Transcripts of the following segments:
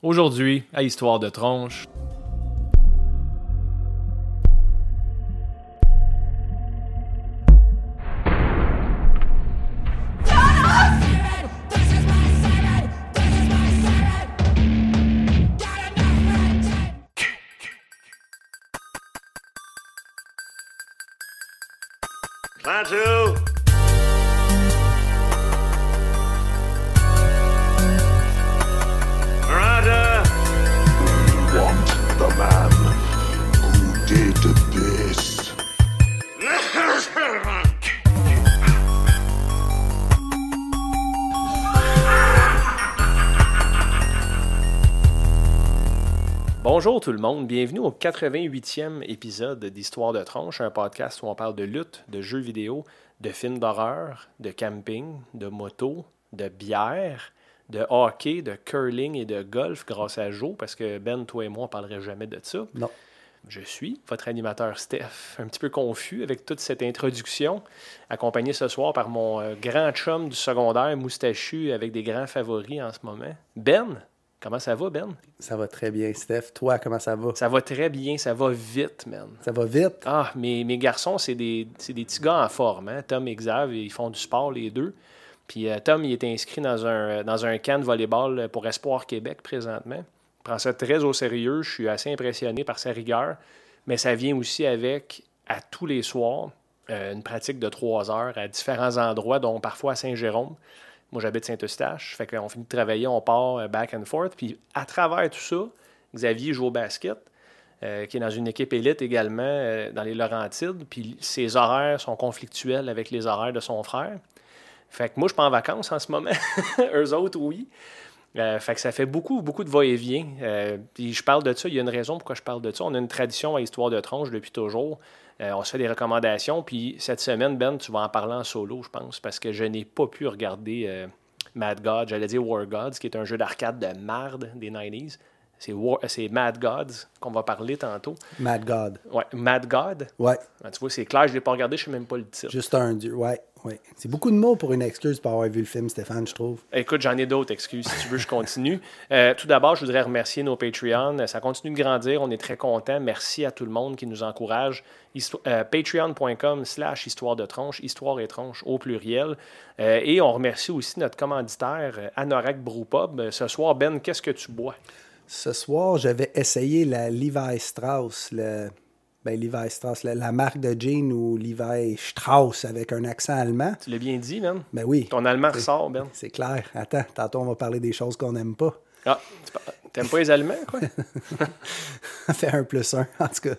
Aujourd'hui, à Histoire de tronche. Tout le monde, bienvenue au 88e épisode d'Histoire de tronche, un podcast où on parle de lutte, de jeux vidéo, de films d'horreur, de camping, de moto, de bière, de hockey, de curling et de golf grâce à Joe, parce que Ben, toi et moi, on parlerait jamais de ça. Non. Je suis votre animateur Steph, un petit peu confus avec toute cette introduction, accompagné ce soir par mon euh, grand chum du secondaire, moustachu, avec des grands favoris en ce moment. Ben, comment ça va, Ben? Ça va très bien, Steph. Toi, comment ça va? Ça va très bien, ça va vite, man. Ça va vite? Ah, mes, mes garçons, c'est des, c'est des petits gars en forme. Hein? Tom et Xav, ils font du sport les deux. Puis euh, Tom, il est inscrit dans un, dans un camp de volleyball pour Espoir Québec présentement. Il prend ça très au sérieux. Je suis assez impressionné par sa rigueur. Mais ça vient aussi avec, à tous les soirs, euh, une pratique de trois heures à différents endroits, dont parfois à Saint-Jérôme. Moi, j'habite Saint-Eustache. Fait finit de travailler, on part euh, back and forth. Puis à travers tout ça, Xavier joue au basket. Euh, qui est dans une équipe élite également euh, dans les Laurentides. Puis ses horaires sont conflictuels avec les horaires de son frère. Fait que moi, je suis pas en vacances en ce moment. Eux autres, oui. Fait que ça fait beaucoup, beaucoup de va-et-vient. Puis je parle de ça, il y a une raison pourquoi je parle de ça. On a une tradition à Histoire de tronche depuis toujours. Euh, on se fait des recommandations. Puis cette semaine, Ben, tu vas en parler en solo, je pense, parce que je n'ai pas pu regarder euh, Mad God. J'allais dire War Gods, qui est un jeu d'arcade de marde des 90s. C'est, War- c'est Mad Gods qu'on va parler tantôt. Mad God. Ouais, Mad God? Ouais, Ah, tu vois, c'est clair, je ne l'ai pas regardé, je ne sais même pas le titre. juste un dieu. Ouais, ouais. C'est beaucoup de mots pour une excuse pour avoir vu le film, Stéphane, je trouve. Écoute, j'en ai d'autres excuses. Si tu veux, je continue. Euh, tout d'abord, je voudrais remercier nos Patreons. Ça continue de grandir. On est très contents. Merci à tout le monde qui nous encourage. Euh, Patreon.com slash histoire de tronche, histoire et tronche au pluriel. Euh, et on remercie aussi notre commanditaire, Anorak Brewpub. Ce soir, Ben, qu'est-ce que tu bois? Ce soir, j'avais essayé la Levi Strauss, le... ben, Levi Strauss, la, la marque de jeans ou Levi Strauss avec un accent allemand. Tu l'as bien dit, Ben? Ben oui, Ton allemand ressort, Ben. c'est clair. Attends, tantôt on va parler des choses qu'on n'aime pas. Ah, t'aimes pas les Allemands, quoi? Fait un plus un, en tout cas.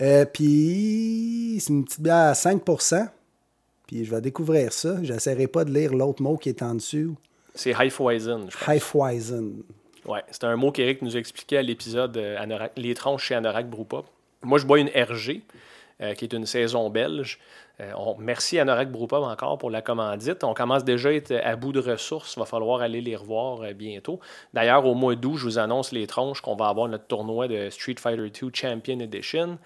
Euh, puis, c'est une petite bière à 5% Puis, je vais découvrir ça. J'essaierai pas de lire l'autre mot qui est en dessous. C'est Hefeweizen, je pense. Hefeweizen. Ouais, c'est un mot qu'Éric nous a expliqué à l'épisode euh, Les tronches chez Anorak Brewpub. Moi, je bois une RG, euh, qui est une saison belge. Euh, on, merci Anorak Brewpub encore pour la commandite. On commence déjà à être à bout de ressources. Il va falloir aller les revoir euh, bientôt. D'ailleurs, au mois d'août, je vous annonce les tronches qu'on va avoir notre tournoi de Street Fighter 2 Champion Edition.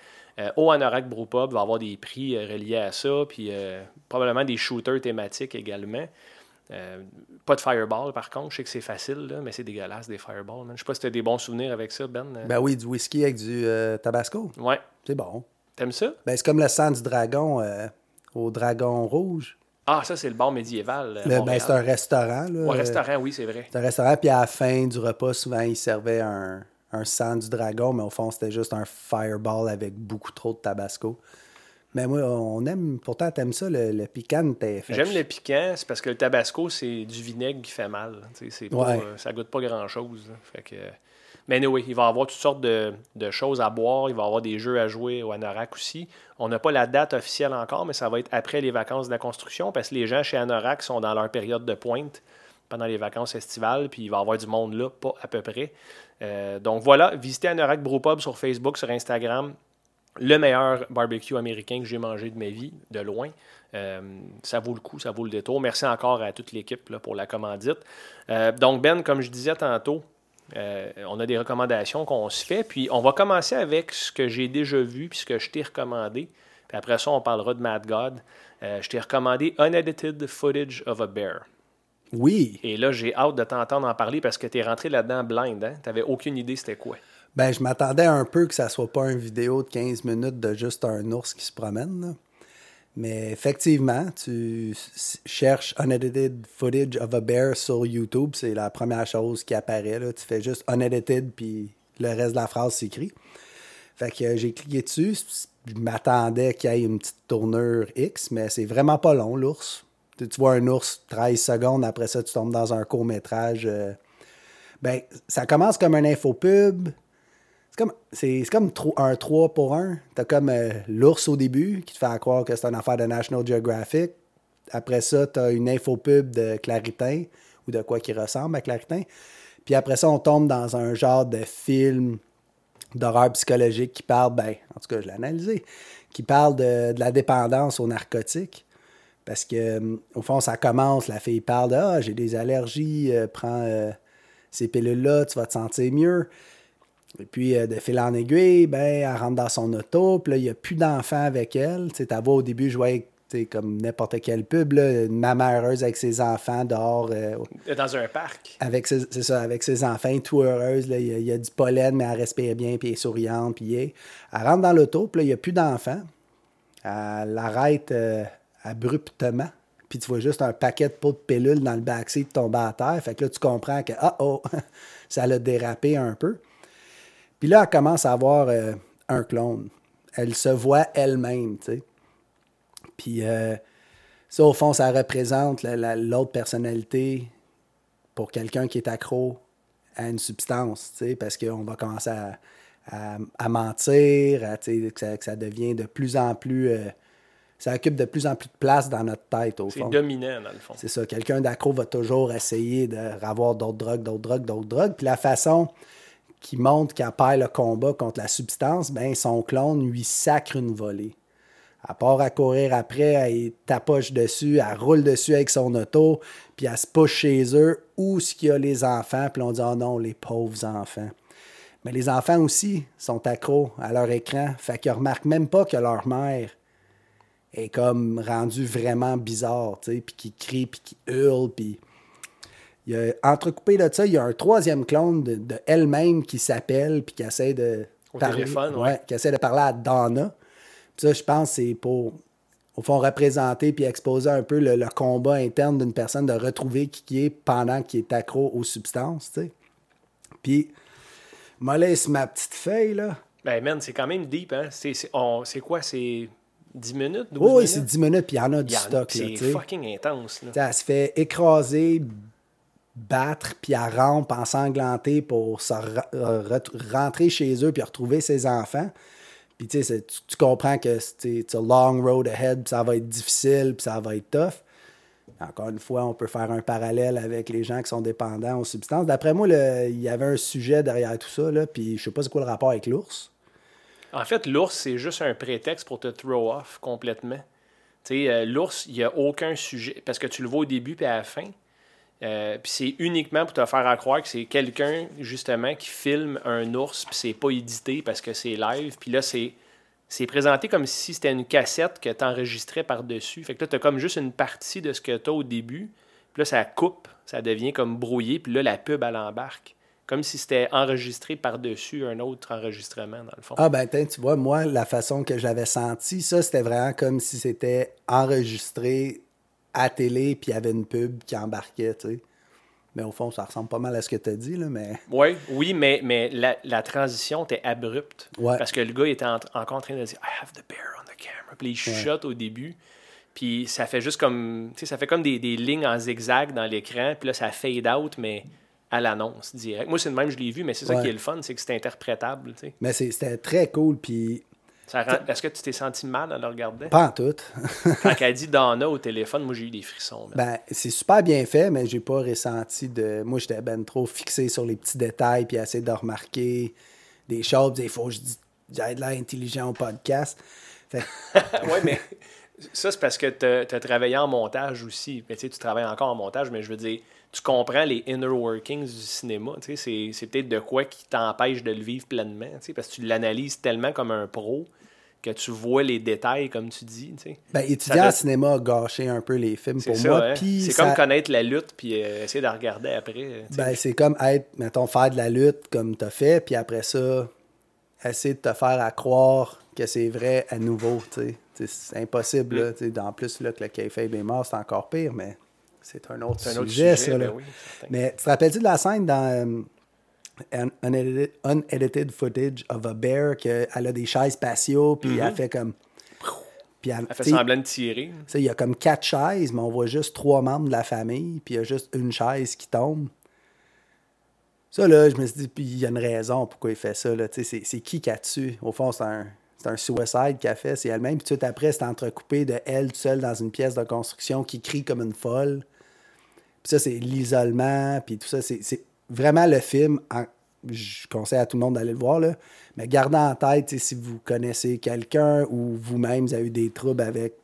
Au Anorak Brewpub, va avoir des prix reliés à ça, puis probablement des shooters thématiques également. Euh, pas de fireball, par contre. Je sais que c'est facile, là, mais c'est dégueulasse, des fireballs. man. Je sais pas si tu as des bons souvenirs avec ça, Ben. Euh, Ben oui, du whisky avec du euh, tabasco. ouais. C'est bon. T'aimes ça? Ben, c'est comme le sang du dragon euh, au dragon rouge. Ah, ça, c'est le bar médiéval. Le- ben, c'est un restaurant. Là, Ouais, restaurant, oui, c'est vrai. C'est un restaurant, puis à la fin du repas, souvent, ils servaient un, un sang du dragon, mais au fond, c'était juste un fireball avec beaucoup trop de tabasco. Mais moi, on aime, pourtant, t'aimes ça, le, le piquant. J'aime le piquant, c'est parce que le tabasco, c'est du vinaigre qui fait mal. C'est pas, Ouais. euh, ça goûte pas grand-chose. que... Mais anyway, il va y avoir toutes sortes de, de choses à boire. Il va y avoir des jeux à jouer au Anorak aussi. On n'a pas la date officielle encore, mais ça va être après les vacances de la construction parce que les gens chez Anorak sont dans leur période de pointe pendant les vacances estivales, puis il va y avoir du monde là, pas à peu près. Euh, donc voilà, visitez Anorak Brewpub sur Facebook, sur Instagram. Le meilleur barbecue américain que j'ai mangé de ma vie, de loin. Euh, ça vaut le coup, ça vaut le détour. Merci encore à toute l'équipe pour la commandite. Euh, donc, Ben, comme je disais tantôt, euh, on a des recommandations qu'on se fait. Puis, on va commencer avec ce que j'ai déjà vu puis ce que je t'ai recommandé. Puis après ça, on parlera de Mad God. Je t'ai recommandé Unedited Footage of a Bear. Oui. Et là, j'ai hâte de t'entendre en parler parce que tu es rentré là-dedans blind. Hein? Tu n'avais aucune idée c'était quoi. Ben, je m'attendais un peu que ça soit pas une vidéo de 15 minutes de juste un ours qui se promène. Mais effectivement, tu cherches unedited footage of a bear sur YouTube, c'est la première chose qui apparaît. Là. Tu fais juste unedited, puis le reste de la phrase s'écrit. Fait que euh, j'ai cliqué dessus. Je m'attendais qu'il y ait une petite tournure X, mais c'est vraiment pas long, l'ours. Tu tu vois un ours 13 secondes, après ça, tu tombes dans un court-métrage. euh, Ben, ça commence comme un infopub. C'est comme, c'est, comme un 3 pour 1. T'as comme euh, l'ours au début qui te fait croire que c'est une affaire de National Geographic. Après ça, t'as une infopub de Claritin ou de quoi qui ressemble à Claritin. Puis après ça, on tombe dans un genre de film d'horreur psychologique qui parle, ben, en tout cas, je l'ai analysé, qui parle de, de la dépendance aux narcotiques. Parce que, euh, au fond, ça commence, la fille parle de Ah, j'ai des allergies, euh, prends ces pilules-là, tu vas te sentir mieux. Et puis, euh, de fil en aiguille, ben, elle rentre dans son auto, puis là, il n'y a plus d'enfants avec elle. Tu sais, voix au début, je voyais comme n'importe quelle pub, là, une maman heureuse avec ses enfants dehors, euh, Dans un parc. avec ses, c'est ça, avec ses enfants, tout heureuse. là, Il y, a, il y a du pollen, mais elle respire bien, puis elle est souriante. Puis elle, elle rentre dans l'auto, puis là, il n'y a plus d'enfants. Elle arrête euh, abruptement. Puis tu vois juste un paquet de pots de pilules dans le backseat tomber à terre. Fait que là, tu comprends que, ah oh, ça l'a dérapé un peu. Puis là, elle commence à avoir euh, un clone. Elle se voit elle-même, tu sais. Puis euh, ça, au fond, ça représente la- la- l'autre personnalité pour quelqu'un qui est accro à une substance, tu sais, parce qu'on va commencer à, à- à mentir, à, tu sais, que, ça, que ça devient de plus en plus... euh, ça occupe de plus en plus de place dans notre tête, au C'est dominant, dans le fond. C'est ça. Quelqu'un d'accro va toujours essayer d'avoir d'autres drogues, d'autres drogues, d'autres drogues. Puis la façon qui montre qu'elle perd le combat contre la substance, ben son clone lui sacre une volée. À part à courir après, elle tapoche dessus, elle roule dessus avec son auto, puis elle se pousse chez eux où ce qu'il y a les enfants, puis on dit oh non, les pauvres enfants. Mais les enfants aussi sont accros à leur écran, fait qu'ils remarquent même pas que leur mère est comme rendue vraiment bizarre, tu sais, puis qui crie, puis qui hurle, puis... Il y a, entrecoupé de ça, il y a un troisième clone de, de elle-même qui s'appelle, puis qui essaie de... Au parler- téléphone, ouais. qui essaie de parler à Donna. Puis ça, je pense, c'est pour, au fond, représenter puis exposer un peu le, le combat interne d'une personne de retrouver qui, qui est pendant qu'il est accro aux substances, tu sais. Puis, moi, laisse ma petite feuille, là. Ben, man, c'est quand même deep, hein? C'est quoi? C'est 10 minutes? 12 Oh, oui, c'est 10 minutes, puis il y en a du y en stock, là, C'est fucking intense, là. Elle se fait écraser, battre, puis elle rampe ensanglantée pour euh, rentrer chez eux puis retrouver ses enfants. Puis tu sais, tu, comprends que c'est a long road ahead, puis ça va être difficile, puis ça va être tough. Encore une fois, on peut faire un parallèle avec les gens qui sont dépendants aux substances. D'après moi, il y avait un sujet derrière tout ça, puis je sais pas c'est quoi le rapport avec l'ours. En fait, l'ours, c'est juste un prétexte pour te throw off complètement. Euh, l'ours, il n'y a aucun sujet. Parce que tu le vois au début puis à la fin. Euh, puis c'est uniquement pour te faire croire que c'est quelqu'un, justement, qui filme un ours, puis c'est pas édité parce que c'est live. Puis là, c'est. Présenté comme si c'était une cassette que tu enregistrais par-dessus. Fait que là, tu comme juste une partie de ce que tu as au début. Puis là, ça coupe, ça devient comme brouillé. Puis là, la pub, elle embarque. Comme si c'était enregistré par-dessus un autre enregistrement, dans le fond. Ah ben tu vois, moi, la façon que j'avais senti, ça, c'était vraiment comme si c'était enregistré à télé, puis il y avait une pub qui embarquait, tu sais. Mais au fond, ça ressemble pas mal à ce que tu as dit, là, mais... Oui, oui, mais, mais la, la transition était abrupte. Ouais. Parce que le gars était en- encore en train de dire I have the bear on the camera. Puis il chuchote au début. Puis ça fait juste comme. Tu sais, ça fait comme des, des lignes en zigzag dans l'écran. Puis là, ça fade out, mais à l'annonce direct. Moi, c'est le même, je l'ai vu, mais c'est ça qui est le fun, c'est que c'est interprétable. tu sais. Mais c'était très cool, puis Est-ce que tu t'es senti mal en le regardant? pas en tout. Quand elle dit Donna au téléphone, moi, j'ai eu des frissons. ben, c'est super bien fait, mais j'ai pas ressenti de... Moi, j'étais ben trop fixé sur les petits détails, puis essayer de remarquer des choses. Il faut que je dis... J'ai de l'air intelligent au podcast. Fait oui, mais ça, c'est parce que tu as, travaillé en montage aussi. Mais tu travailles encore en montage, mais je veux dire, tu comprends les inner workings du cinéma. Tu c'est- c'est peut-être de quoi qui t'empêche de le vivre pleinement. tu parce que tu l'analyses tellement comme un pro que tu vois les détails, comme tu dis. tu sais. Ben, doit- en cinéma a gâché un peu les films pour ça, moi. hein. C'est ça- comme connaître la lutte puis euh, essayer de la regarder après. tu sais. Ben, c'est comme être, mettons, faire de la lutte comme t'as fait, puis après ça, essayer de te faire à croire que c'est vrai à nouveau, tu sais. Tu. C'est impossible, Mm. là, tu. En plus, là, que le kayfabe est mort, c'est encore pire, mais c'est un autre un sujet, autre sujet, ça, là. ben oui. Mais tu te rappelles-tu de la scène dans un unedited, unedited footage of a bear qu'elle a des chaises patio, puis elle fait comme... Puis elle, Mm-hmm. Elle fait semblant de tirer. il y a comme quatre chaises, mais on voit juste trois membres de la famille, puis il y a juste une chaise qui tombe. Ça, là, je me suis dit, puis il y a une raison pourquoi il fait ça. C'est qui qui a tué? Au fond, c'est un, un suicide qu'elle a fait, c'est elle-même. Puis tout de suite après, c'est entrecoupé de elle seule dans une pièce de construction qui crie comme une folle. Puis ça, c'est l'isolement, puis tout ça. C'est vraiment le film. je conseille à tout le monde d'aller le voir, là. Mais gardez en tête, si vous connaissez quelqu'un ou vous-même, vous avez eu des troubles avec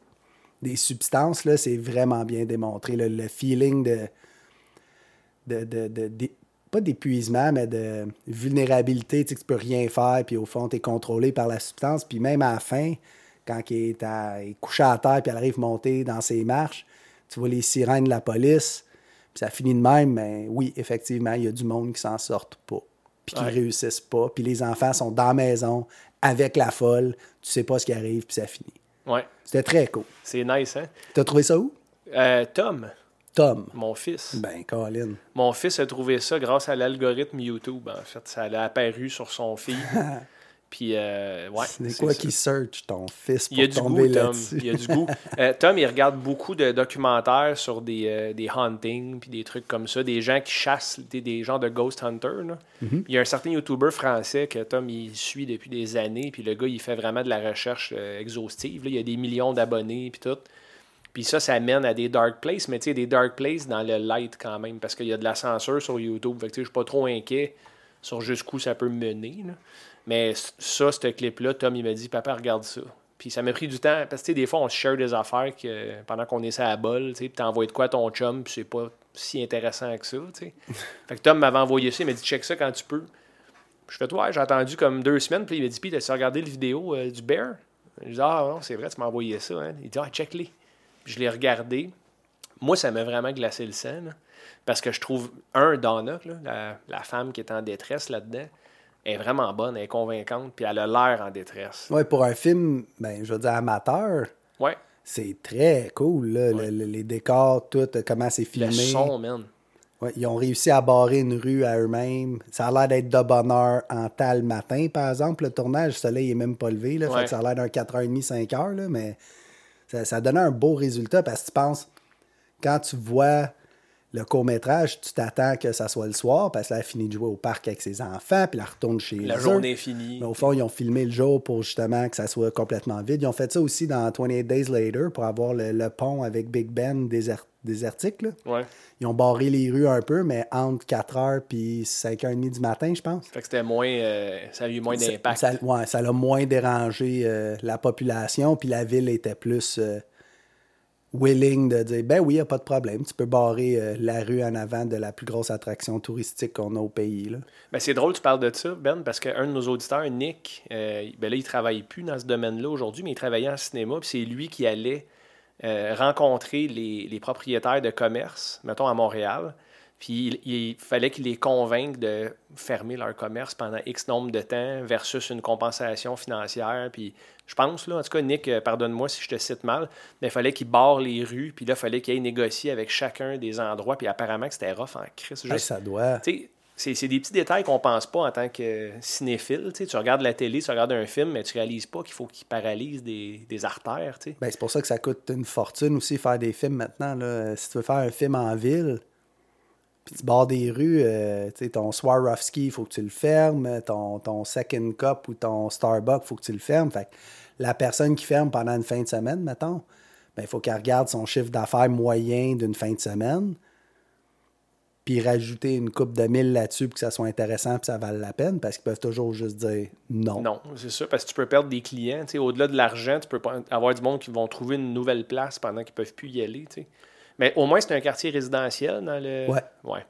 des substances, là, c'est vraiment bien démontré. Le feeling de, de, de- pas d'épuisement, mais de vulnérabilité, tu sais, que tu peux rien faire, puis au fond, tu es contrôlé par la substance. Puis même à la fin, quand il est, couché à terre, puis elle arrive monter dans ses marches, tu vois les sirènes de la police, ça finit de même, mais oui, effectivement, il y a du monde qui s'en sortent pas, puis qui Ouais. réussissent pas, puis les enfants sont dans la maison avec la folle, tu sais pas ce qui arrive, puis ça finit. Ouais, C'était très cool. c'est nice, hein? T'as trouvé ça où? Euh, Tom, Tom. mon fils. Ben, Colin. Mon fils a trouvé ça grâce à l'algorithme YouTube, en fait. Ça a apparu sur son feed. Puis, euh, ouais. c'est quoi qui search ton fils pour Il y a du tomber goût, Tom. Il y a du goût. Euh, Tom, il regarde beaucoup de documentaires sur des, euh, des huntings puis des trucs comme ça, des gens qui chassent, des, des gens de ghost hunter. là. Mm-hmm. Il y a un certain YouTuber français que Tom il suit depuis des années, puis le gars il fait vraiment de la recherche euh, exhaustive. là. Il y a des millions d'abonnés puis tout. Puis ça, ça mène à des dark places, mais tu sais, des dark places dans le light quand même, parce qu'il y a de la censure sur YouTube. Fait que tu sais, je suis pas trop inquiet sur jusqu'où ça peut mener. là. Mais ça, ce clip-là, Tom, il m'a dit, papa, regarde ça. Puis ça m'a pris du temps, parce que des fois, on se share des affaires que, pendant qu'on essaie à la bol, tu t'envoies de quoi à ton chum, puis c'est pas si intéressant que ça, tu sais. fait que Tom m'avait envoyé ça, il m'a dit, check ça quand tu peux. Puis je fais, ouais, j'ai attendu comme deux semaines, puis il m'a dit, puis t'as regardé la vidéo euh, du bear? Je dis, ah non, c'est vrai, tu m'as envoyé ça. Hein. Il dit, ah, check-les. Puis je l'ai regardé. Moi, ça m'a vraiment glacé le sang, là. parce que je trouve, un, Donna, là, la, la femme qui est en détresse là-dedans, est vraiment bonne, elle est convaincante, puis elle a l'air en détresse. Ouais, pour un film, ben, je veux dire, amateur, Ouais, c'est très cool, là. Le- le- les décors, tout, comment c'est filmé. le son, man. Ouais, ils ont réussi à barrer une rue à eux-mêmes. Ça a l'air d'être de bonne heure en le matin, par exemple. Le tournage, le soleil est même pas levé. Là, fait Ouais. que ça a l'air d'un 4h30, 5h, là, mais ça, ça donnait un beau résultat parce que tu penses, quand tu vois le court-métrage, tu t'attends que ça soit le soir parce que là, elle finit de jouer au parc avec ses enfants, puis elle retourne chez La eux. journée est finie. Mais au fond, ils ont filmé le jour pour justement que ça soit complètement vide. Ils ont fait ça aussi dans 28 Days Later pour avoir le, le pont avec Big Ben déser- désertique. Là. Ouais. Ils ont barré les rues un peu, mais entre 4h puis 5h30 du matin, je pense. Fait que c'était moins. euh, ça a eu moins Ça- d'impact. Ça, ouais, ça l'a moins dérangé euh, la population, puis la ville était plus euh, willing de dire ben oui, il n'y a pas de problème, tu peux barrer euh, la rue en avant de la plus grosse attraction touristique qu'on a au pays. Ben, c'est drôle tu parles de ça, Ben, parce qu'un de nos auditeurs, Nick, euh, ben là, il travaille plus dans ce domaine-là aujourd'hui, mais il travaillait en cinéma, puis c'est lui qui allait euh, rencontrer les, les propriétaires de commerce, mettons à Montréal. Puis il, il fallait qu'il les convainque de fermer leur commerce pendant X nombre de temps versus une compensation financière. Puis je pense, là, en tout cas, Nick, euh, pardonne-moi si je te cite mal, mais il fallait qu'il barre les rues, puis là, il fallait qu'il aille négocier avec chacun des endroits, puis apparemment que c'était rough en crise. Hey, Juste ça doit. c'est, des petits détails qu'on pense pas en tant que cinéphile. Tu regardes la télé, tu regardes un film, mais tu réalises pas qu'il faut qu'il paralyse des, des artères. Ben, c'est pour ça que ça coûte une fortune aussi faire des films maintenant. Là. Si tu veux faire un film en ville, puis tu barres des rues, euh, tu sais, ton Swarovski, il faut que tu le fermes. Ton, ton Second Cup ou ton Starbucks, il faut que tu le fermes. Fait que la personne qui ferme pendant une fin de semaine, mettons, ben, il faut qu'elle regarde son chiffre d'affaires moyen d'une fin de semaine, puis rajouter une coupe de mille là-dessus pour que ça soit intéressant puis ça vale la peine, parce qu'ils peuvent toujours juste dire non. Non, c'est ça, parce que tu peux perdre des clients. Au-delà de l'argent, tu peux avoir du monde qui vont trouver une nouvelle place pendant qu'ils peuvent plus y aller. tu sais. Mais au moins, c'est un quartier résidentiel dans le. Ouais. Ouais.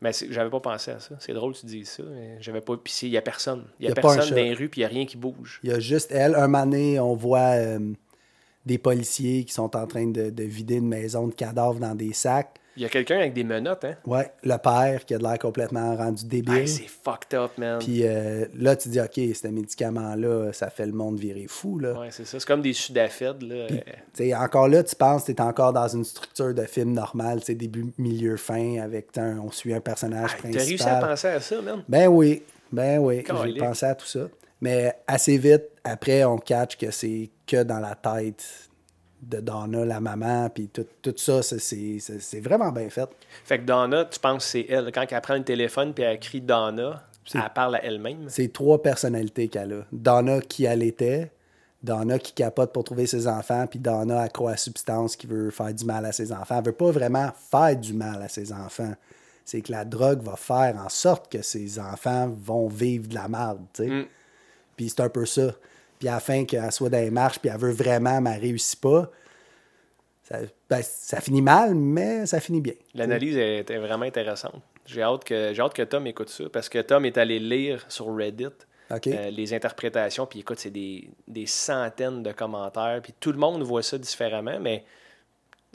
Mais j'avais pas pensé à ça. C'est drôle que tu dises ça. J'avais pas. Puis il y a personne. Il y a, Y a personne dans les rues, puis il y a rien qui bouge. Il y a juste elle. Un donné, on voit euh, des policiers qui sont en train de, de vider une maison de cadavres dans des sacs. Il y a quelqu'un avec des menottes, hein? Ouais, le père qui a de l'air complètement rendu débile. Hey, c'est fucked up, man. Puis euh, là, tu dis, OK, ce médicament-là, ça fait le monde virer fou. Là. Ouais, c'est ça. C'est comme des sudafed, là. Puis, Euh, tu sais, encore là, tu penses que tu es encore dans une structure de film normal, tu début, milieu, fin, avec un- on suit un personnage hey, principal. T'as réussi à penser à ça, man? Ben oui, ben oui, j'ai pensé à tout ça. Mais assez vite, après, on catch que c'est que dans la tête de Donna, la maman, puis tout, tout ça, c'est- vraiment bien fait. Fait que Donna, tu penses que c'est elle. Quand elle prend le téléphone puis elle crie Donna, elle parle à elle-même? C'est trois personnalités qu'elle a. Donna qui elle était, Donna qui capote pour trouver ses enfants, puis Donna accro à substance qui veut faire du mal à ses enfants. Elle veut pas vraiment faire du mal à ses enfants. C'est que la drogue va faire en sorte que ses enfants vont vivre de la merde, tu sais. Mm. Puis c'est un peu ça. Puis à la fin qu'elle soit dans les marches, puis elle veut vraiment, mais elle réussit pas, ça, ben, ça finit mal, mais ça finit bien. L'analyse était vraiment intéressante. J'ai hâte, que, j'ai hâte que Tom écoute ça parce que Tom est allé lire sur Reddit euh, les interprétations. Puis écoute, c'est des, des centaines de commentaires. Puis tout le monde voit ça différemment. Mais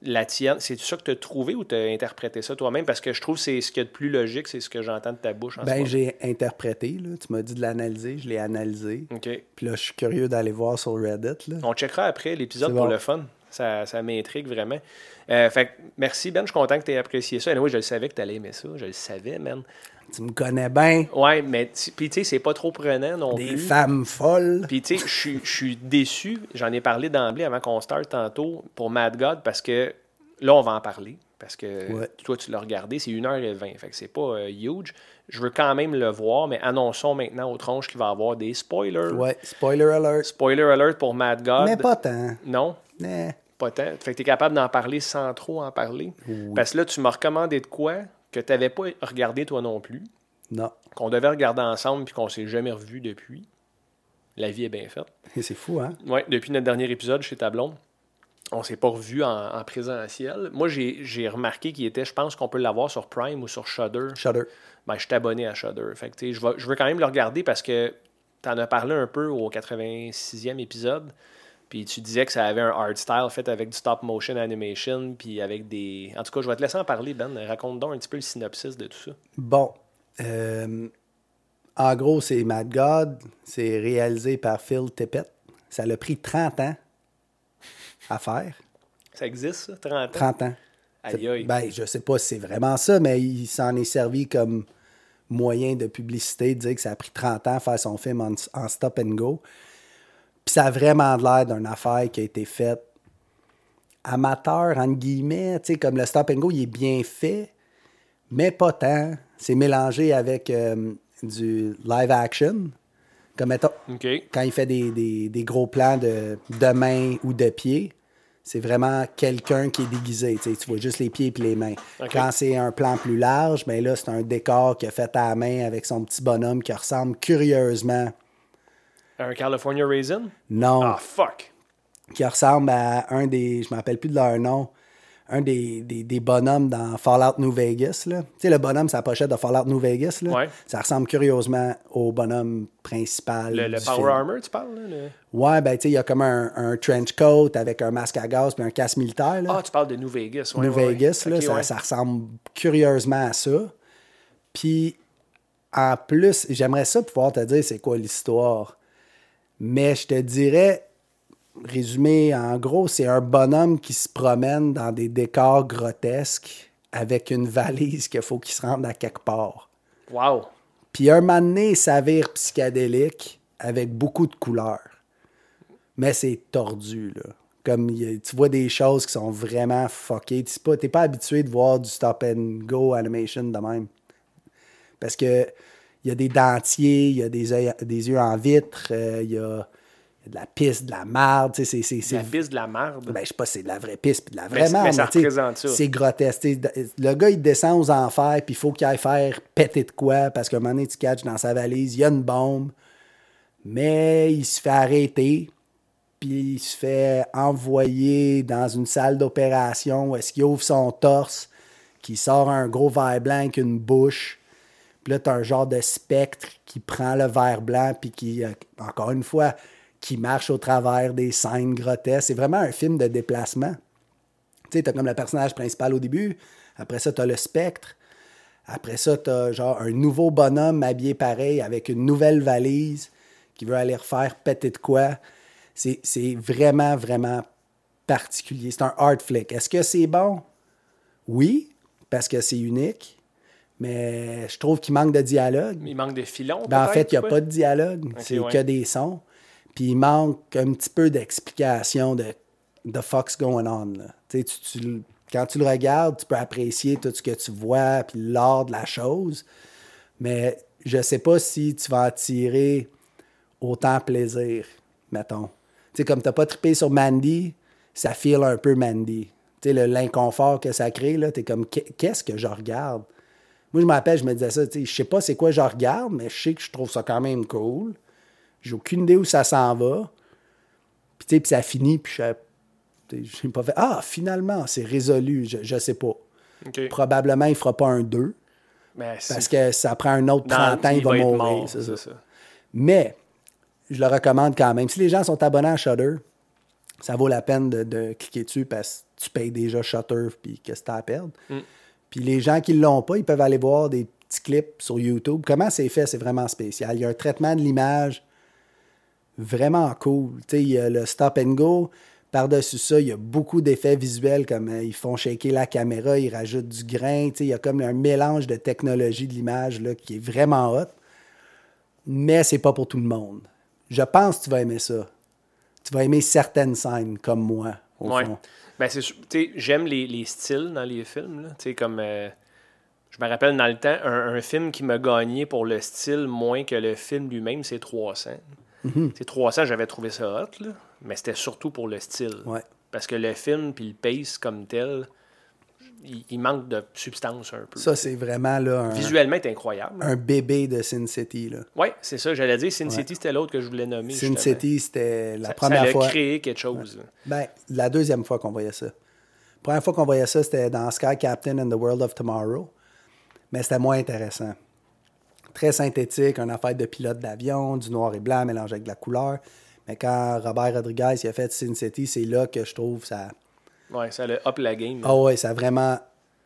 la tienne, c'est ça que tu as trouvé ou tu as interprété ça toi-même? Parce que je trouve que c'est ce qu'il y a de plus logique, c'est ce que j'entends de ta bouche en Ben, j'ai interprété, là. Tu m'as dit de l'analyser, je l'ai analysé. OK. Puis là, je suis curieux d'aller voir sur Reddit. Là. On checkera après l'épisode pour bon. le fun. Ça, ça m'intrigue vraiment. Euh, fait que merci, Ben. Je suis content que tu aies apprécié ça. oui, je le savais que tu allais aimer ça. Je le savais, man. Tu me connais bien. Ouais, mais puis tu sais, c'est pas trop prenant non Des plus. femmes folles. Puis tu sais, je suis- déçu. J'en ai parlé d'emblée avant qu'on start tantôt pour Mad God parce que là, on va en parler. Parce que Ouais. toi, tu l'as regardé, c'est 1h20. Fait que c'est pas euh, huge. Je veux quand même le voir, mais annonçons maintenant aux tronches qu'il va y avoir des spoilers. Ouais, spoiler alert. Spoiler alert pour Mad God. Mais pas tant. Non, Eh, pas tant. Fait que tu es capable d'en parler sans trop en parler. Parce que là, tu m'as recommandé de quoi? Que tu n'avais pas regardé toi non plus, non. qu'on devait regarder ensemble puis qu'on s'est jamais revu depuis. La vie est bien faite. Et C'est fou, hein? Ouais, depuis notre dernier épisode chez Tablon, on s'est pas revu en, en présentiel. Moi, j'ai remarqué qu'il était, je pense qu'on peut l'avoir sur Prime ou sur Shudder. Shudder. Ben, je suis abonné à Shudder. Fait que, je, vais- je veux quand même le regarder parce que tu en as parlé un peu au 86e épisode. Puis tu disais que ça avait un art style fait avec du stop motion animation, puis avec des. En tout cas, je vais te laisser en parler, Ben. Raconte donc un petit peu le synopsis de tout ça. Bon. euh, en gros, c'est Mad God. C'est réalisé par Phil Tippett. Ça l'a pris 30 ans à faire. Ça existe, ça, 30 ans? 30 ans. Aïe, aïe. Ben, je sais pas si c'est vraiment ça, mais il s'en est servi comme moyen de publicité, de dire que ça a pris 30 ans à faire son film en, en stop and go. Puis ça a vraiment l'air d'une affaire qui a été faite amateur, entre guillemets. Tu sais, comme le stop and go, il est bien fait, mais pas tant. C'est mélangé avec euh, du live action. Comme mettons, quand il fait des, des- des gros plans de, de mains ou de pieds, c'est vraiment quelqu'un qui est déguisé. Tu, sais, tu vois juste les pieds et les mains. Quand c'est un plan plus large, ben là, c'est un décor qu'il a fait à la main avec son petit bonhomme qui ressemble curieusement, Un California Raisin? non, Ah, fuck! qui ressemble à un des, je rappelle plus de leur nom, un des, des, des bonhommes dans Fallout New Vegas. Là. Tu sais, le bonhomme, sa pochette de Fallout New Vegas, là, Ouais. ça ressemble curieusement au bonhomme principal. Le, Power film. Armor, tu parles? Là, le- Ouais, ben, tu sais, il y a comme un, un trench coat avec un masque à gaz puis un casque militaire. Là. Ah, tu parles de New Vegas. ouais, New ouais. Vegas, là, ça, ça ressemble curieusement à ça. Puis, en plus, j'aimerais ça pouvoir te dire c'est quoi l'histoire. Mais je te dirais, résumé en gros, c'est un bonhomme qui se promène dans des décors grotesques avec une valise qu'il faut qu'il se rende à quelque part. Wow! Puis un moment donné, ça vire psychédélique avec beaucoup de couleurs. Mais c'est tordu, là. Comme il a- tu vois des choses qui sont vraiment fuckées. Tu n'es pas habitué de voir du stop and go animation de même. Parce que il y a des dentiers, il y a des, des yeux en vitre, euh, il y, a, il y a de la pisse, de la marde. C'est, c'est, La piste de la merde. ben, je sais pas c'est de la vraie piste puis de la Mais vraie c'est- merde. mais ça représente ça. C'est grotesque. Le gars, il descend aux enfers, puis il faut qu'il aille faire péter de quoi, parce qu'à un moment donné, tu catches dans sa valise, il y a une bombe, mais il se fait arrêter, puis il se fait envoyer dans une salle d'opération où est-ce qu'il ouvre son torse, qui sort un gros verre blanc avec une bouche. Puis là, t'as un genre de spectre qui prend le verre blanc, puis qui, euh, encore une fois, qui marche au travers des scènes grotesques. C'est vraiment un film de déplacement. Tu sais, t'as comme le personnage principal au début. Après ça, t'as le spectre. Après ça, t'as genre un nouveau bonhomme habillé pareil avec une nouvelle valise qui veut aller refaire péter de quoi. C'est vraiment, vraiment particulier. C'est un art flick. Est-ce que c'est bon? Oui, parce que c'est unique. Mais je trouve qu'il manque de dialogue. Il manque de filons. Ben, en fait, il n'y a pas de dialogue. c'est ouais. que des sons. Puis il manque un petit peu d'explication de the fuck's going on. là. Tu quand tu le regardes, tu peux apprécier tout ce que tu vois, puis l'art de la chose. Mais je sais pas si tu vas en tirer autant plaisir, mettons. Tu sais, comme tu n'as pas trippé sur Mandy, ça file un peu Mandy. Tu sais, le- l'inconfort que ça crée, là, tu es comme, Qu'est- qu'est-ce que je regarde? Moi, je me rappelle, je me disais ça, tu sais, je sais pas c'est quoi je regarde, mais je sais que je trouve ça quand même cool. J'ai aucune idée où ça s'en va. Puis, tu sais, puis ça finit, puis je pas fait Ah, finalement, c'est résolu. Je, je sais pas. Probablement, il fera pas un 2 Ben, c'est- parce que ça prend un autre dans- 30 ans, il, va, mourir. mort, c'est ça. c'est ça. Mais je le recommande quand même. Si les gens sont abonnés à Shutter, ça vaut la peine de, de cliquer dessus parce que tu payes déjà Shutter puis qu'est-ce que tu as à perdre. Mm. Puis les gens qui ne l'ont pas, ils peuvent aller voir des petits clips sur YouTube. Comment c'est fait, c'est vraiment spécial. Il y a un traitement de l'image vraiment cool. Tu sais, il y a le stop and go. Par-dessus ça, il y a beaucoup d'effets visuels comme euh, ils font shaker la caméra, ils rajoutent du grain. Tu sais, il y a comme un mélange de technologie de l'image là, qui est vraiment hot. Mais c'est pas pour tout le monde. Je pense que tu vas aimer ça. Tu vas aimer certaines scènes comme moi, au Ouais. fond. Ben, c'est j'aime les, les styles dans les films. là. Comme. euh, je me rappelle dans le temps, un, un film qui m'a gagné pour le style moins que le film lui-même, c'est 300. Mm-hmm. C'est 300, j'avais trouvé ça hot, là, mais c'était surtout pour le style. Ouais. Parce que le film puis le pace comme tel, il, il manque de substance un peu. Ça, c'est vraiment là, un, Visuellement, c'est incroyable. un bébé de Sin City. Là. Oui, c'est ça, j'allais dire. Sin City, c'était l'autre que je voulais nommer. Sin justement. City, c'était la Ça- première ça a fois. créé quelque chose. Ben, la deuxième fois qu'on voyait ça. La première fois qu'on voyait ça, c'était dans Sky Captain and the World of Tomorrow. Mais c'était moins intéressant. Très synthétique, une affaire de pilote d'avion, du noir et blanc mélangé avec de la couleur. Mais quand Robert Rodriguez il a fait Sin City, c'est là que je trouve ça. Ouais, ça a up la game. Ah ouais, ça a vraiment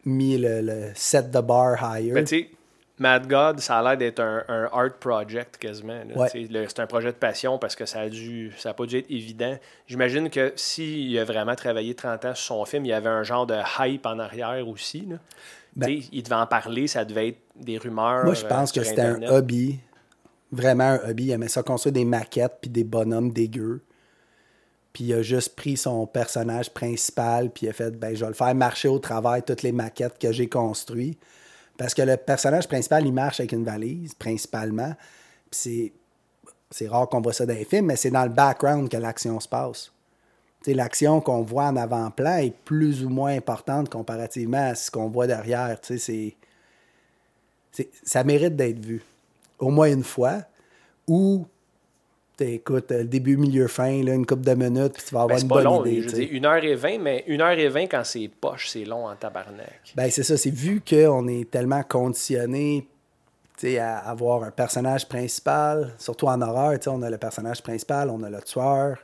mis le, le set the bar higher. Ben, tu sais, Mad God, ça a l'air d'être un, un art project quasiment. Ouais. C'est un projet de passion parce que ça a dû, ça a pas dû être évident. J'imagine que s'il a vraiment travaillé 30 ans sur son film, il y avait un genre de hype en arrière aussi. là. Ben- il devait en parler, ça devait être des rumeurs. Moi, je euh, pense que c'était un hobby. Vraiment un hobby. Il aimait ça construire des maquettes puis des bonhommes dégueux. Puis il a juste pris son personnage principal puis il a fait ben je vais le faire marcher au travers toutes les maquettes que j'ai construites. Parce que le personnage principal, il marche avec une valise, principalement. Puis c'est. Rare qu'on voit ça dans les films, mais c'est dans le background que l'action se passe. L'action qu'on voit en avant-plan est plus ou moins importante comparativement à ce qu'on voit derrière. C'est- ça mérite d'être vu. Au moins une fois. Ou, écoute, le début, milieu, fin, là, une couple de minutes, puis tu vas Ben, avoir c'est une pas bonne long, idée. je tu veux sais. dire, 1h20, mais 1h20 quand c'est poche, c'est long en tabarnak. Ben, c'est ça, c'est vu qu'on est tellement conditionné à avoir un personnage principal, surtout en horreur, on a le personnage principal, on a le tueur,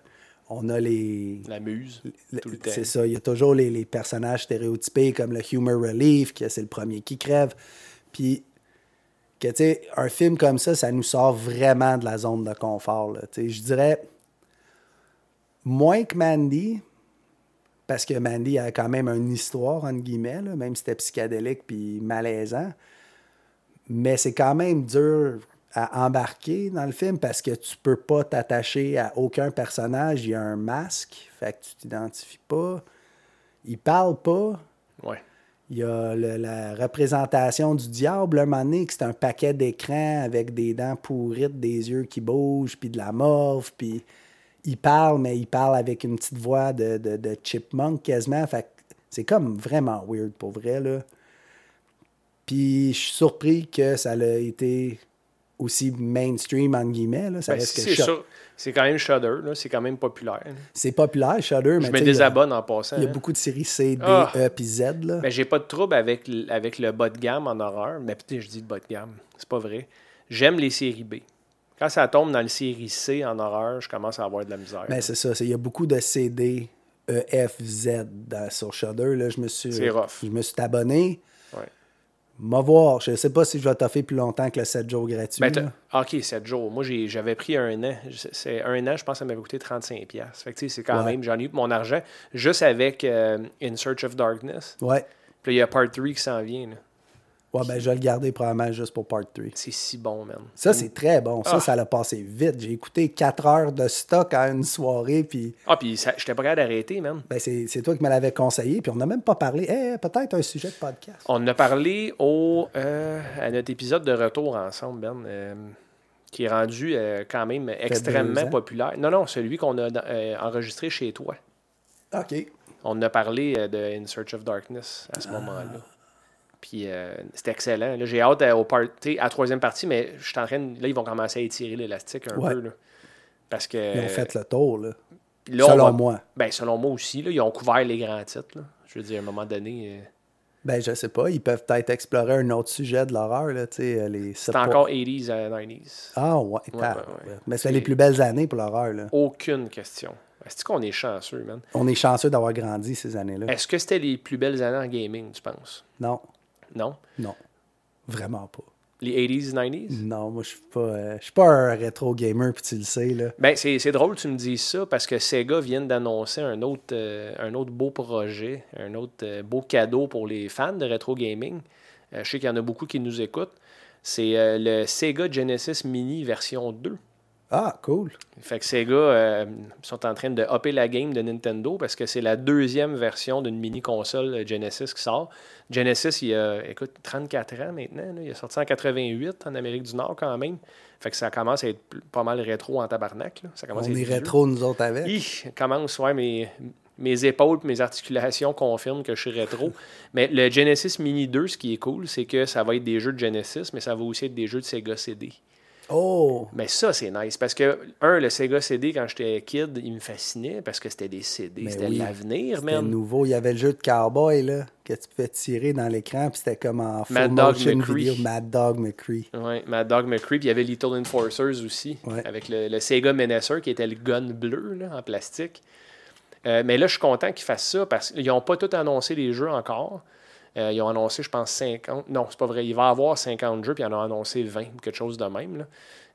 on a les. La muse, le- le. C'est ça, il y a toujours les, les personnages stéréotypés comme le humor relief, que c'est le premier qui crève. Puis, que un film comme ça, ça nous sort vraiment de la zone de confort. Je dirais moins que Mandy, parce que Mandy a quand même une histoire, entre guillemets, même si c'était psychédélique puis malaisant. Mais c'est quand même dur à embarquer dans le film parce que tu peux pas t'attacher à aucun personnage. Il y a un masque, fait que tu t'identifies pas. Il parle pas. Ouais. Il y a le- la représentation du diable, un moment donné, que c'est un paquet d'écrans avec des dents pourrites, des yeux qui bougent, puis de la morve, puis il parle, mais il parle avec une petite voix de, de, de chipmunk quasiment. Fait c'est comme vraiment weird pour vrai, là. Puis je suis surpris que ça a été aussi mainstream, entre guillemets. Là. Ça Ben, reste que. C'est quand même Shudder, là. c'est quand même populaire. C'est populaire, Shudder, mais Je me a- désabonne en passant. Il y a hein. beaucoup de séries C, D, Ah. E puis Z. Là. Ben, j'ai pas de trouble avec, le bas de gamme en horreur. Mais putain, je dis le bas de gamme. C'est pas vrai. J'aime les séries B. Quand ça tombe dans le série C en horreur, je commence à avoir de la misère. Ben, c'est ça. Il y a beaucoup de CD, E, F, Z dans- sur Shudder. Là. Je me suis, C'est rough. Je me suis abonné. Va voir. Je sais pas si je vais toffer plus longtemps que le 7 jours gratuit. Ben, t'as- ok, 7 jours. Moi, j'avais pris un an. C'est- un an, je pense que ça m'avait coûté 35$. Fait que, tu sais, c'est quand Ouais. même, j'en ai eu mon argent. Juste avec euh, In Search of Darkness. Ouais. Puis là, il y a Part 3 qui s'en vient. là. Ouais, ben, je vais le garder probablement juste pour Part 3. C'est si bon, man. Ça, c'est très bon. Ça, Ah. ça l'a passé vite. J'ai écouté 4 heures de stock à une soirée, puis Ah, puis j'étais pas capable d'arrêter, man. ben, c'est toi qui me l'avais conseillé, puis on n'a même pas parlé. Eh, peut-être un sujet de podcast. On a parlé au, euh, à notre épisode de retour ensemble, Ben, euh, qui est rendu euh, quand même extrêmement populaire. Non, non, celui qu'on a enregistré chez toi. OK. On a parlé de In Search of Darkness à ce Ah. moment-là. Puis euh, c'était excellent. Là, J'ai hâte à, au part- à la troisième partie, mais je suis en train de- Là, ils vont commencer à étirer l'élastique un Ouais. peu. Là, parce que. Ils ont fait le tour, là. là, on selon va- moi. Ben, selon moi aussi. Là, ils ont couvert les grands titres. là. Je veux dire, à un moment donné. euh, Ben, je sais pas. Ils peuvent peut-être explorer un autre sujet de l'horreur, là, tu sais, les... C'est encore 80s à 90s. Ah, ouais. ouais, ouais. Mais c'est C'est- les plus belles années pour l'horreur, là. Aucune question. Est-ce qu'on est chanceux, man? On est chanceux d'avoir grandi ces années-là. Est-ce que c'était les plus belles années en gaming, tu penses? Non, Non? non. Vraiment pas. Les 80s, 90s? Non, moi, je suis pas, euh, je suis pas un rétro gamer, puis tu le sais, là. Ben, c'est drôle que tu me dises ça parce que Sega vient d'annoncer un autre, euh, un autre beau projet, un autre euh, beau cadeau pour les fans de rétro gaming. Je sais qu'il y en a beaucoup qui nous écoutent. C'est le Sega Genesis Mini version 2. Ah, cool. Fait que Sega euh, sont en train de hopper la game de Nintendo parce que c'est la deuxième version d'une mini console euh, Genesis qui sort. Genesis, il y a, écoute, 34 ans maintenant. là. Il est sorti en 88 en Amérique du Nord quand même. Fait que ça commence à être pas mal rétro en tabarnak. là. Ça commence On à est vieux. rétro, nous autres, avec. Commence, ouais, mes, mes épaules et mes articulations confirment que je suis rétro. mais le Genesis Mini 2, ce qui est cool, c'est que ça va être des jeux de Genesis, mais ça va aussi être des jeux de Sega CD. Oh! Mais ça, c'est nice. Parce que, un, le Sega CD, quand j'étais kid, il me fascinait parce que c'était des CD. C'était oui. l'avenir, C'était man. nouveau. Il y avait le jeu de cowboy, là, que tu pouvais tirer dans l'écran, puis c'était comme en full Mad Dog McCree. Mad Dog McCree. Ouais, Mad Dog McCree. Puis il y avait Little Enforcers aussi. Ouais. Avec le, le Sega Menacer qui était le gun bleu là, en plastique. Euh, mais là, je suis content qu'ils fassent ça parce qu'ils n'ont pas tout annoncé les jeux encore. Euh, ils ont annoncé, je pense, 50. Non, c'est pas vrai. Il va y avoir 50 jeux, puis ils en ont annoncé 20 ou quelque chose de même.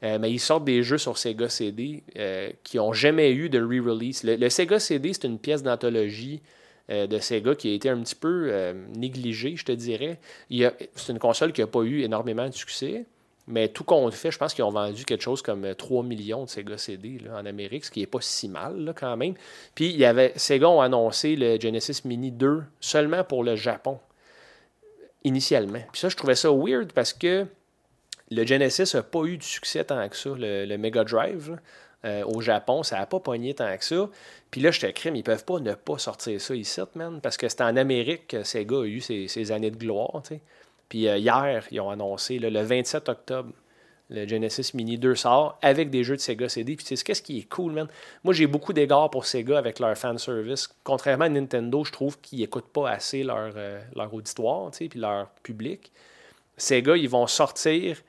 Euh, mais ils sortent des jeux sur Sega CD euh, qui n'ont jamais eu de re-release. Le, Sega CD, c'est une pièce d'anthologie de Sega qui a été un petit peu négligée, je te dirais. C'est une console qui n'a pas eu énormément de succès. Mais tout compte fait, je pense qu'ils ont vendu quelque chose comme euh, 3 millions de Sega CD en Amérique, ce qui n'est pas si mal quand même. Puis il y avait, Sega ont annoncé le Genesis Mini 2 seulement pour le Japon, initialement. Puis ça, je trouvais ça weird parce que le Genesis n'a pas eu de succès tant que ça, le, Mega Drive. Euh, au Japon, ça n'a pas pogné tant que ça. Puis là, j'étais crime, ils peuvent pas ne pas sortir ça ici, man, parce que c'est en Amérique que Sega a eu ses, ses années de gloire. Puis euh, hier, ils ont annoncé, le 27 octobre, le Genesis Mini 2 sort avec des jeux de Sega CD. Puis sais, qu'est-ce qui est cool, man? Moi, j'ai beaucoup d'égards pour Sega avec leur fanservice. Contrairement à Nintendo, je trouve qu'ils n'écoutent pas assez leur, euh, leur auditoire, tu sais, puis leur public. Sega, ils vont sortir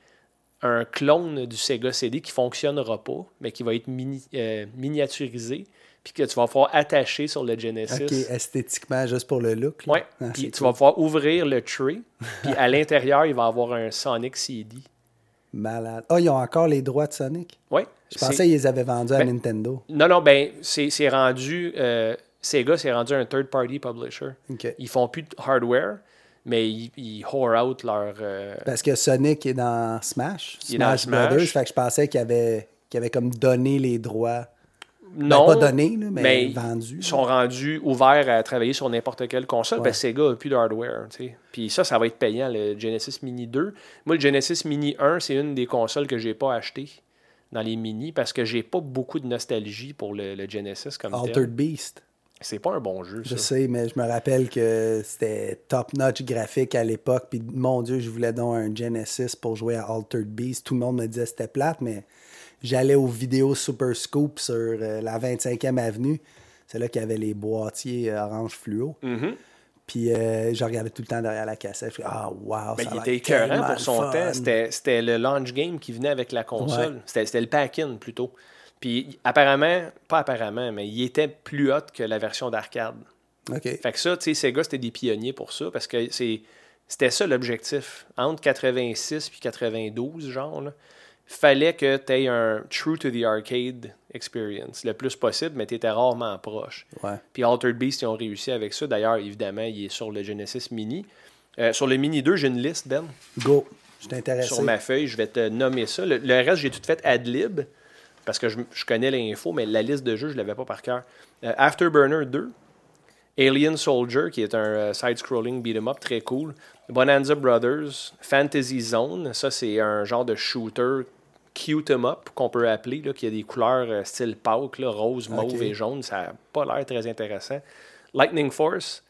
un clone du Sega CD qui ne fonctionnera pas, mais qui va être mini- euh, miniaturisé, puis que tu vas pouvoir attacher sur le Genesis. OK, esthétiquement, juste pour le look. Ouais. Ah, puis c'est tu cool. vas pouvoir ouvrir le tray, puis à l'intérieur, il va avoir un Sonic CD. Malade. Ah, ils ont encore les droits de Sonic? Ouais. Je pensais qu'ils les avaient vendus à Ben, Nintendo. Non, non, ben, c'est rendu. euh, Sega, c'est rendu un third-party publisher. OK. Ils font plus de hardware, mais ils, ils whore out leur. euh, Parce que Sonic est dans Smash. Il est dans Smash Smash. Brothers. Fait que je pensais qu'ils avaient, qu'ils avaient comme donné les droits. Non. Ben, pas donné, là, mais, mais. Ils sont rendus ouverts à travailler sur n'importe quelle console Ouais. parce que Sega n'a plus de hardware. Puis ça, ça va être payant, le Genesis Mini 2. Moi, le Genesis Mini 1, c'est une des consoles que j'ai pas acheté dans les mini parce que j'ai pas beaucoup de nostalgie pour le, le Genesis comme tel. Altered Beast. C'est pas un bon jeu, Je ça. sais, mais je me rappelle que c'était top-notch graphique à l'époque. Puis mon Dieu, je voulais donc un Genesis pour jouer à Altered Beast. Tout le monde me disait que c'était plate, mais j'allais aux vidéos Super Scoop sur euh, la 25e avenue. C'est là qu'il y avait les boîtiers euh, orange fluo. Mhm. Puis euh, je regardais tout le temps derrière la cassette. Je ah, wow, Ben, ça il était écœurant pour son fun. temps. C'était le launch game qui venait avec la console. Ouais. C'était le pack-in plutôt. Puis apparemment, pas apparemment, mais il était plus hot que la version d'arcade. Fait que ça, tu sais, Sega, c'était des pionniers pour ça parce que c'est c'était ça l'objectif. Entre 86 puis 92, genre, là, fallait que tu aies un true to the arcade experience le plus possible, mais tu étais rarement proche. Ouais. Puis Altered Beast, ils ont réussi avec ça. D'ailleurs, évidemment, il est sur le Genesis Mini. Euh, sur le Mini 2, j'ai une liste, Ben, Go. Je suis intéressé. sur ma feuille. Je vais te nommer ça. Le, le reste, j'ai tout fait ad lib parce que je, je connais l'info, mais la liste de jeux, je ne l'avais pas par cœur. Euh, Afterburner 2, Alien Soldier, qui est un euh, side-scrolling beat'em up très cool. Bonanza Brothers, Fantasy Zone, ça c'est un genre de shooter cute 'em up qu'on peut appeler, là, qui a des couleurs euh, style Pauk, là, rose, mauve et jaune. Ça n'a pas l'air très intéressant. Lightning Force.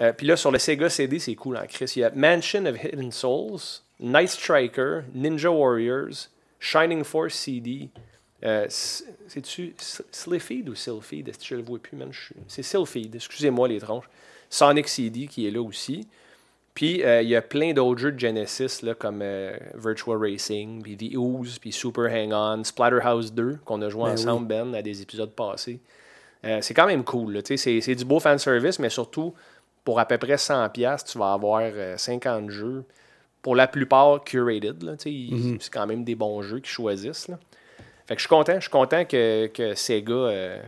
Euh, Puis là, sur le Sega CD, c'est cool en Chris. Il y a Mansion of Hidden Souls, Night Striker, Ninja Warriors, Shining Force CD. Euh, C'est-tu ou Sylphid? Est-ce que je le vois plus, suis- C'est Sylphid, excusez-moi les tronches. Sonic CD qui est là aussi. Puis euh, il y a plein d'autres jeux de Genesis là, comme euh, Virtual Racing, puis The Ooze, puis Super Hang-On, Splatterhouse 2 qu'on a joué Ben ensemble, Ben, à des épisodes passés. Euh, c'est quand même cool. C'est c'est du beau fanservice, mais surtout, pour à peu près 100$, piastres, tu vas avoir euh, 50 jeux. Pour la plupart, curated. ils- C'est quand même des bons jeux qu'ils choisissent. Là. Fait que je suis content. Je suis content que, que Sega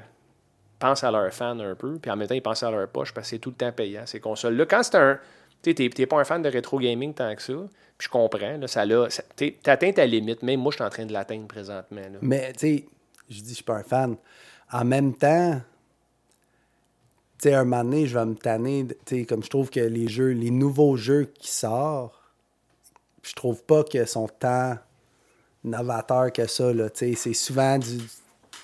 pense à leurs fans un peu, puis en même temps, ils pensent à leur poche parce que c'est tout le temps payant, ces consoles-là. Quand c'est un. Tu sais, t'es- t'es pas un fan de rétro gaming tant que ça, puis je comprends. Là, ça t'es- T'atteins ta limite. Même moi, je suis en train de l'atteindre présentement. là. Mais, tu sais, je dis, je suis pas un fan. En même temps, tu sais, un moment donné, je vais me tanner. Tu sais, comme je trouve que les jeux, les nouveaux jeux qui sortent, je trouve pas qu'ils sont tant novateurs que ça, là. Tu sais, c'est souvent du, du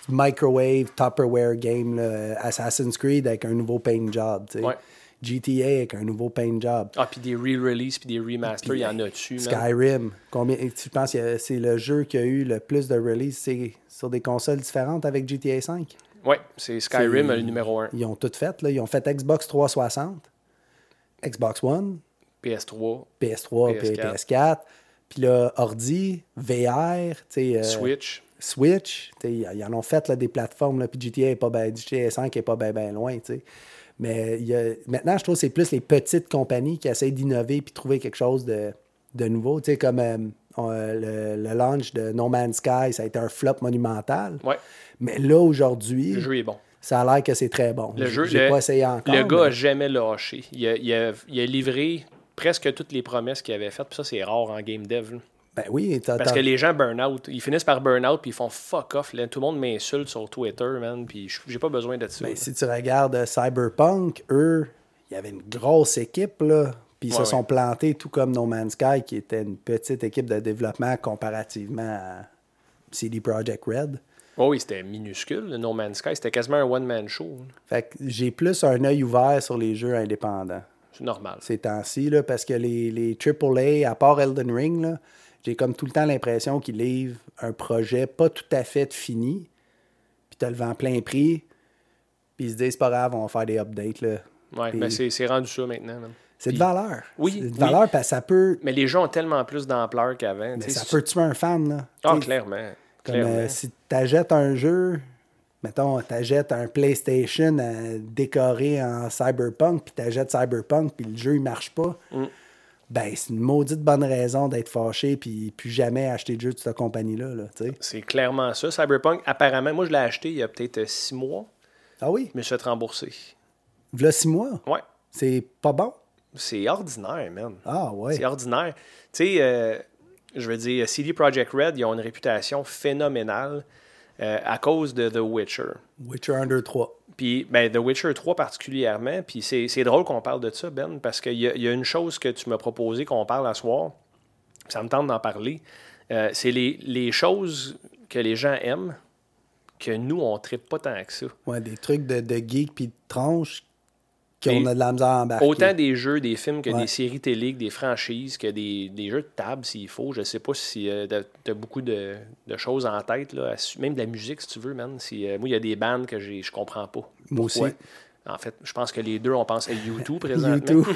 microwave, Tupperware game, là. Assassin's Creed avec un nouveau paint job, tu sais. Ouais. GTA avec un nouveau paint job. Ah, puis des re-releases, puis des remasters, il y en a dessus. man. Skyrim. Combien, tu penses que c'est le jeu qui a eu le plus de releases? Sur des consoles différentes avec GTA V? Ouais, c'est Skyrim le numéro 1. Ils ont tout fait. Là. Ils ont fait Xbox 360, Xbox One, PS3, PS3, puis PS4. PS4. Puis là, ordi, VR, euh, Switch. Switch. Ils en ont fait là, des plateformes. Puis GTA, est pas ben, GTA 5 n'est pas bien ben loin. tu sais. Mais il y a- maintenant, je trouve que c'est plus les petites compagnies qui essayent d'innover puis trouver quelque chose de, de nouveau. Tu sais, comme euh, on- le, le launch de No Man's Sky, ça a été un flop monumental. Ouais, Mais là, aujourd'hui, le jeu est bon. ça a l'air que c'est très bon. Le jeu, J'ai pas essayé encore. Le gars mais- n'a jamais lâché. Il a, il a- il a livré presque toutes les promesses qu'il avait faites. Puis ça, c'est rare en game dev. Ben oui, Parce que les gens burn out. Ils finissent par burn out puis ils font fuck off. là. Tout le monde m'insulte sur Twitter, man. Puis j'ai pas besoin de ça. Ben, si tu regardes euh, Cyberpunk, eux, il y avait une grosse équipe, là. Puis ils Ouais, se ouais. sont plantés, tout comme No Man's Sky, qui était une petite équipe de développement comparativement à CD Projekt Red. Oh oui, c'était minuscule. le No Man's Sky, c'était quasiment un one-man show. Fait que j'ai plus un œil ouvert sur les jeux indépendants C'est normal. ces temps-ci, là, parce que les, les AAA, à part Elden Ring, là, j'ai comme tout le temps l'impression qu'ils livrent un projet pas tout à fait fini, puis tu le vends plein prix, puis ils se disent, c'est pas grave, on va faire des updates. Là. Ouais, Puis ben c'est rendu ça maintenant. C'est de valeur. Oui, C'est de oui. valeur parce que ça peut, Mais les jeux ont tellement plus d'ampleur qu'avant. mais ça peut tuer un fan. Là. Ah, sais, clairement. Comme clairement. euh, si tu achètes un jeu, mettons, tu achètes un PlayStation euh, décoré en Cyberpunk, puis tu achètes Cyberpunk, puis le jeu il marche pas, Mm. Ben c'est une maudite bonne raison d'être fâché, puis plus jamais acheter de jeu de cette compagnie-là. Là. C'est clairement ça. Cyberpunk, apparemment, moi je l'ai acheté il y a peut-être euh, six mois, ah oui, mais je suis fait rembourser. v'là six mois, Ouais. c'est pas bon? C'est ordinaire, man. Ah ouais. C'est ordinaire. Tu sais, euh, je veux dire, CD Projekt Red, ils ont une réputation phénoménale euh, à cause de The Witcher. Witcher 1, 2, 3. Puis, ben, The Witcher 3 particulièrement. Puis, c'est drôle qu'on parle de ça, Ben, parce qu'il y, y a une chose que tu m'as proposé qu'on parle à soir. Ça me tente d'en parler. Euh, c'est les, les choses que les gens aiment que nous, on ne pas tant que ça. Ouais, des trucs de, de geek puis de tronche qu'on a de la misère à embarquer. Autant des jeux, des films que Ouais. des séries télé, que des franchises, que des, des jeux de table s'il faut. Je sais pas si tu as beaucoup de, de choses en tête, là, même de la musique si tu veux, man. Si, euh, moi, il y a des bandes que je comprends pas. Moi aussi. En fait, je pense que les deux, on pense à YouTube présentement.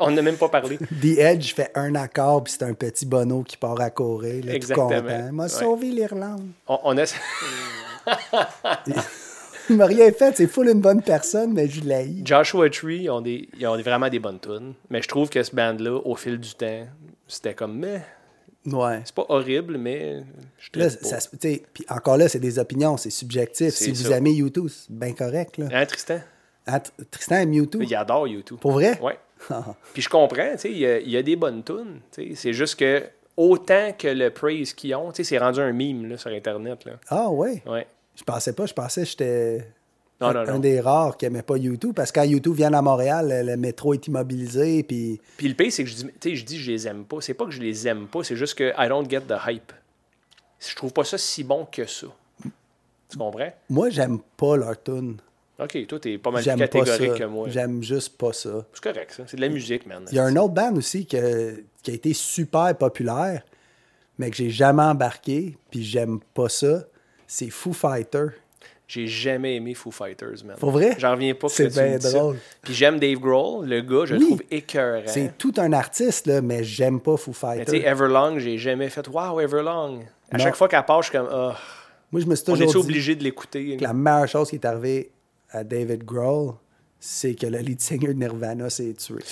On n'a même pas parlé. The Edge fait un accord, puis c'est un petit bonneau qui part à courir, là, tout Exactement. content. M'a Ouais. sauvé l'Irlande. On, on a... Il m'a rien fait, c'est full une bonne personne, mais je l'ai. Joshua Tree, ils ont, des, ils ont vraiment des bonnes tunes. Mais je trouve que ce band-là, au fil du temps, c'était comme... Mais, Ouais. c'est pas horrible, mais... Je Là, ça, puis encore là, c'est des opinions, c'est subjectif. C'est Si vous ça. aimez YouTube, c'est bien correct. Là. Hein, Tristan? Ah, Tr- Tristan aime YouTube. Il adore YouTube. Pour vrai? Ouais. Ah. Puis je comprends, tu sais, il y, a- il y a des bonnes tunes. tu sais. C'est juste que autant que le praise qu'ils ont, tu sais, c'est rendu un meme là, sur Internet. Là. Ah ouais? Ouais. Je pensais pas, je pensais que j'étais Non, un, non, un non. des rares qui aimait pas YouTube, parce que quand YouTube vient à Montréal, le, métro est immobilisé, puis Puis le pire, c'est que je dis, tu sais, je dis je les aime pas. C'est pas que je les aime pas, c'est juste que I don't get the hype. Je trouve pas ça si bon que ça. Tu comprends? moi, j'aime pas leur tune. Ok, toi, t'es pas mal plus catégorique ça. que moi. J'aime juste pas ça. C'est correct, ça. C'est de la musique, man. Il y a un autre band aussi que- qui a été super populaire, mais que j'ai jamais embarqué, puis j'aime pas ça. C'est Foo Fighter. J'ai jamais aimé Foo Fighters, man. Pour vrai? J'en reviens pas que C'est bien drôle. Puis j'aime Dave Grohl, le gars, je le trouve écœurant. C'est tout un artiste, là, mais j'aime pas Foo Mais tu sais. Everlong, j'ai jamais fait Wow, Everlong. À Non. chaque fois qu'elle part, je suis comme Ah, Moi, je me suis on toujours est dit obligé de l'écouter. la meilleure chose qui est arrivée à David Grohl, c'est que le lead singer de Nirvana s'est tué.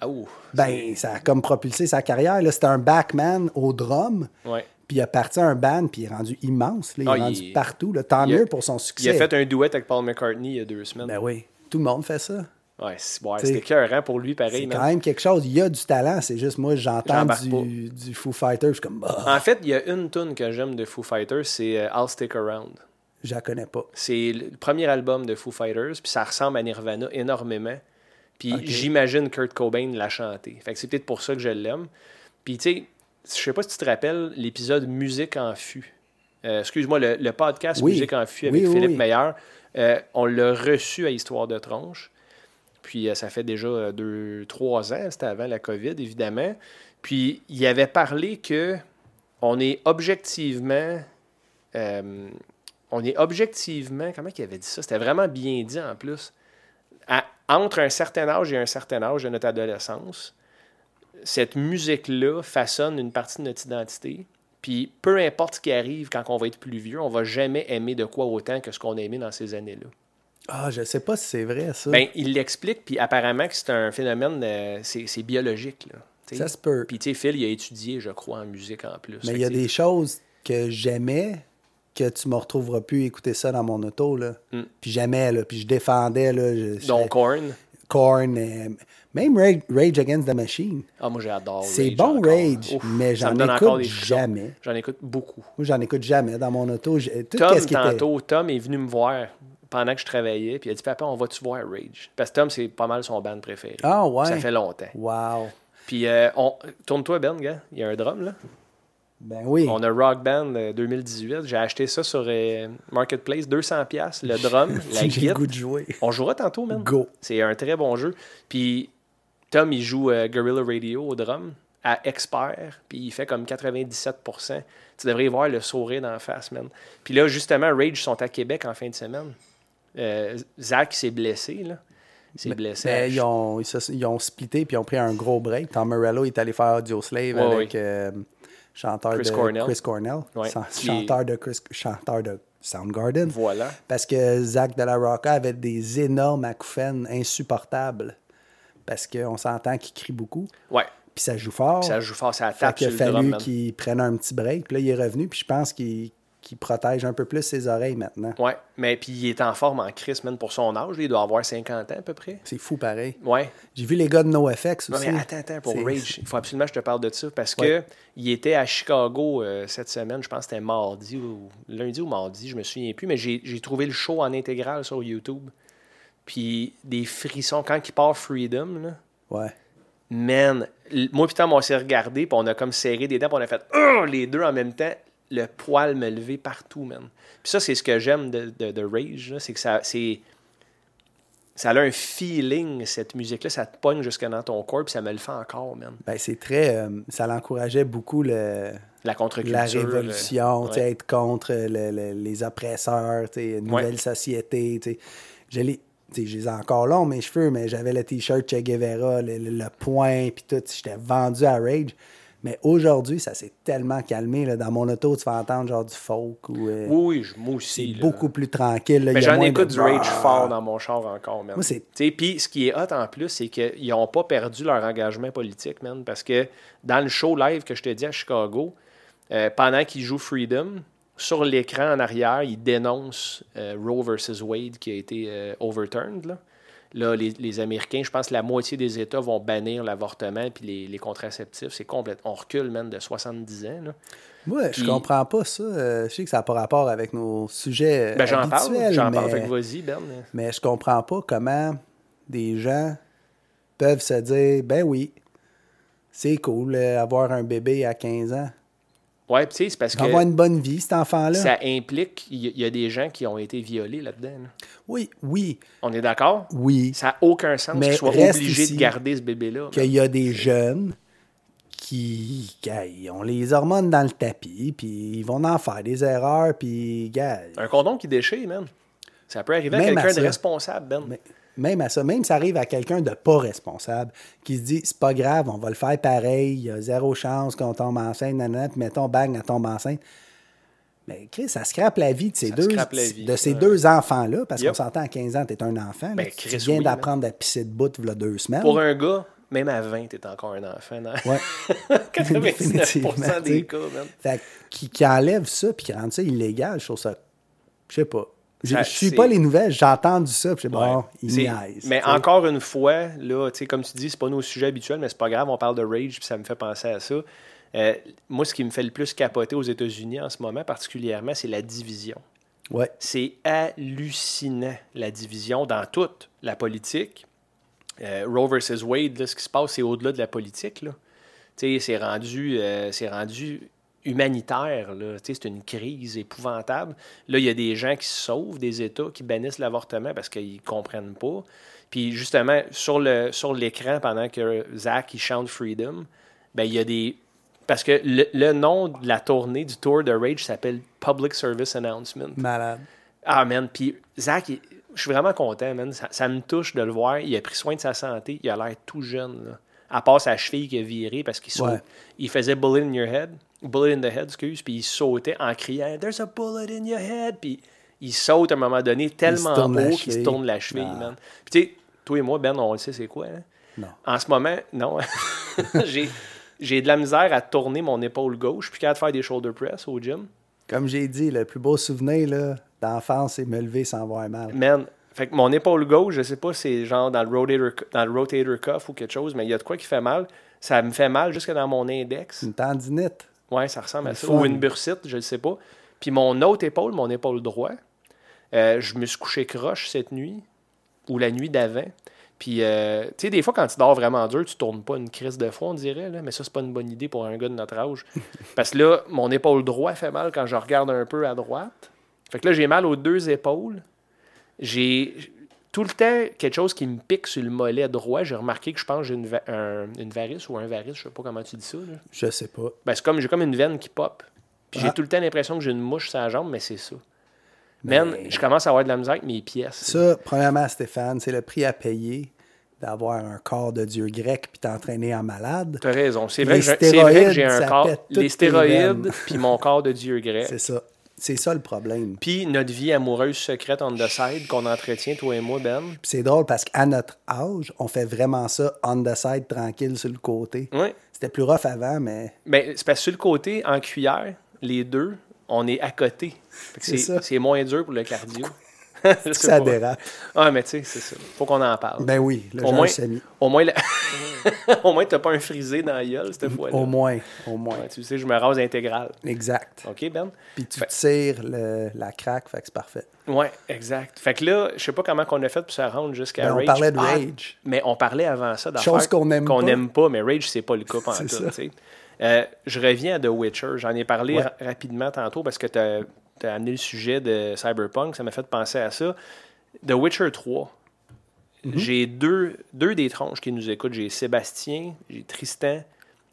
Ah, ouh. Ben, ça a comme propulsé sa carrière. là. C'était un backman au drum, Ouais. Puis il a parti à un band, puis il est rendu immense. là. Il Ah, est il- rendu partout. là. Tant il a- mieux pour son succès. Il a fait un duet avec Paul McCartney il y a deux semaines. Ben oui, tout le monde fait ça. Ouais, c'était écœurant pour lui, pareil. C'est quand même quelque chose. Il y a du talent, c'est juste moi, j'entends du, du Foo Fighter, je suis comme, bah, En fait, il y a une tune que j'aime de Foo Fighters, c'est euh, I'll Stick Around. je la connais pas. C'est le premier album de Foo Fighters, puis ça ressemble à Nirvana énormément. Puis j'imagine Kurt Cobain l'a chanté. Fait que c'est peut-être pour ça que je l'aime. Puis tu sais, je sais pas si tu te rappelles l'épisode Musique en fût. Euh, Excuse-moi, le, le podcast Oui. Musique en fût avec Oui, oui, Philippe. Meyer. euh, on l'a reçu à Histoire de Tronche. Puis euh, ça fait déjà euh, deux, trois ans, c'était avant la COVID, évidemment. Puis il avait parlé que on est objectivement. on est objectivement. Comment il avait dit ça? C'était vraiment bien dit en plus. À- entre un certain âge et un certain âge de notre adolescence, cette musique-là façonne une partie de notre identité. Puis peu importe ce qui arrive quand on va être plus vieux, on va jamais aimer de quoi autant que ce qu'on a aimé dans ces années-là. Ah, je sais pas si c'est vrai, ça. Ben, il l'explique, puis apparemment que c'est un phénomène, euh, c'est c'est biologique. Là, ça se peut. Puis, tu sais, Phil, il a étudié, je crois, en musique en plus. Mais il y a des choses que j'aimais que tu me retrouveras plus écouter ça dans mon auto. Là. Mm. Puis jamais, là. Puis je défendais. Là, je- Donc, Korn. Korn, euh, même Rage, Rage Against the Machine. Ah, moi, j'adore C'est bon, encore. Rage, Ouf, mais j'en écoute jamais. J'en écoute beaucoup. Moi, j'en écoute jamais dans mon auto. Tout Tom, ce qui était... tantôt, Tom est venu me voir pendant que je travaillais, puis il a dit Papa, on va-tu voir Rage? Parce que Tom, c'est pas mal son band préféré. Ah, ouais. Ça fait longtemps. Wow. Puis, euh, on... tourne-toi, Ben, gars. Il y a un drum, là. Ben oui. On a Rock Band euh, 2018. J'ai acheté ça sur euh, Marketplace, 200$, le drum, la J'ai le goût de jouer. On jouera tantôt, même. Go. C'est un très bon jeu. Puis Tom, il joue euh, Guerrilla Radio au drum à expert, puis il fait comme 97%. Tu devrais y voir le sourire d'en face, man. Puis là, justement, Rage sont à Québec en fin de semaine. Euh, Zach s'est blessé, là. Il s'est blessé. Ben, ils, ont, ils, se- ils ont splitté puis ils ont pris un gros break. Tom Morello est allé faire Audio Slave Ouais, avec oui. Chanteur Chris de Cornell. Chris Cornell. Ouais. Chanteur, de Chris, chanteur de Soundgarden. Voilà. Parce que Zach de la Rocca avait des énormes acouphènes insupportables. Parce qu'on s'entend qu'il crie beaucoup. Ouais. Puis ça joue fort. Puis ça joue fort, ça Fait tape qu'il a fallu qu'il prenne un petit break. Puis là, il est revenu. Puis je pense qu'il qu'il protège un peu plus ses oreilles maintenant. Ouais, mais puis il est en forme en Chris, man, pour son âge. Il doit avoir 50 ans à peu près. C'est fou pareil. Ouais. J'ai vu les gars de NoFX Non, aussi. mais attends, attends, pour Rage, il faut absolument que je te parle de ça parce que Ouais. il était à Chicago euh, cette semaine, je pense que c'était mardi ou lundi ou mardi, je me souviens plus, mais j'ai trouvé le show en intégrale sur YouTube. Puis des frissons quand il part Freedom, là. Ouais. Man, moi putain, on s'est regardé, puis on a comme serré des dents, puis on a fait Oh! les deux en même temps. Le poil me lever partout, man. Puis ça, c'est ce que j'aime de, de, de Rage, c'est que ça, c'est, ça a un feeling, cette musique-là, ça te pogne jusque dans ton corps, puis ça me le fait encore, man. Ben, c'est très. euh, ça l'encourageait beaucoup le, La contre-culture. la révolution, sais, Ouais. être contre le- le- les oppresseurs, une Ouais. nouvelle société. Je tu sais, je les ai encore longs, mes cheveux, mais j'avais le t-shirt Che Guevara, le, le, le point, puis tout. J'étais vendu à Rage. Mais aujourd'hui, ça s'est tellement calmé. Là. Dans mon auto, tu vas entendre genre du folk ou. euh, Oui, je- moi aussi. beaucoup plus tranquille. là. Mais j'en écoute de- du rage fort dans mon char encore, man. Puis ce qui est hot en plus, c'est qu'ils n'ont pas perdu leur engagement politique, man. Parce que dans le show live que je te dis à Chicago, euh, pendant qu'ils jouent Freedom, sur l'écran en arrière, ils dénoncent euh, Roe versus Wade qui a été overturned. Là, Là, les, les Américains, je pense que la moitié des États vont bannir l'avortement puis les, les contraceptifs. C'est complètement. On recule, man, de 70 ans. Là. Moi, Puis- je comprends pas ça. Euh, je sais que ça n'a pas rapport avec nos sujets Ben, j'en parle, j'en mais, parle, fait que vas-y, Ben. mais je comprends pas comment des gens peuvent se dire ben oui, c'est cool euh, avoir un bébé à 15 ans. Puis tu sais, c'est parce que. Avoir une bonne vie, cet enfant-là. Ça implique, il y, a des gens qui ont été violés là-dedans. là. Oui, oui, On est d'accord? oui. Ça n'a aucun sens qu'ils soient obligés de garder ce bébé-là. Qu'il y a des jeunes qui, ils ont les hormones dans le tapis, puis ils vont en faire des erreurs, puis gars, Un condom qui déchire, man. Ça peut arriver à Même à quelqu'un de responsable, Ben. Mais même à ça, même ça arrive à quelqu'un de pas responsable qui se dit c'est pas grave, on va le faire pareil, il y a zéro chance qu'on tombe enceinte, nanana, puis mettons, bang, elle tombe enceinte. Mais Chris, ça scrape la vie de ces Ça deux, vie, de ces deux enfants-là, parce Yep. qu'on s'entend à 15 ans, t'es un enfant. là, Ben, tu Chris, viens oui, d'apprendre à pisser de bout il y a deux semaines. Pour un gars, même à 20, t'es encore un enfant. Dans Ouais. 99% Définitivement, des tu cas, man. Fait que qui, qui enlève ça puis qui rend ça illégal, je trouve ça. Je sais pas. Je je suis pas les nouvelles, j'ai entendu ça, puis Ouais. bon, il C'est- niaise. Mais encore une fois, là, tu sais, comme tu dis, c'est pas nos sujets habituels, mais c'est pas grave, on parle de rage, puis ça me fait penser à ça. Euh, moi, ce qui me fait le plus capoter aux États-Unis en ce moment, particulièrement, c'est la division. Ouais. C'est hallucinant, la division dans toute la politique. Euh, Roe versus Wade, là, ce qui se passe, c'est au-delà de la politique. là. C'est rendu, euh, c'est rendu humanitaire. C'est une crise épouvantable. Là, il y a des gens qui se sauvent, des États qui bannissent l'avortement parce qu'ils ne comprennent pas. Puis justement, sur le sur l'écran, pendant que Zach il chante Freedom, ben, il y a des. Parce que le, le nom de la tournée, du tour de Rage s'appelle Public Service Announcement. Malade. Ah, man. Puis Zach, il- je suis vraiment content, man. Ça, ça me touche de le voir. Il a pris soin de sa santé. Il a l'air tout jeune, là. À part sa cheville qui a viré parce qu'il saute. Ouais. Il faisait bullet in your head. Bullet in the head, excuse. Puis il sautait en criant There's a bullet in your head. Puis il saute à un moment donné tellement haut qu'il se tourne la cheville, Ah. man. Puis tu sais, toi et moi, Ben, on le sait, c'est quoi, hein? Non. En ce moment, non. j'ai, j'ai de la misère à tourner mon épaule gauche. Puis de faire des shoulder press au gym. Comme j'ai dit, le plus beau souvenir là, d'enfance, c'est me lever sans avoir mal. Man, fait que mon épaule gauche, je sais pas si c'est genre dans le rotator, dans le rotator cuff ou quelque chose, mais il y a de quoi qui fait mal. Ça me fait mal jusque dans mon index. Une tendinite. Ouais, ça ressemble à ça. Ou une bursite, je ne sais pas. Puis mon autre épaule, mon épaule droite, euh, je me suis couché croche cette nuit ou la nuit d'avant. Puis, euh, tu sais, des fois, quand tu dors vraiment dur, tu tournes pas une crise de fond, on dirait, là, mais ça, c'est pas une bonne idée pour un gars de notre âge. Parce que là, mon épaule droite fait mal quand je regarde un peu à droite. Fait que là, j'ai mal aux deux épaules. J'ai tout le temps quelque chose qui me pique sur le mollet droit. J'ai remarqué que je pense que j'ai une, va- un- une varice ou un varice, je sais pas comment tu dis ça. là. Je sais pas. Ben, c'est comme j'ai comme une veine qui pop. Puis j'ai Ah. tout le temps l'impression que j'ai une mouche sur la jambe, mais c'est ça. Man, je commence à avoir de la misère avec mes pièces. Ça, premièrement, Stéphane, c'est le prix à payer d'avoir un corps de dieu grec puis t'entraîner en malade. T'as raison. C'est vrai, que j'ai- c'est vrai que j'ai un corps. Les stéroïdes, puis mon corps de dieu grec. C'est ça. C'est ça le problème. Puis notre vie amoureuse secrète on the side qu'on entretient, toi et moi, Ben? Puis c'est drôle parce qu'à notre âge, on fait vraiment ça on the side, tranquille, sur le côté. Oui. C'était plus rough avant, mais Mais c'est parce que sur le côté, en cuillère, les deux, on est à côté. Fait que C'est C'est ça. c'est moins dur pour le cardio. Ça dérape. Ah, mais tu sais, c'est ça. Faut qu'on en parle. Ben oui, le au, moins, au moins, la- au moins, t'as pas un frisé dans la gueule cette fois-là. Au moins, au moins. Ouais, tu sais, je me rase intégral. Exact. OK, Ben? Puis tu Fait- tires le- la craque, fait que c'est parfait. Ouais, exact. Fait que là, je sais pas comment on a fait pour se rendre jusqu'à Ben, on Rage. parlait de Ah, Rage. mais on parlait avant ça d'affaires Chose qu'on aime pas. n'aime pas, mais Rage, c'est pas le cas en C'est tout. ça. tu sais. Euh, je reviens à The Witcher. J'en ai parlé Ouais. ra- rapidement tantôt parce que tu as, amené le sujet de Cyberpunk. Ça m'a fait penser à ça. The Witcher 3. Mhm. J'ai deux, deux des tronches qui nous écoutent. J'ai Sébastien, j'ai Tristan.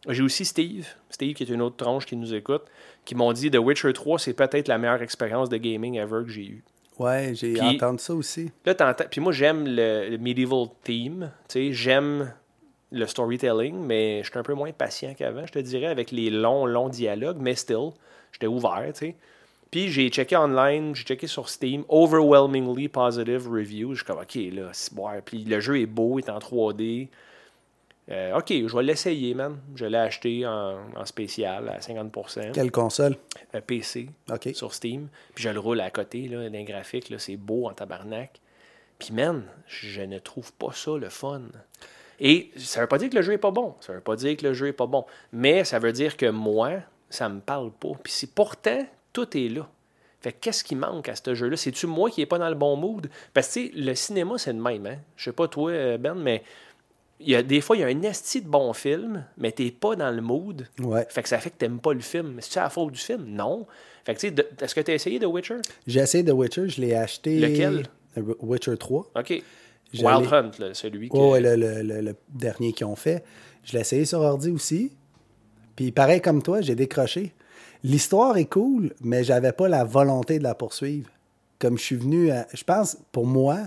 J'ai aussi Steve. Steve, qui est une autre tronche qui nous écoute, qui m'ont dit The Witcher 3, c'est peut-être la meilleure expérience de gaming ever que j'ai eue. Ouais, j'ai entendu ça aussi. Là, Puis moi, j'aime le, le medieval theme. Tu j'aime le storytelling, mais je suis un peu moins patient qu'avant, je te dirais, avec les longs, longs dialogues, mais still, j'étais ouvert, tu sais. Puis j'ai checké online, j'ai checké sur Steam, overwhelmingly positive reviews. Je suis comme, OK, là, c'est bon. Puis le jeu est beau, il est en 3D. Euh, OK, je vais l'essayer, man. Je l'ai acheté en, en spécial à 50%. Quelle console? Un PC sur Steam. Puis je le roule à côté là, d'un graphique. Là, c'est beau en tabarnak. Puis, man, je ne trouve pas ça le fun. Et ça veut pas dire que le jeu est pas bon. Ça veut pas dire que le jeu est pas bon. Mais ça veut dire que moi, ça me parle pas. Puis si pourtant, tout est là. Fait que qu'est-ce qui manque à ce jeu-là? C'est-tu moi qui est pas dans le bon mood? Parce que, le cinéma, c'est le même, hein? Je sais pas toi, euh, Ben, mais il y a, des fois, il y a un esti de bon film, mais t'es pas dans le mood. Ouais. Fait que ça fait que t'aimes pas le film. Mais c'est-tu à la faute du film? Non. Fait que, tu sais, est-ce que tu as essayé The Witcher? J'ai essayé The Witcher, je l'ai acheté. Lequel? The Witcher 3. OK. Wild Hunt, là, celui que... Ouais, le- le- le dernier qu'ils ont fait. Je l'ai essayé sur ordi aussi. Puis pareil comme toi, j'ai décroché. L'histoire est cool, mais j'avais pas la volonté de la poursuivre. Comme je suis venu à- Je pense, pour moi,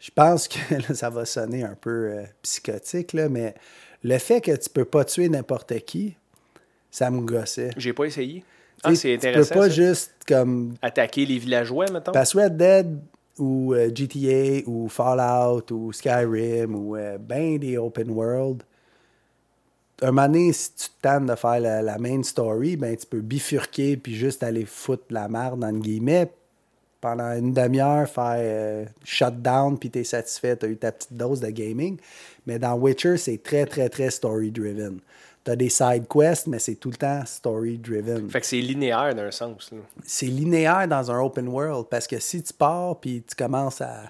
je pense que là, ça va sonner un peu euh, psychotique, là, mais le fait que tu peux pas tuer n'importe qui, ça me gossait. J'ai pas essayé. Ah, c'est Tu peux intéressant. pas ça. juste comme Attaquer les villageois, mettons. Parce que Red Dead ou euh, GTA ou Fallout ou Skyrim ou euh, ben des open world, un moment donné, si tu te tannes de faire la, la main story, ben tu peux bifurquer puis juste aller foutre la merde, dans guillemets, pendant une demi-heure, faire euh, shutdown puis t'es satisfait, t'as eu ta petite dose de gaming. Mais dans Witcher, c'est très, très, très story-driven. T'as des side quests, mais c'est tout le temps story-driven Fait que c'est linéaire d'un sens. c'est linéaire dans un open world parce que si tu pars puis tu commences à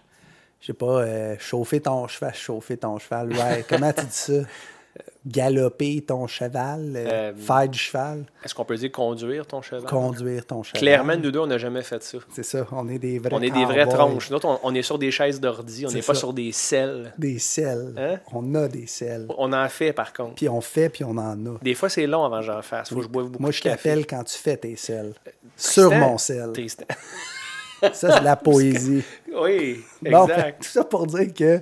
je sais pas euh, chauffer ton cheval chauffer ton cheval ouais, comment tu dis ça? galoper ton cheval euh, Euh, faire du cheval Est-ce qu'on peut dire conduire ton cheval? conduire ton cheval Clairement, nous deux, on n'a jamais fait ça. c'est ça on est des vrais On est des cowboys. tronches. Nous on, on est sur des chaises d'ordi, on n'est pas sur des selles. des selles Hein? on a des selles On en fait, par contre. puis on fait puis on en a Des fois, c'est long avant que j'en fasse. Faut que je boive beaucoup moi je t'appelle quand tu fais tes selles sur Tristan. mon sel Tristan. ça c'est la poésie oui, Bon, fait exact. tout ça pour dire que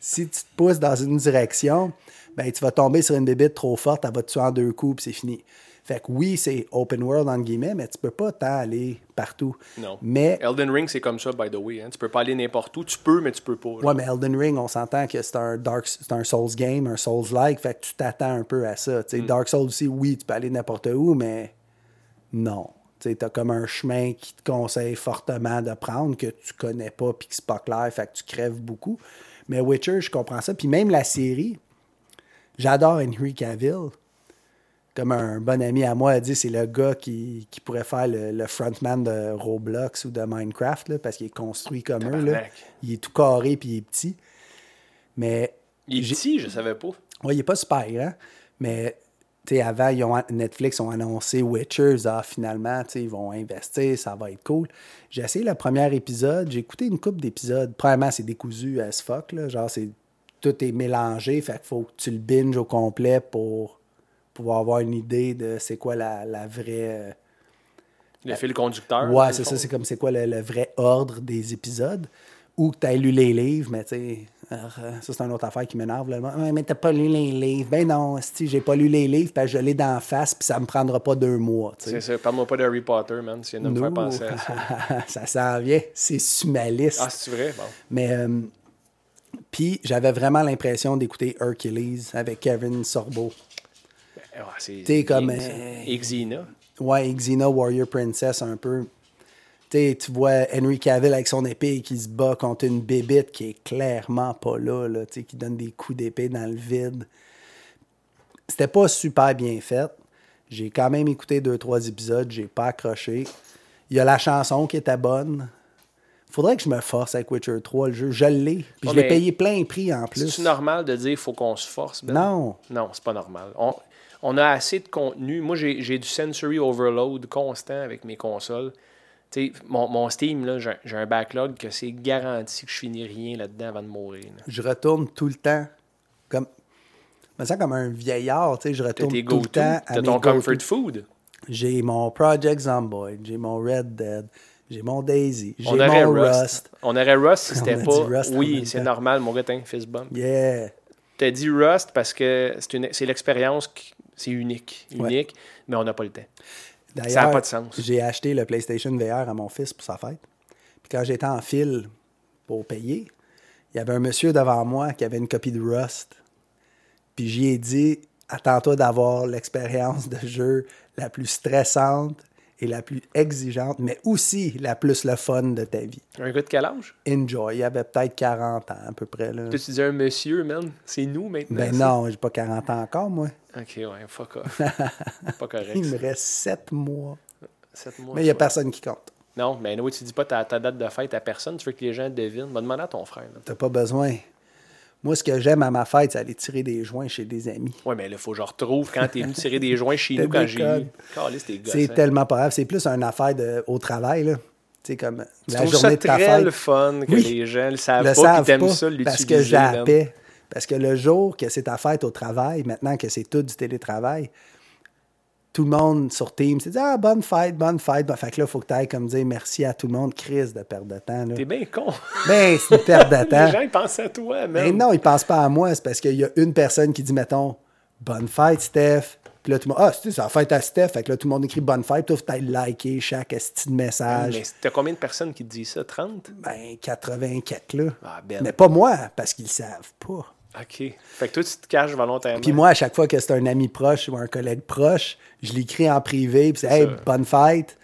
si tu te pousses dans une direction, ben tu vas tomber sur une bébite trop forte, elle va te tuer en deux coups, puis c'est fini. Fait que oui, c'est open world entre guillemets, mais tu peux pas tant aller partout. Non. Mais Elden Ring, c'est comme ça, by the way. Hein. Tu peux pas aller n'importe où. Tu peux, mais tu peux pas. là. ouais, mais Elden Ring, on s'entend que c'est un Dark c'est un Souls game, un Souls-like, fait que tu t'attends un peu à ça. Mm. Dark Souls aussi, oui, tu peux aller n'importe où, mais non. Tu as comme un chemin qui te conseille fortement de prendre que tu connais pas puis que c'est pas clair, fait que tu crèves beaucoup. Mais Witcher, je comprends ça. Puis même la série, j'adore Henry Cavill. Comme un bon ami à moi a dit, c'est le gars qui, qui pourrait faire le, le frontman de Roblox ou de Minecraft, là, parce qu'il est construit comme eux. Là. Il est tout carré puis il est petit. Mais Il est petit, je savais pas. Ouais, il n'est pas super grand, mais tu sais, avant, ils ont, Netflix ont annoncé Witchers. Ah, finalement, tu sais, ils vont investir, ça va être cool. J'ai essayé le premier épisode, j'ai écouté une couple d'épisodes. Premièrement, c'est décousu as fuck, là, genre, c'est, tout est mélangé, fait qu'il faut que tu le binges au complet pour pouvoir avoir une idée de c'est quoi la, la vraie. euh, Le fil conducteur. Ouais, c'est ça, c'est comme c'est quoi le, le vrai ordre des épisodes. Ou que tu as lu les livres, mais tu sais, euh, ça c'est une autre affaire qui m'énerve. mais t'as pas lu les livres. Ben non, si j'ai pas lu les livres, puis je l'ai d'en face, puis ça me prendra pas deux mois. C'est ça. Parle-moi pas de Harry Potter, man. Tu viens de me faire penser à ça. ça s'en vient, c'est sur ma liste. Ah, c'est vrai? Bon. Mais euh, puis j'avais vraiment l'impression d'écouter Hercules avec Kevin Sorbo. Ah, c'est T'es comme, euh, Et Xena. Ouais, Xena Warrior Princess un peu. T'sais, tu vois Henry Cavill avec son épée qui se bat contre une bébite qui est clairement pas là, là qui donne des coups d'épée dans le vide. C'était pas super bien fait. J'ai quand même écouté deux, trois épisodes, j'ai pas accroché. Il y a la chanson qui était bonne. Faudrait que je me force avec Witcher 3, le jeu. Je l'ai. Puis je l'ai payé plein prix en plus. C'est normal de dire qu'il faut qu'on se force, Ben? Non. Non, c'est pas normal. On, on a assez de contenu. Moi, j'ai j'ai du sensory overload constant avec mes consoles. Mon, mon Steam, là, j'ai j'ai un backlog que c'est garanti que je finis rien là-dedans avant de mourir. là. Je retourne tout le temps comme. Je me sens comme un vieillard. Je retourne tes tout le temps t'as ton comfort food. J'ai mon Project Zomboid, j'ai mon Red Dead, j'ai mon Daisy, j'ai mon Rust. Rust. On aurait Rust si c'était pas. Rust oui, c'est normal, mon gars, t'as un fist bump. Yeah. T'as dit Rust parce que c'est l'expérience, c'est unique. Ouais. Unique, mais on n'a pas le temps. D'ailleurs, Ça a pas de sens. J'ai acheté le PlayStation VR à mon fils pour sa fête. Puis quand j'étais en file pour payer, il y avait un monsieur devant moi qui avait une copie de Rust. Puis j'y ai dit Attends-toi d'avoir l'expérience de jeu la plus stressante et la plus exigeante, mais aussi la plus le fun de ta vie. Un gars de quel âge? Enjoy. Il avait peut-être 40 ans à peu près. Là. Tu dis un monsieur, man? C'est nous maintenant. Ben ça? non, j'ai pas 40 ans encore, moi. Ok, ouais, fuck off. pas correct. Il me reste 7 mois. Sept mois, Mais il n'y a personne qui compte. Non, mais oui, tu dis pas ta, ta date de fête à personne. Tu veux que les gens devinent. Va demander à ton frère. T'as pas besoin. Moi, ce que j'aime à ma fête, c'est aller tirer des joints chez des amis. Ouais, mais là, faut que je retrouve quand t'es venu tirer des joints chez nous quand j'ai C'est hein. tellement pas grave. C'est plus une affaire de, au travail, là. Tu sais, comme Tu la journée ça de ta très fête. le fun que Oui. les gens le savent le pas savent pas ça parce que j'ai la paix. Parce que le jour que c'est ta fête au travail, maintenant que c'est tout du télétravail, tout le monde sur Teams se dit Ah, bonne fête, bonne fête. Ben, fait que là, il faut que tu ailles comme dire merci à tout le monde. Crise de perte de temps. T'es bien con. Ben, c'est une perte de les temps. gens, ils pensent à toi, man. Mais non, ils pensent pas à moi. C'est parce qu'il y a une personne qui dit, mettons, bonne fête, Steph. Puis là, tout le monde, ah, c'est ça, fête à Steph. Fait que là, tout le monde écrit bonne fête. Toi, faut que liker chaque esti de message. Mais t'as combien de personnes qui te disent ça? 30? Ben, 84, là. Ah, ben. Mais pas moi, parce qu'ils savent pas. OK. Fait que toi, tu te caches volontairement. Puis moi, à chaque fois que c'est un ami proche ou un collègue proche, je l'écris en privé. Puis c'est, hey, ça. bonne fête.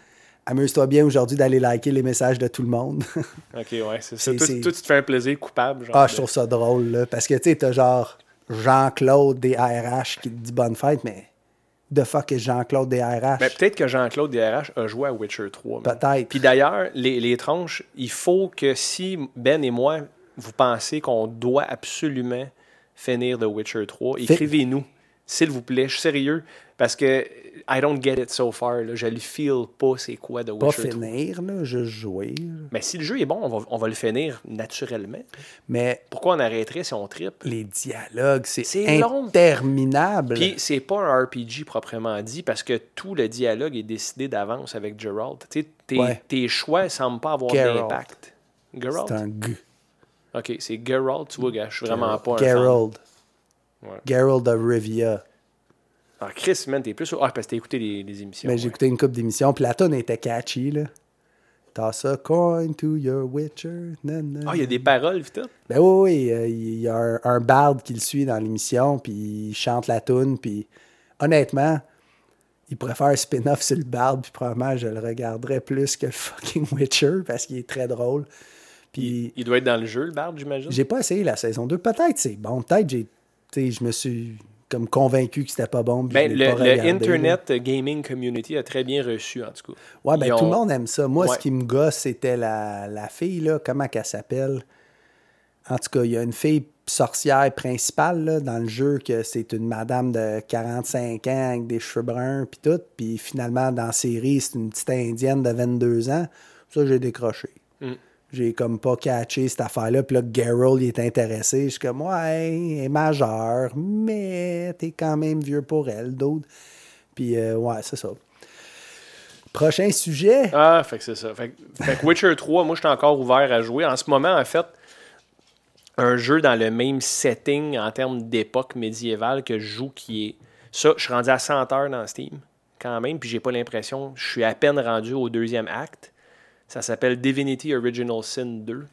Amuse-toi bien aujourd'hui d'aller liker les messages de tout le monde. OK, ouais, c'est ça. Toi, tu te fais un plaisir coupable. Genre ah, de- je trouve ça drôle, là. Parce que, tu sais, t'as genre Jean-Claude des ARH qui te dit bonne fête, mais de fuck est Jean-Claude des ARH? Ben, peut-être que Jean-Claude DRH a joué à Witcher 3. man. Peut-être. Puis d'ailleurs, les, les tranches, il faut que si Ben et moi, vous pensez qu'on doit absolument finir The Witcher 3, écrivez-nous, s'il vous plaît. Je suis sérieux, parce que I don't get it so far. Là. Je le feel pas c'est quoi The pas Witcher 3. finir, là, juste jouer. Mais si le jeu est bon, on va, on va le finir naturellement. Mais Pourquoi on arrêterait si on tripe? les dialogues, c'est interminable. Puis c'est pas un RPG proprement dit parce que tout le dialogue est décidé d'avance avec Geralt. Tes, Ouais. tes choix semblent pas avoir d'impact. C'est un G. Ok, c'est Geralt, tu vois, gars, je suis vraiment pas un fan. Geralt. Ouais. Geralt of Rivia. Ah, Chris, man, t'es plus. Ah, parce que t'as écouté les, les émissions. Mais j'ai ouais. écouté une couple d'émissions, puis la était catchy, là. T'as ça, coin to your witcher. nan, nan, Ah, il y a des paroles, vite. Ben oui, oui, euh, il y a un, un barde qui le suit dans l'émission, puis il chante la tune, puis honnêtement, il pourrait faire un spin-off sur le barde, puis probablement je le regarderais plus que le fucking Witcher, parce qu'il est très drôle. Puis Il doit être dans le jeu, le barde, j'imagine. j'ai pas essayé la saison 2. Peut-être c'est bon, peut-être j'ai, je me suis comme convaincu que c'était pas bon. Ben, le, là. Internet Gaming Community a très bien reçu, en tout cas. Ouais, ben Ils tout le ont- monde aime ça. Moi, Ouais. ce qui me gosse, c'était la, la fille, là, comment qu'elle s'appelle? En tout cas, il y a une fille sorcière principale là, dans le jeu que c'est une madame de 45 ans avec des cheveux bruns puis tout. Puis finalement, dans la série, c'est une petite indienne de 22 ans. Ça, j'ai décroché. J'ai comme pas catché cette affaire-là. Puis là, Geralt, il est intéressé. Je suis comme, ouais, elle est majeure, mais t'es quand même vieux pour elle, d'autres. Puis, euh, ouais, c'est ça. Prochain sujet. Ah, fait que c'est ça. Fait, que- fait que Witcher 3, moi, je suis encore ouvert à jouer. En ce moment, en fait, un jeu dans le même setting en termes d'époque médiévale que je joue qui est. Ça, je suis rendu à 100 heures dans Steam, quand même, puis j'ai pas l'impression. Je suis à peine rendu au deuxième acte. Ça s'appelle Divinity Original Sin 2.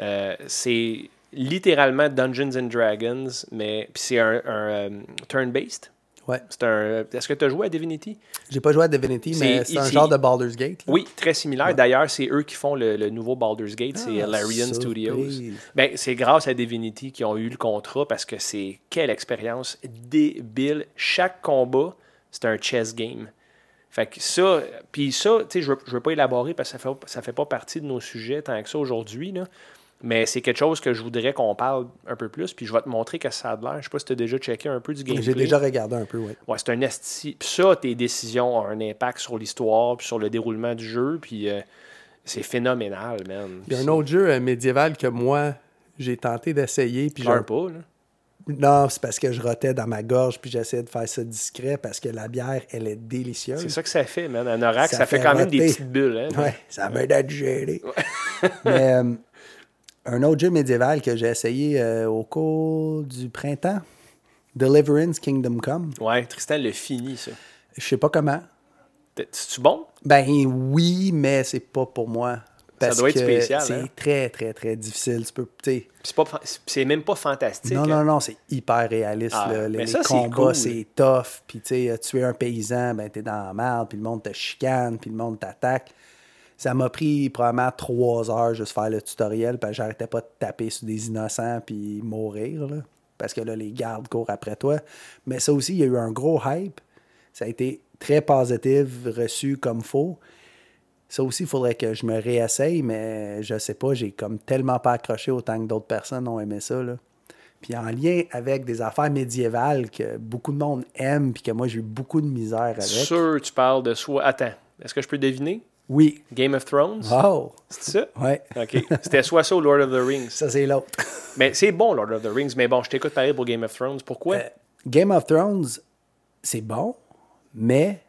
Euh, c'est littéralement Dungeons and Dragons, mais puis c'est un, un, euh, turn-based. Ouais. C'est un. Est-ce que tu as joué à Divinity? J'ai pas joué à Divinity, mais C'est- un genre de Baldur's Gate. là. Oui, très similaire. D'ailleurs, c'est eux qui font le, le nouveau Baldur's Gate, c'est Ah, Larian. Studios. Ben, c'est grâce à Divinity qu'ils ont eu le contrat parce que c'est quelle expérience débile. Chaque combat, c'est un chess game. Fait que ça, puis ça, tu sais, je veux, je veux pas élaborer parce que ça fait, ça fait pas partie de nos sujets tant que ça aujourd'hui, là. Mais c'est quelque chose que je voudrais qu'on parle un peu plus, puis je vais te montrer que ça a de l'air. Je sais pas si tu as déjà checké un peu du gameplay. J'ai déjà regardé un peu, oui. Ouais, c'est un esti. Puis ça, tes décisions ont un impact sur l'histoire, puis sur le déroulement du jeu, puis euh, c'est phénoménal, man. Il y a un autre jeu euh, médiéval que moi, j'ai tenté d'essayer. Puis Pleure pas, là. Non, c'est parce que je rotais dans ma gorge puis j'essayais de faire ça discret parce que la bière, elle est délicieuse. C'est ça que ça fait, man. Un oracle, ça, Ça fait, fait quand même des petites bulles, hein. Ouais, ça m'aide à digérer. Mais euh, un autre jeu médiéval que j'ai essayé euh, au cours du printemps, Deliverance Kingdom Come. Ouais, Tristan le fini, ça. Je sais pas comment. C'est-tu bon? Ben oui, mais c'est pas pour moi. Parce doit être spécial, C'est hein? très, très, très difficile. Tu peux, C'est même pas fantastique. Non, hein. non, non, c'est hyper réaliste. Ah, là. Les, mais les ça, c'est combats, cool. c'est tough. Puis, tu sais, tuer un paysan, ben, t'es dans la merde, puis le monde te chicane, puis le monde t'attaque. Ça m'a pris probablement trois heures juste faire le tutoriel, que j'arrêtais pas de taper sur des innocents, puis mourir, là. Parce que là, les gardes courent après toi. Mais ça aussi, il y a eu un gros hype. Ça a été très positif, reçu comme faux. Ça aussi, il faudrait que je me réessaye, mais je sais pas, j'ai comme tellement pas accroché autant que d'autres personnes ont aimé ça. Là. Puis en lien avec des affaires médiévales que beaucoup de monde aime, puis que moi j'ai eu beaucoup de misère avec. Sûr, tu parles de soi. Attends, est-ce que je peux deviner? Oui. Game of Thrones? Oh! C'est ça? Ouais. OK. C'était soit ça ou Lord of the Rings. Ça, c'est l'autre. Mais c'est bon, Lord of the Rings. Mais bon, je t'écoute pareil pour Game of Thrones. Pourquoi? Euh, Game of Thrones, c'est bon, mais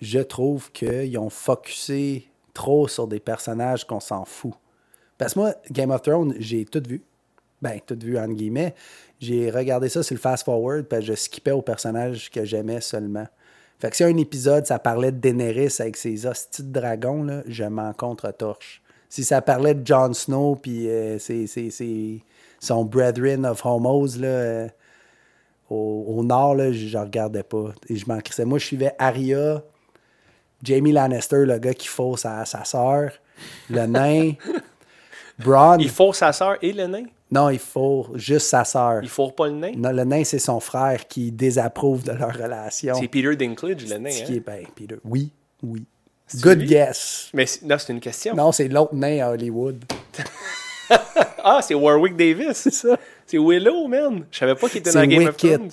je trouve qu'ils ont focusé trop sur des personnages qu'on s'en fout. Parce que moi, Game of Thrones, j'ai tout vu. Ben, tout vu, entre guillemets. J'ai regardé ça sur le fast-forward, puis je skippais aux personnages que j'aimais seulement. Fait que si un épisode, ça parlait de Daenerys avec ses hosties de dragons, là, je m'en contre-torche. Si ça parlait de Jon Snow, puis euh, c'est son brethren of homos, là, euh, au, nord, là, je, je regardais pas. Et je m'en crissais. Moi, je suivais Arya, Jamie Lannister, le gars qui fausse sa, sa sœur, le nain, Braun. Il faut sa sœur et le nain? Non, il faut juste sa sœur. Il faut pas le nain? Non, le nain, c'est son frère qui désapprouve de leur relation. C'est Peter Dinklage, le nain. Hein? qui est ben, Peter? Oui, oui. Good lui? guess. Mais non, c'est une question. Non, c'est l'autre nain à Hollywood. Ah, c'est Warwick Davis. C'est ça. C'est Willow, man. Je savais pas qu'il était dans Game of. Thrones.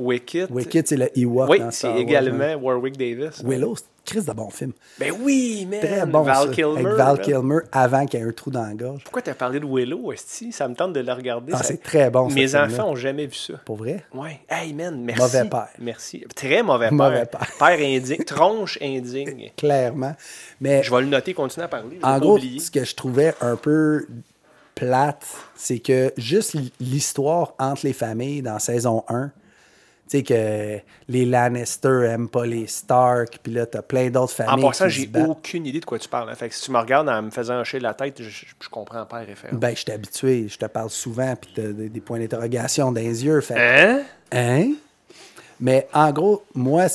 Wicket. Wicked, c'est le Ewok Oui, c'est Wars, également hein. Warwick Davis. Willow, c'est Chris de bon film. Ben oui, man. Très bon, Val ça. Kilmer. Avec Val. Kilmer avant qu'il y ait un trou dans la gorge. Pourquoi t'as parlé de Willow, Esti? Ça me tente de le regarder. Ah, ça- c'est très bon, Mes enfants ont jamais vu ça. Pour vrai? Ouais. Hey, man, merci. Mauvais père. Merci. Très mauvais père. Mauvais père. indigne. Tronche indigne. Clairement. Mais Je vais le noter, continue à parler. En gros, ce que je trouvais un peu plate, c'est que juste l'histoire entre les familles dans saison 1, tu sais que les Lannister aiment pas les Stark, puis là, t'as plein d'autres En familles passant, qui se j'ai aucune idée de quoi tu parles. hein. Fait que si tu me regardes en me faisant hocher la tête, je, comprends pas références. Ben, je suis habitué, je te parle souvent, puis t'as des, des points d'interrogation dans les yeux. Fait Hein? Hein? Mais en gros, moi,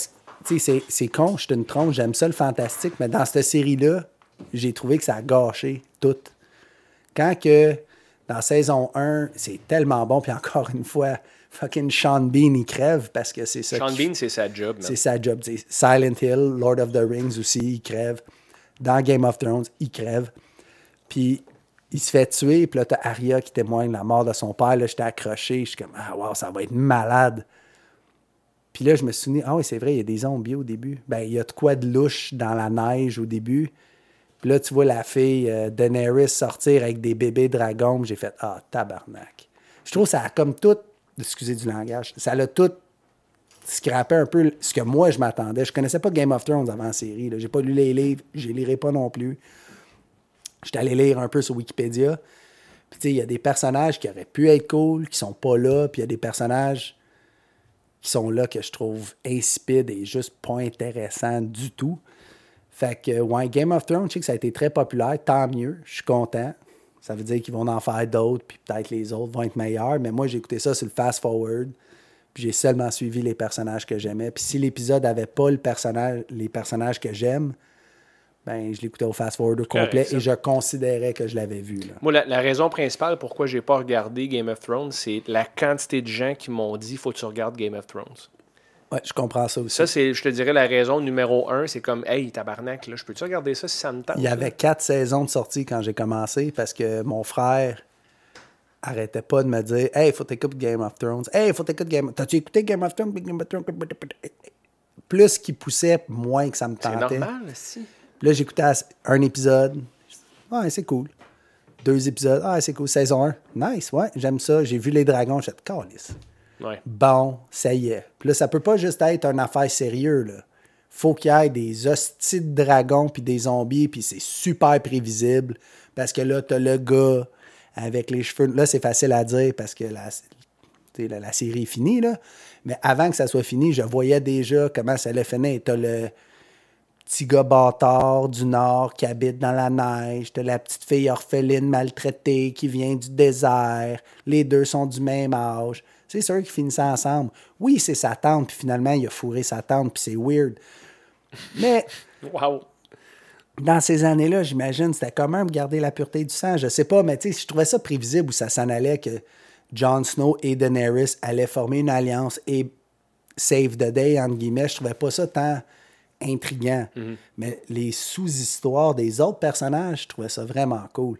tu sais, c'est- c'est con, je suis une tronche, j'aime ça le fantastique, mais dans cette série-là, j'ai trouvé que ça a gâché tout. Quand que dans saison 1, c'est tellement bon, puis encore une fois, fucking Sean Bean, il crève parce que c'est ça. Sean qui- Bean, c'est sa job. C'est sa job. Silent Hill, Lord of the Rings aussi, il crève. Dans Game of Thrones, il crève. Puis il se fait tuer, puis là, t'as Arya qui témoigne de la mort de son père. Là, j'étais accroché, je suis comme, ah, wow, ça va être malade. Puis là, je me suis souvenu, ah oui, c'est vrai, il y a des zombies au début. Ben, il y a de quoi de louche dans la neige au début. Puis là, tu vois la fille euh, Daenerys sortir avec des bébés dragons. J'ai fait, ah, tabarnak. Je trouve que ça a comme tout, excusez du langage, ça l'a tout scrappé un peu ce que moi, je m'attendais. Je connaissais pas Game of Thrones avant la série. J'ai pas lu les livres, je les lirai pas non plus. J'étais allé lire un peu sur Wikipédia. Puis, tu sais, il y a des personnages qui auraient pu être cool, qui sont pas là. Puis, il y a des personnages qui sont là que je trouve insipides et juste pas intéressants du tout. Fait que, ouais, Game of Thrones, je sais que ça a été très populaire. Tant mieux. Je suis content. Ça veut dire qu'ils vont en faire d'autres, puis peut-être les autres vont être meilleurs. Mais moi, j'ai écouté ça sur le fast-forward. Puis j'ai seulement suivi les personnages que j'aimais. Puis si l'épisode n'avait pas le personnage, les personnages que j'aime, ben je l'écoutais au fast-forward au complet et je considérais que je l'avais vu. Là. Moi, la, la raison principale pourquoi j'ai pas regardé Game of Thrones, c'est la quantité de gens qui m'ont dit faut que tu regardes Game of Thrones. Ouais, je comprends ça aussi. Ça, c'est, je te dirais, la raison numéro un. C'est comme, hey, tabarnak, là, je peux-tu regarder ça si ça me tente? Il y avait quatre saisons de sortie quand j'ai commencé parce que mon frère arrêtait pas de me dire Hey, faut t'écouter Game of Thrones. Hey, faut t'écouter Game T'as-tu écouté Game of Thrones? Game of Thrones? Plus qu'il poussait, moins que ça me C'est tentait. normal, si. Puis là, j'écoutais un épisode. Ouais, c'est cool. Deux épisodes. Ah, c'est cool. Saison 1. Nice, ouais, j'aime ça. J'ai vu les dragons. J'ai dit, calice. Bon, ça y est. Puis là, ça peut pas juste être une affaire sérieuse, là. Faut qu'il y ait des hosties dragons puis des zombies, puis c'est super prévisible. Parce que là, t'as le gars avec les cheveux. Là, c'est facile à dire parce que la série est finie, là. Mais avant que ça soit fini, je voyais déjà comment ça allait finir. T'as le petit gars bâtard du Nord qui habite dans la neige. T'as la petite fille orpheline maltraitée qui vient du désert. Les deux sont du même âge. C'est sûr qu'ils finissent ensemble. Oui, c'est sa tante, puis finalement, il a fourré sa tante, puis c'est weird. Mais Wow. dans ces années-là, j'imagine, c'était quand même garder la pureté du sang? Je sais pas, mais tu sais, je trouvais ça prévisible où ça s'en allait que Jon Snow et Daenerys allaient former une alliance et save the day, entre guillemets. Je trouvais pas ça tant intriguant. Mais les sous-histoires des autres personnages, je trouvais ça vraiment cool.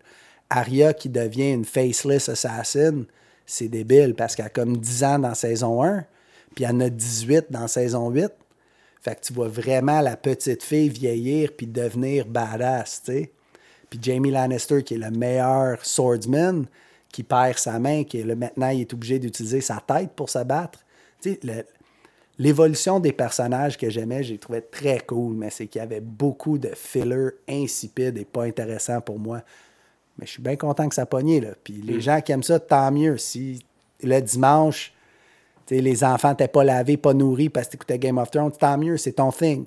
Arya qui devient une faceless assassin, c'est débile parce qu'elle a comme 10 ans dans saison 1, puis elle en a 18 dans saison 8. Fait que tu vois vraiment la petite fille vieillir puis devenir badass, tu sais. Puis Jamie Lannister, qui est le meilleur swordsman, qui perd sa main, qui est là, maintenant, il est obligé d'utiliser sa tête pour se battre. Tu sais, le- l'évolution des personnages que j'aimais, j'ai trouvé très cool, mais c'est qu'il y avait beaucoup de fillers insipides et pas intéressants pour moi. Mais je suis bien content que ça pognait, là. Puis les gens qui aiment ça, tant mieux. Si le dimanche, tu les enfants n'étaient pas lavés, pas nourris parce que t'écoutais Game of Thrones, tant mieux, c'est ton thing.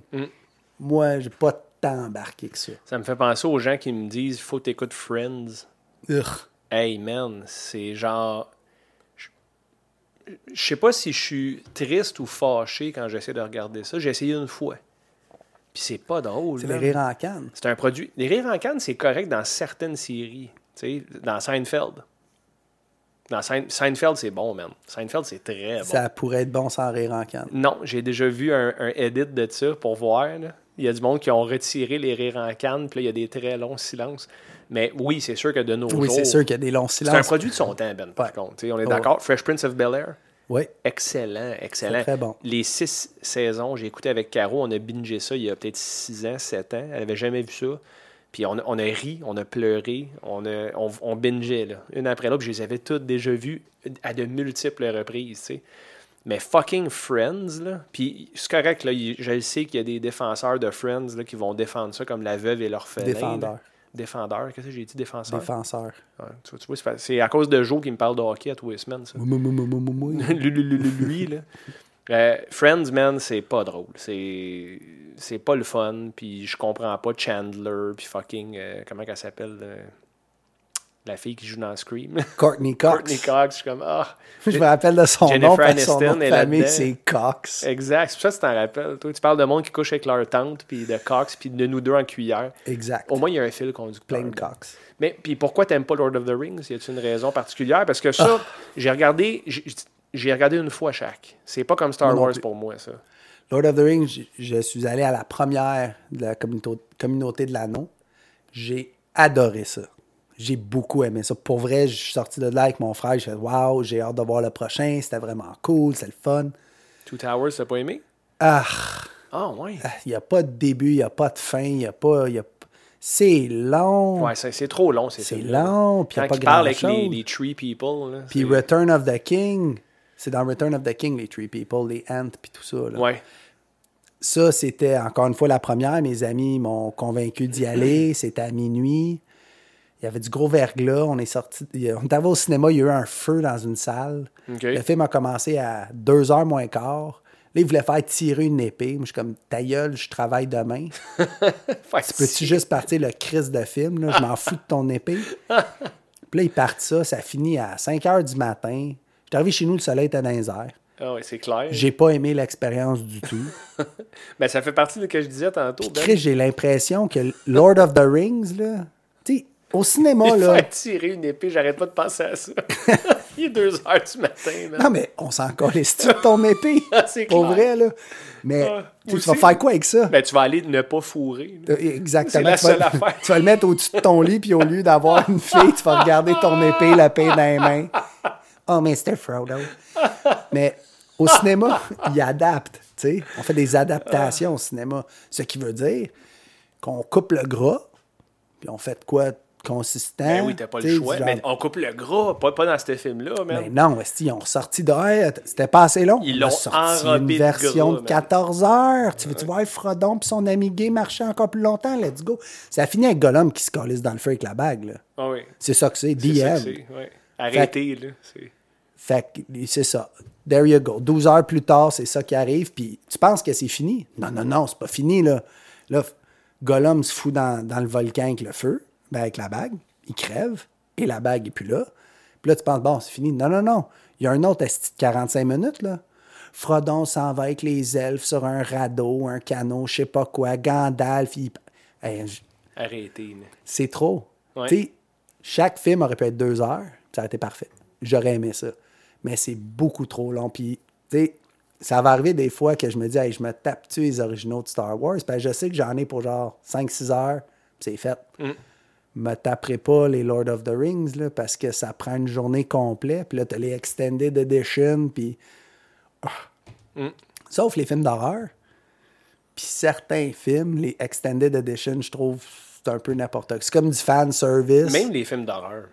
Moi, j'ai pas tant embarqué que ça. Ça me fait penser aux gens qui me disent faut t'écouter Friends. Ugh. Hey man, c'est genre. Je sais pas si je suis triste ou fâché quand j'essaie de regarder ça. J'ai essayé une fois. Puis c'est pas drôle. C'est les rires en canne. C'est un produit. Les rires en canne, c'est correct dans certaines séries. Tu sais, dans Seinfeld. Dans Sein- Seinfeld, c'est bon, man. Seinfeld, c'est très bon. Ça pourrait être bon sans rire en canne. Non, j'ai déjà vu un, un edit de ça pour voir. là. Il y a du monde qui ont retiré les rires en canne, puis là, il y a des très longs silences. Mais oui, c'est sûr que de nos Oui, jours. c'est sûr qu'il y a des longs C'est un silences. produit de son temps, Ben, par contre. On est Ouais. d'accord. Fresh Prince of Bel Air, Oui, excellent, excellent. Très bon. Les six saisons, j'ai écouté avec Caro, on a bingé ça il y a peut-être six ans, sept ans. Elle avait jamais vu ça. Puis on, a- on a ri, on a pleuré, on, a, on, on bingeait, là, une après l'autre. Je les avais toutes déjà vues à de multiples reprises, tu sais. Mais fucking Friends, là. Puis c'est correct, là. Je sais qu'il y a des défenseurs de Friends là, qui vont défendre ça comme la veuve et l'orphelin. Défendeur, qu'est-ce que j'ai dit, défenseur? défenseur. Ouais, tu vois, tu vois, c'est à cause de Joe qui me parle de hockey à tous les semaines, ça. Lui, là. Euh, Friends, man, c'est pas drôle. C'est c'est pas le fun. Puis je comprends pas Chandler. Puis fucking. euh, comment qu'elle s'appelle euh, La fille qui joue dans Scream. Courtney Cox. Courtney Cox. Je suis comme. Ah. Je me rappelle de son Jennifer nom parce que son nom de famille, c'est Cox. Exact. C'est pour ça que tu t'en rappelles. Toi, tu parles de monde qui couche avec leur tante. Puis de Cox. Puis de nous deux en cuillère. Exact. Au moins, il y a un fil conducteur. Plain Cox. Mais puis pourquoi t'aimes pas Lord of the Rings? Y a-t-il une raison particulière? Parce que ça, j'ai regardé, j'ai- regardé une fois chaque. C'est pas comme Star non Wars pour moi ça. Lord of the Rings, je, suis allé à la première de la communauté, communauté de l'anneau. J'ai adoré ça. J'ai beaucoup aimé ça. Pour vrai, je suis sorti de là avec mon frère. J'ai fait Waouh, j'ai hâte de voir le prochain. C'était vraiment cool, c'est le fun. Two Towers, t'as pas aimé? Ah, Ah ouais. il n'y a pas de début, il n'y a pas de fin, il n'y a pas. y a- C'est long. Ouais, c'est c'est trop long ces c'est long, puis il a pas parlent avec les, les Tree People. Là, Puis Return of the King, c'est dans Return of the King, les Tree People, les Ants, puis tout ça. là. Ouais. Ça, c'était encore une fois la première. Mes amis m'ont convaincu d'y aller. C'était à minuit. Il y avait du gros verglas. On est sorti. On était au cinéma. Il y a eu un feu dans une salle. Le film a commencé à 2 heures moins quart. Là, il voulait faire tirer une épée. Moi, je suis comme, ta gueule, je travaille demain. Que Peux-tu juste partir le crise de film? Là? Je m'en fous de ton épée. Puis là, ils partent ça. Ça finit à 5 heures du matin. Je suis arrivé chez nous, le soleil était dans les airs. Ah ouais, c'est clair. J'ai pas aimé l'expérience du tout. Ben, ça fait partie de ce que je disais tantôt. Ben. Chris, j'ai l'impression que Lord of the Rings, là, tu au cinéma, Il là, faire tirer une épée, j'arrête pas de penser à ça. Il est 2 heures du matin, man. Non, mais on s'en calisse de ton épée? Ah, c'est Pour vrai, là. Mais Ah, tu aussi. vas faire quoi avec ça? Ben, tu vas aller ne pas fourrer. là. Euh, Exactement. C'est la tu, vas, seule affaire. tu vas le mettre au-dessus de ton lit, puis au lieu d'avoir une fille, tu vas regarder ton épée, la paix dans les mains. Oh, Mr. Frodo. Mais au cinéma, ils adaptent. tu sais. On fait des adaptations au cinéma. Ce qui veut dire qu'on coupe le gras, puis on fait de quoi consistant. Ben oui, t'as pas le choix. Mais on coupe le gras, pas, pas dans ce film-là, mais non, esti, ils ont sorti de. Hey, C'était pas assez long. Ils l'ont sorti une de version gras, de man. 14 heures. Tu veux-tu voir Frodon puis son ami gay marcher encore plus longtemps? Let's go. Ça finit avec Gollum qui se calisse dans le feu avec la bague. Là. Ah oui. C'est ça que c'est. DM. Arrêtez, là. c'est- Fait que c'est ça. There you go. 12 heures plus tard, c'est ça qui arrive. Puis tu penses que c'est fini? Non, non, non, c'est pas fini. Là, là Gollum se fout dans, dans le volcan avec le feu, ben, avec la bague. Il crève et la bague est plus là. Puis là, tu penses, bon, c'est fini. Non, non, non. Il y a un autre esti de 45 minutes. là. Frodon s'en va avec les elfes sur un radeau, un canot, je sais pas quoi. Gandalf, il... Hey, j- Arrêtez, c'est trop. Ouais. Tu sais, chaque film aurait pu être deux heures, ça aurait été parfait. J'aurais aimé ça. Mais c'est beaucoup trop long. Puis, tu sais, ça va arriver des fois que je me dis, hey, je me tape-tu les originaux de Star Wars? Que je sais que j'en ai pour genre 5-6 heures, c'est fait. Mm. Me taperai pas les Lord of the Rings, là, parce que ça prend une journée complète. Puis là, t'as les Extended Edition, puis. Ah. Mm. Sauf les films d'horreur. Puis certains films, les Extended Edition, je trouve c'est un peu n'importe quoi. C'est comme du fan service. Même les films d'horreur.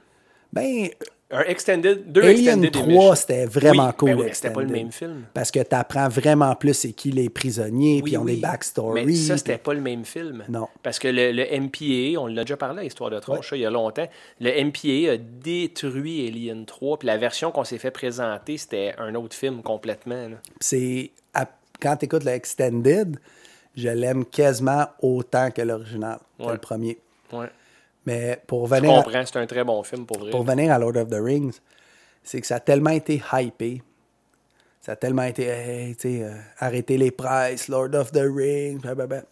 Ben, Un extended, deux Alien extended 3, émissions. c'était vraiment Oui, cool. ben oui, c'était pas le même film. Parce que tu apprends vraiment plus c'est qui les prisonniers, puis ils ont des backstories. Mais ça, c'était pas le même film. Non. Parce que le, le MPA, on l'a déjà parlé à Histoire de Tronche, il y a longtemps, le MPA a détruit Alien 3, puis la version qu'on s'est fait présenter, c'était un autre film complètement. c'est quand tu écoutes le Extended, je l'aime quasiment autant que l'original, que Ouais. le premier. Ouais. Mais pour Je venir, à, comprends, c'est un très bon film pour vrai. pour venir à Lord of the Rings, c'est que ça a tellement été hypé. Ça a tellement été, hey, tu sais, euh, arrêtez les prices, Lord of the Rings, blablabla.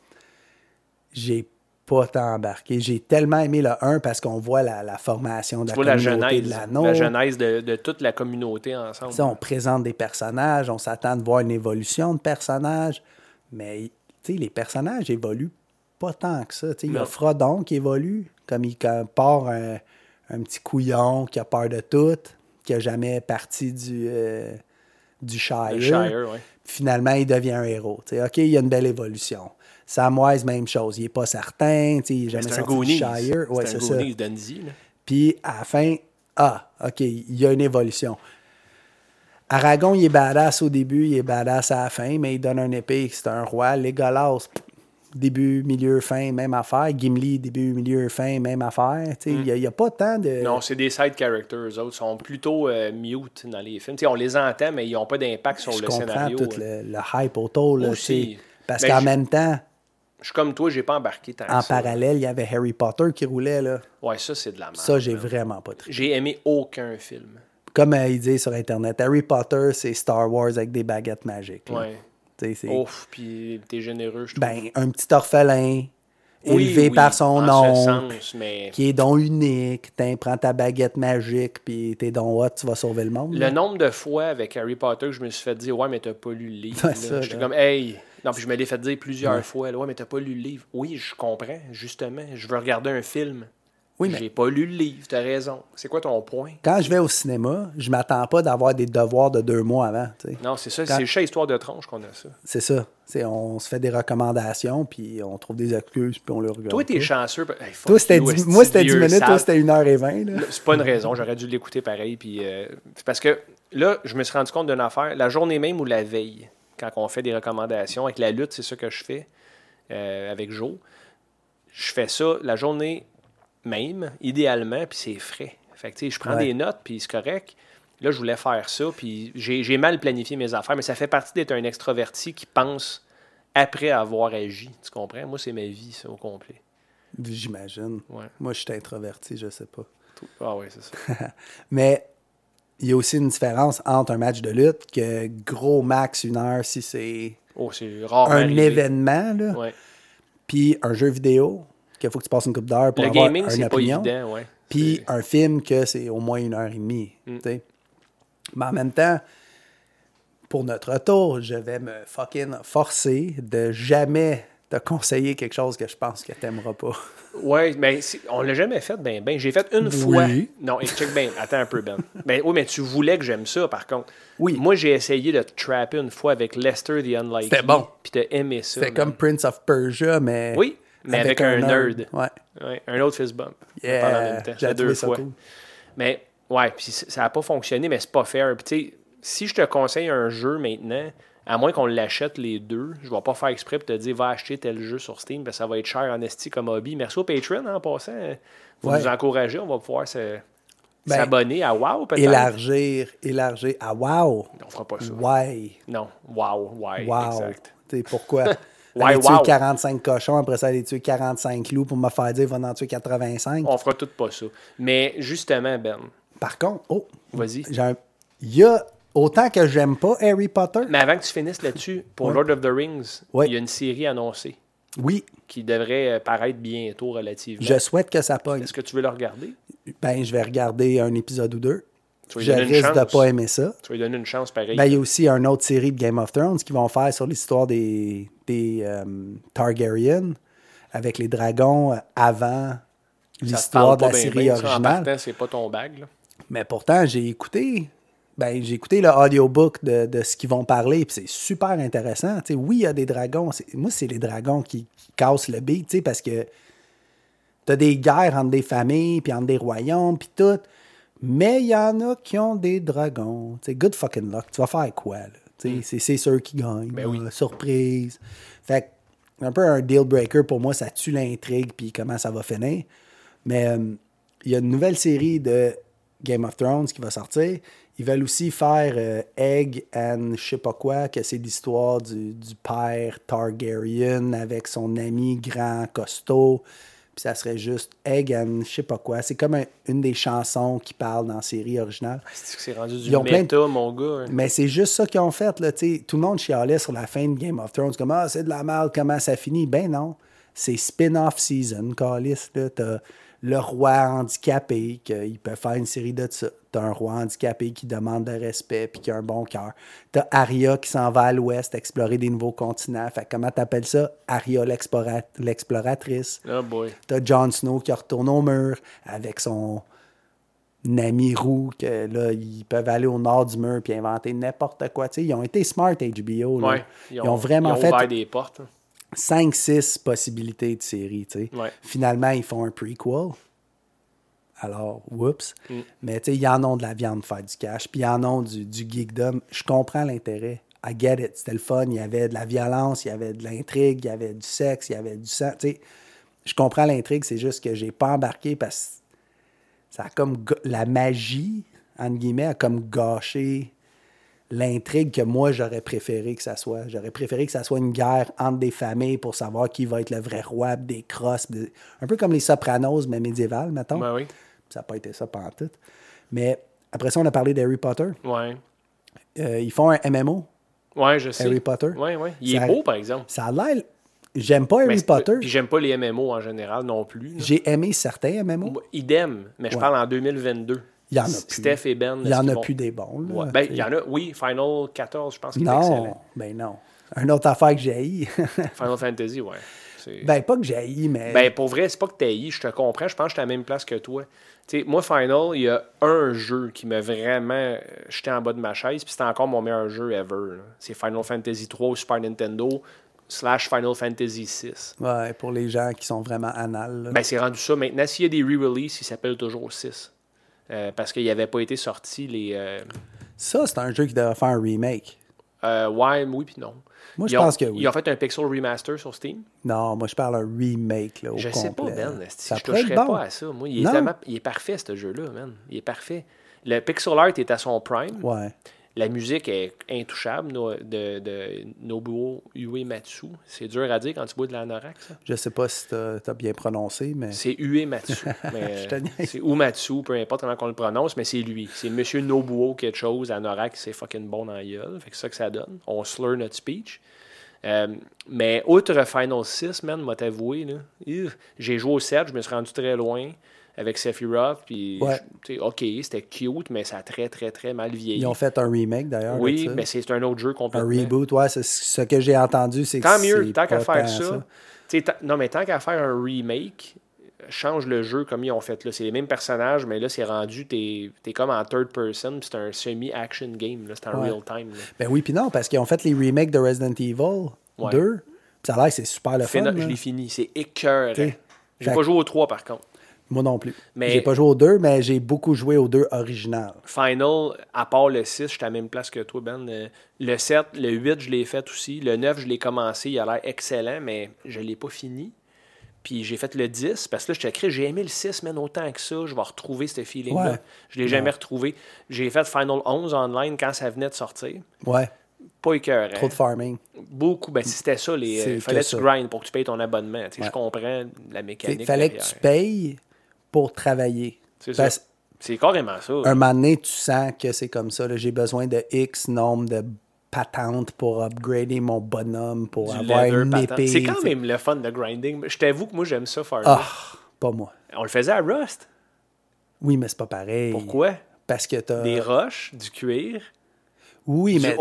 J'ai pas tant embarqué. J'ai tellement aimé le 1 parce qu'on voit la, la formation de la vois la communauté genèse, de l'anneau. la genèse de, de toute la communauté ensemble. On présente des personnages, on s'attend de voir une évolution de personnages, mais les personnages évoluent pas tant que ça. Il y a. Frodon qui évolue, comme il part un, un petit couillon qui a peur de tout, qui a jamais parti du, euh, du Shire. Le Shire, ouais. Finalement, il devient un héros. OK, il y a une belle évolution. Samwise, même chose. Il n'est pas certain. Il n'est jamais C'est un sorti du. Shire. Ouais, c'est ça. Puis à la fin, ah, OK, il y a une évolution. Aragon, il est badass au début, il est badass à la fin, mais il donne un épée, c'est un roi. Legolas, début, milieu, fin, même affaire. Gimli, début, milieu, fin, même affaire. Il n'y a, y a pas tant de. Non, c'est des side characters. Eux autres sont plutôt euh, mute dans les films. On les entend, mais ils n'ont pas d'impact sur je le comprends scénario. tout euh. le, le hype autour. Là, Aussi. Parce Ben, qu'en je- même temps, Je suis comme toi, j'ai pas embarqué tant en que ça. parallèle, il y avait Harry Potter qui roulait. Là. Ouais, ça, c'est de la merde. Ça, j'ai vraiment pas trippé. J'ai aimé aucun film. Comme euh, il dit sur Internet, Harry Potter, c'est Star Wars avec des baguettes magiques. là. Ouais. Ouf, puis t'es généreux, je trouve. Ben, un petit orphelin, Oui, élevé oui, par son oncle, sens, mais qui est don unique. T'en prends ta baguette magique, puis t'es don hot, tu vas sauver le monde. le là. nombre de fois avec Harry Potter que je me suis fait dire Ouais, mais t'as pas lu le livre. Ça, J'étais là. comme Hey. Non, puis je me l'ai fait dire plusieurs fois là, Ouais, mais t'as pas lu le livre. Oui, je comprends, justement. Je veux regarder un film. Oui, mais- J'ai pas lu le livre, t'as raison. C'est quoi ton point? Quand je vais au cinéma, je m'attends pas d'avoir des devoirs de deux mois avant. Non, c'est ça, Quand- c'est chez Histoire de Tronche qu'on a ça. C'est ça. On se fait des recommandations, puis on trouve des excuses, puis on le regarde. Toi, t'es chanceux. Hey, Toi, c'était dix- moi, c'était 10 vieux minutes, toi, c'était 1h20. Là. Là, C'est pas une raison, j'aurais dû l'écouter pareil. Puis, euh, parce que là, je me suis rendu compte d'une affaire. La journée même ou la veille, quand on fait des recommandations, avec la lutte, c'est ça que je fais euh, avec Joe. Je fais ça la journée même, idéalement, puis c'est frais. Fait que, je prends Ouais. des notes, puis c'est correct. Là, je voulais faire ça, puis j'ai mal planifié mes affaires, mais ça fait partie d'être un extraverti qui pense après avoir agi. Tu comprends? Moi, c'est ma vie, ça, au complet. J'imagine. Ouais. Moi, je suis introverti, je sais pas. Ah oui, c'est ça. Mais il y a aussi une différence entre un match de lutte que gros max une heure si c'est Oh, un arrivé. événement, là, Ouais. puis un jeu vidéo qu'il faut que tu passes une coupe d'heures pour Le avoir gaming, une c'est pas opinion. évident, ouais. Puis un film que c'est au moins une heure et demie. Mm. Mais en même temps, pour notre retour, je vais me fucking forcer de jamais te conseiller quelque chose que je pense que t'aimeras pas. Ouais, mais c'est- on l'a jamais fait, ben, ben. J'ai fait une Oui. fois. Non, et check ben, attends un peu, Ben. Ben, oui, mais tu voulais que j'aime ça, par contre. Oui. Moi, j'ai essayé de te trapper une fois avec Lester the Unlikely. C'était bon. Puis t'as aimé ça. C'est man. comme Prince of Persia, mais. Oui, mais avec, un, nerd. Ouais. Ouais, un autre fist bump. Yeah, Pendant en même temps. j'ai deux ça fois. cool. Mais, ouais, puis ça n'a pas fonctionné, mais c'est pas fair. Puis, tu sais, si je te conseille un jeu maintenant, à moins qu'on l'achète les deux, je vais pas faire exprès pour te dire va acheter tel jeu sur Steam, parce que ça va être cher en esti comme hobby. Merci au Patreon hein, en passant. Vous Ouais. nous encourager, on va pouvoir se- Ben, s'abonner à WoW peut-être. Élargir, élargir. Ah, wow! On fera pas ça. Ouais! Non, WoW, ouais, Wow! exact. Pourquoi? Aller tuer wow. 45 cochons, après ça, aller tuer 45 loups pour me faire dire, va en tuer 85. On fera tout pas ça. Mais justement, Ben, Par contre, oh, vas-y. un- il y a, autant que j'aime pas Harry Potter, Mais avant que tu finisses là-dessus, pour Ouais. Lord of the Rings, Ouais. il y a une série annoncée oui, qui devrait euh, paraître bientôt relativement. je souhaite que ça pogne. Est-ce que tu veux le regarder? Ben, je vais regarder un épisode ou deux. Je risque de pas aimer ça. Tu vas lui donner une chance pareil. Ben, il y a aussi une autre série de Game of Thrones qui vont faire sur l'histoire des, des euh, Targaryen avec les dragons avant l'histoire de la bien, série bien, ça, En originale. c'est pas ton bag. Là. Mais pourtant, j'ai écouté. Ben, j'ai écouté le audiobook de, de ce qu'ils vont parler, puis c'est super intéressant. Oui, il y a des dragons. Moi, c'est les dragons qui, qui cassent le beat, parce que t'as des guerres entre des familles, puis entre des royaumes, puis tout. Mais il y en a qui ont des dragons. Tu sais, good fucking luck. Tu vas faire quoi, là? Sais, c'est- ceux qui gagnent. Ben oui. Surprise. Fait que, un peu un deal breaker pour moi, ça tue l'intrigue, puis comment ça va finir. Mais euh, il y a une nouvelle série de Game of Thrones qui va sortir. Ils veulent aussi faire euh, Egg and je sais pas quoi, que c'est l'histoire du, du père Targaryen avec son ami grand costaud. Puis ça serait juste Egg and je sais pas quoi. C'est comme un- une des chansons qui parle dans la série originale. C'est que c'est rendu du Ils ont plein de- méta, mon gars. hein? Mais c'est juste ça qu'ils ont fait. Là, tout le monde chialait sur la fin de Game of Thrones. Comme, ah, c'est de la merde, comment ça finit? Ben non. C'est spin-off season, Calis. là. T'as le roi handicapé, qu'il peut faire une série de ça. T'as un roi handicapé qui demande de respect puis qui a un bon cœur. T'as Arya qui s'en va à l'ouest explorer des nouveaux continents. Fait que comment t'appelles ça? Arya l'explora- l'exploratrice. Oh boy. T'as Jon Snow qui retourne au mur avec son ami roux que là, ils peuvent aller au nord du mur puis inventer n'importe quoi. Tu sais, ils ont été smart HBO. là. Ouais. Ils, ont, vraiment ils ont fait des portes. hein. 5-6 possibilités de. Ouais. Finalement, ils font un prequel. Alors, whoops. Mm. Mais tu sais, ils en ont de la viande pour faire du cash, puis ils en ont du, du geekdom. Je comprends l'intérêt. I get it. C'était le fun. Il y avait de la violence, il y avait de l'intrigue, il y avait du sexe, il y avait du sang. Tu sais, je comprends l'intrigue, c'est juste que j'ai pas embarqué parce que ça a comme la magie, entre guillemets, a comme gâché l'intrigue que moi j'aurais préféré que ça soit. J'aurais préféré que ça soit une guerre entre des familles pour savoir qui va être le vrai roi, des crosses, des- un peu comme les Sopranos, mais médiéval, mettons. Ben oui. Ça n'a pas été ça pendant tout. Mais après ça, on a parlé d'Harry Potter. Ouais. Euh, ils font un MMO, Ouais, je sais. Harry Potter. Ouais, ouais. Il Ça- est beau, par exemple. Ça a l'air. J'aime pas Harry Potter. Puis j'aime pas les MMO en général non plus. J'ai aimé certains MMO. Idem, mais je Ouais. parle en 2022. Il y en a plus. Steph et Ben. Il y en a vont- plus des bons. là, Ouais. Ben, il y en a, oui, Final 14, je pense qu'il est excellent. Non, ben non. Une autre affaire que j'ai. Final Fantasy, ouais. Ben, pas que j'ai mais. Ben, pour vrai, c'est pas que t'as je te comprends, je pense que je suis à la même place que toi. Moi, Final, il y a un jeu qui m'a vraiment euh, jeté en bas de ma chaise, puis c'était encore mon meilleur jeu ever. C'est Final Fantasy 3 au Super Nintendo slash Final Fantasy 6. Ouais, pour les gens qui sont vraiment anal. là. Ben, c'est rendu ça. Maintenant, s'il y a des re-releases, il s'appelle toujours 6. Euh, parce qu'il n'avait pas été sorti les. euh, Ça, c'est un jeu qui devrait faire un remake. euh, ouais, oui, puis non. Moi, je ont- pense que oui. Ils ont fait un Pixel Remaster sur Steam. Non, moi, je parle un remake là, au Je sais pas, complet. Ben. Ça je toucherais bon. pas à ça? Moi, il est, il est parfait, ce jeu-là, man. Il est parfait. Le pixel art est à son prime. Ouais. La musique est intouchable de, de Nobuo Uematsu. C'est dur à dire quand tu bois de l'anorak, ça. Je sais pas si t'as as bien prononcé, mais. C'est Uematsu. euh, c'est Uematsu, peu importe comment on le prononce, mais c'est lui. C'est Monsieur Nobuo quelque chose. Anorak, c'est fucking bon dans la gueule. Fait que c'est ça que ça donne. On slur notre speech. Euh, mais outre Final 6, man, m'a t'avoué, j'ai joué au 7, je me suis rendu très loin. Avec Sephiroth. Puis, Ouais. OK, c'était cute, mais ça a très, très, très mal vieilli. Ils ont fait un remake d'ailleurs. oui, mais c'est un autre jeu un complètement. reboot, ouais, c'est ce que j'ai entendu, c'est que Tant mieux, tant qu'à faire ça. non, mais tant qu'à faire un remake, change le jeu comme ils ont fait là. C'est les mêmes personnages, mais là, c'est rendu, t'es es comme en third person, puis c'est un semi-action game. C'est en Ouais. real time. là. Ben oui, puis non, parce qu'ils ont fait les remakes de Resident Evil Ouais. 2. puis Ça a l'air c'est super le fun. Je l'ai fini, c'est écœurant. J'ai pas joué au 3 par contre. Moi non plus. Mais- J'ai pas joué au 2, mais j'ai beaucoup joué au 2 original. Final, à part le 6, je suis à la même place que toi, Ben. Euh, Le 7, le 8, je l'ai fait aussi. Le 9, je l'ai commencé. Il a l'air excellent, mais je l'ai pas fini. Puis j'ai fait le 10, parce que là, je t'ai j'ai aimé le 6, mais autant que ça, je vais retrouver ce feeling-là. Ouais. Je l'ai jamais retrouvé. J'ai fait Final 11 online quand ça venait de sortir. Ouais, Pas écœurant. trop de farming. Beaucoup. Ben, si c'était ça, les, euh, fallait que tu ça. grind pour que tu payes ton abonnement. Ouais. Je comprends la Il mécanique. fallait que tu payes pour travailler. C'est ça. C'est carrément ça. un moment donné, tu sens que c'est comme ça. J'ai besoin de X nombre de patentes pour upgrader mon bonhomme, pour Du avoir leather une épée. C'est quand même le fun de grinding. Je t'avoue que moi, j'aime ça faire Ah, pas moi. On le faisait à Rust. Oui, mais c'est pas pareil. Pourquoi? Parce que t'as. Des roches, du cuir, Oui, du mais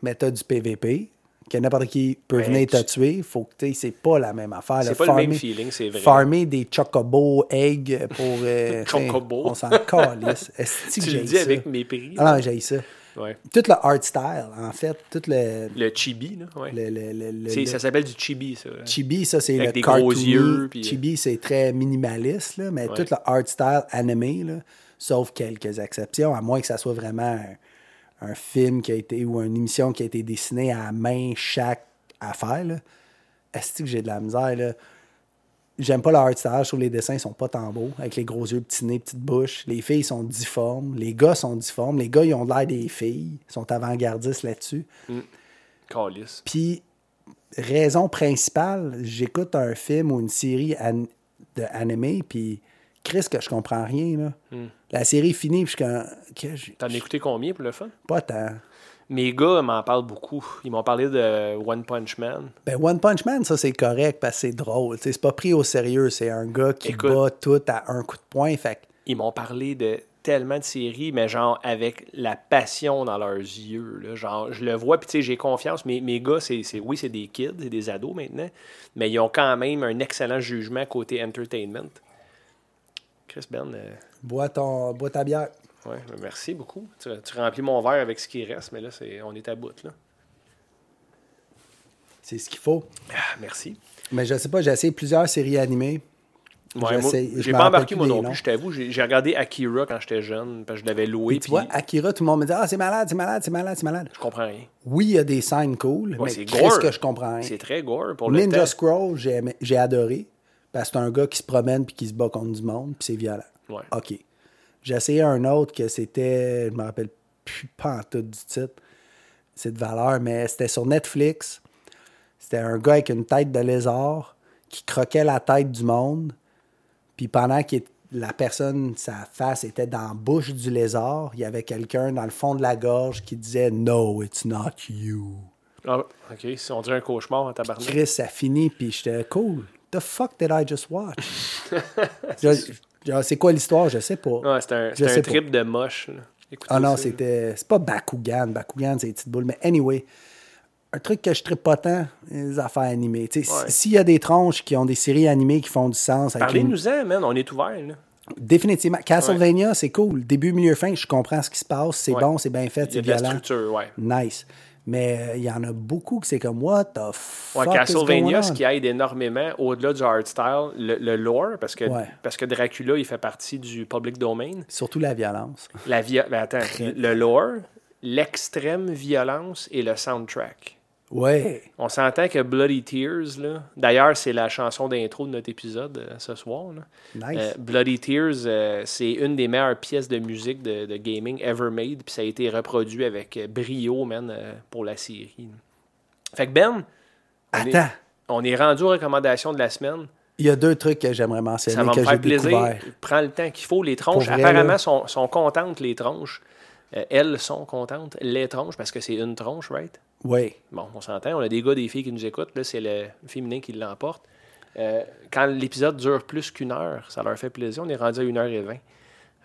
mais t'as du PVP. Que n'importe qui peut venir te tu- tuer. Faut que tu sais, c'est pas la même affaire. C'est là. pas le même Farmer- feeling, c'est vrai. Farmer des chocobo eggs pour. euh, Chocobo. On s'en calisse. Est-ce que Tu le dis ça? avec mépris. Ah non, j'ai ça. Ouais. Tout le art style, en fait. Tout le. Le chibi, là. Ouais. le, le, le- le- C'est- le- Ça s'appelle du chibi, ça. Chibi, ça, c'est le des gros cartoony. yeux, puis- euh, Chibi, c'est très minimaliste, là, mais Ouais. tout le art style animé, là, sauf quelques exceptions, à moins que ça soit vraiment un, film qui a été ou une émission qui a été dessinée à main chaque affaire. Est-ce que j'ai de la misère? Là? J'aime pas le art style, je trouve les dessins sont pas tant beaux, avec les gros yeux, petits nez, petite bouche. Les filles sont difformes, les gars sont difformes, les gars, ils ont l'air des filles, ils sont avant-gardistes là-dessus. Calice. Puis, raison principale, j'écoute un film ou une série an- de animé, puis Chris, que je comprends rien. Là. Hmm. La série finit, puis je suis comme, que j'ai- T'en as écouté combien pour le fun? Pas tant. Mes gars m'en parlent beaucoup. Ils m'ont parlé de One Punch Man. Ben, One Punch Man, ça, c'est correct parce que c'est drôle. C'est pas pris au sérieux. C'est un gars qui Écoute. bat tout à un coup de poing. Fait Ils m'ont parlé de tellement de séries, mais genre avec la passion dans leurs yeux. Là. Genre, je le vois, puis tu sais, j'ai confiance. Mes, mes gars, c'est, c'est- oui, c'est des kids, c'est des ados maintenant, mais ils ont quand même un excellent jugement côté entertainment. Chris Ben, euh, bois, ton, bois ta bière. ouais, merci beaucoup. Tu, tu remplis mon verre avec ce qui reste, mais là, c'est, on est à bout. Là. C'est ce qu'il faut. Ah, merci. Mais je sais pas, j'ai essayé plusieurs séries animées. Ouais, moi, j'ai pas embarqué moi non plus, je t'avoue. J'ai, j'ai regardé Akira quand j'étais jeune, parce que je l'avais loué, Puis tu puis vois, Akira, tout le monde me dit Ah, c'est malade, c'est malade, c'est malade, c'est malade. je comprends rien. Oui, il y a des scènes cool, Ouais, mais c'est gore. que je comprends rien. C'est très gore pour le Ninja. Scroll, j'ai j'ai adoré. Parce que c'est un gars qui se promène puis qui se bat contre du monde, puis c'est violent. Ouais. OK. J'ai essayé un autre que c'était, je me rappelle plus pas en tout du titre, c'est de valeur, mais c'était sur Netflix. C'était un gars avec une tête de lézard qui croquait la tête du monde. Puis pendant que la personne, sa face était dans la bouche du lézard, il y avait quelqu'un dans le fond de la gorge qui disait No, it's not you. Ah, ok, si on dirait un cauchemar en tabarnak. Chris, ça finit, puis j'étais cool. The fuck did I just watch? c'est quoi l'histoire? Je sais pas. Ouais, c'est un, pas. trip de moche. Ah non, ça, c'était. C'est pas Bakugan. Bakugan, c'est des petites boules. Mais anyway, un truc que je tripe pas tant, les affaires animées. Ouais. S'il y a des tronches qui ont des séries animées qui font du sens une- Parlez-nous-en, man, on est ouvert. Là. Définitivement. Castlevania, c'est cool. Début, milieu, fin, je comprends ce qui se passe. C'est bon, c'est bien fait, c'est violent. structure, ouais. Nice. Mais euh, il y en a beaucoup que c'est comme, what the fuck Ouais, is Castlevania, ce qui aide énormément, au-delà du art style, le, le lore, parce que, Ouais. parce que Dracula, il fait partie du public domain. Surtout la violence. La vi- ben, attends, le lore, l'extrême violence et le soundtrack. Ouais. On s'entend que Bloody Tears, là, d'ailleurs, c'est la chanson d'intro de notre épisode euh, ce soir. là. Nice. Euh, Bloody Tears, euh, c'est une des meilleures pièces de musique de, de gaming ever made, puis ça a été reproduit avec brio, man, pour la série. là. Fait que Ben, on est- Attends. on est rendu aux recommandations de la semaine. Il y a deux trucs que j'aimerais mentionner Ça va que me faire plaisir. découvert. Prends le temps qu'il faut. Les tronches, vrai, apparemment, là. sont, sont contentes, les tronches. Elles sont contentes, les tronches, parce que c'est une tronche, right? Oui. Bon, on s'entend. On a des gars, des filles qui nous écoutent. Là, c'est le féminin qui l'emporte. Euh, quand l'épisode dure plus qu'une heure, ça leur fait plaisir. On est rendu à 1h20.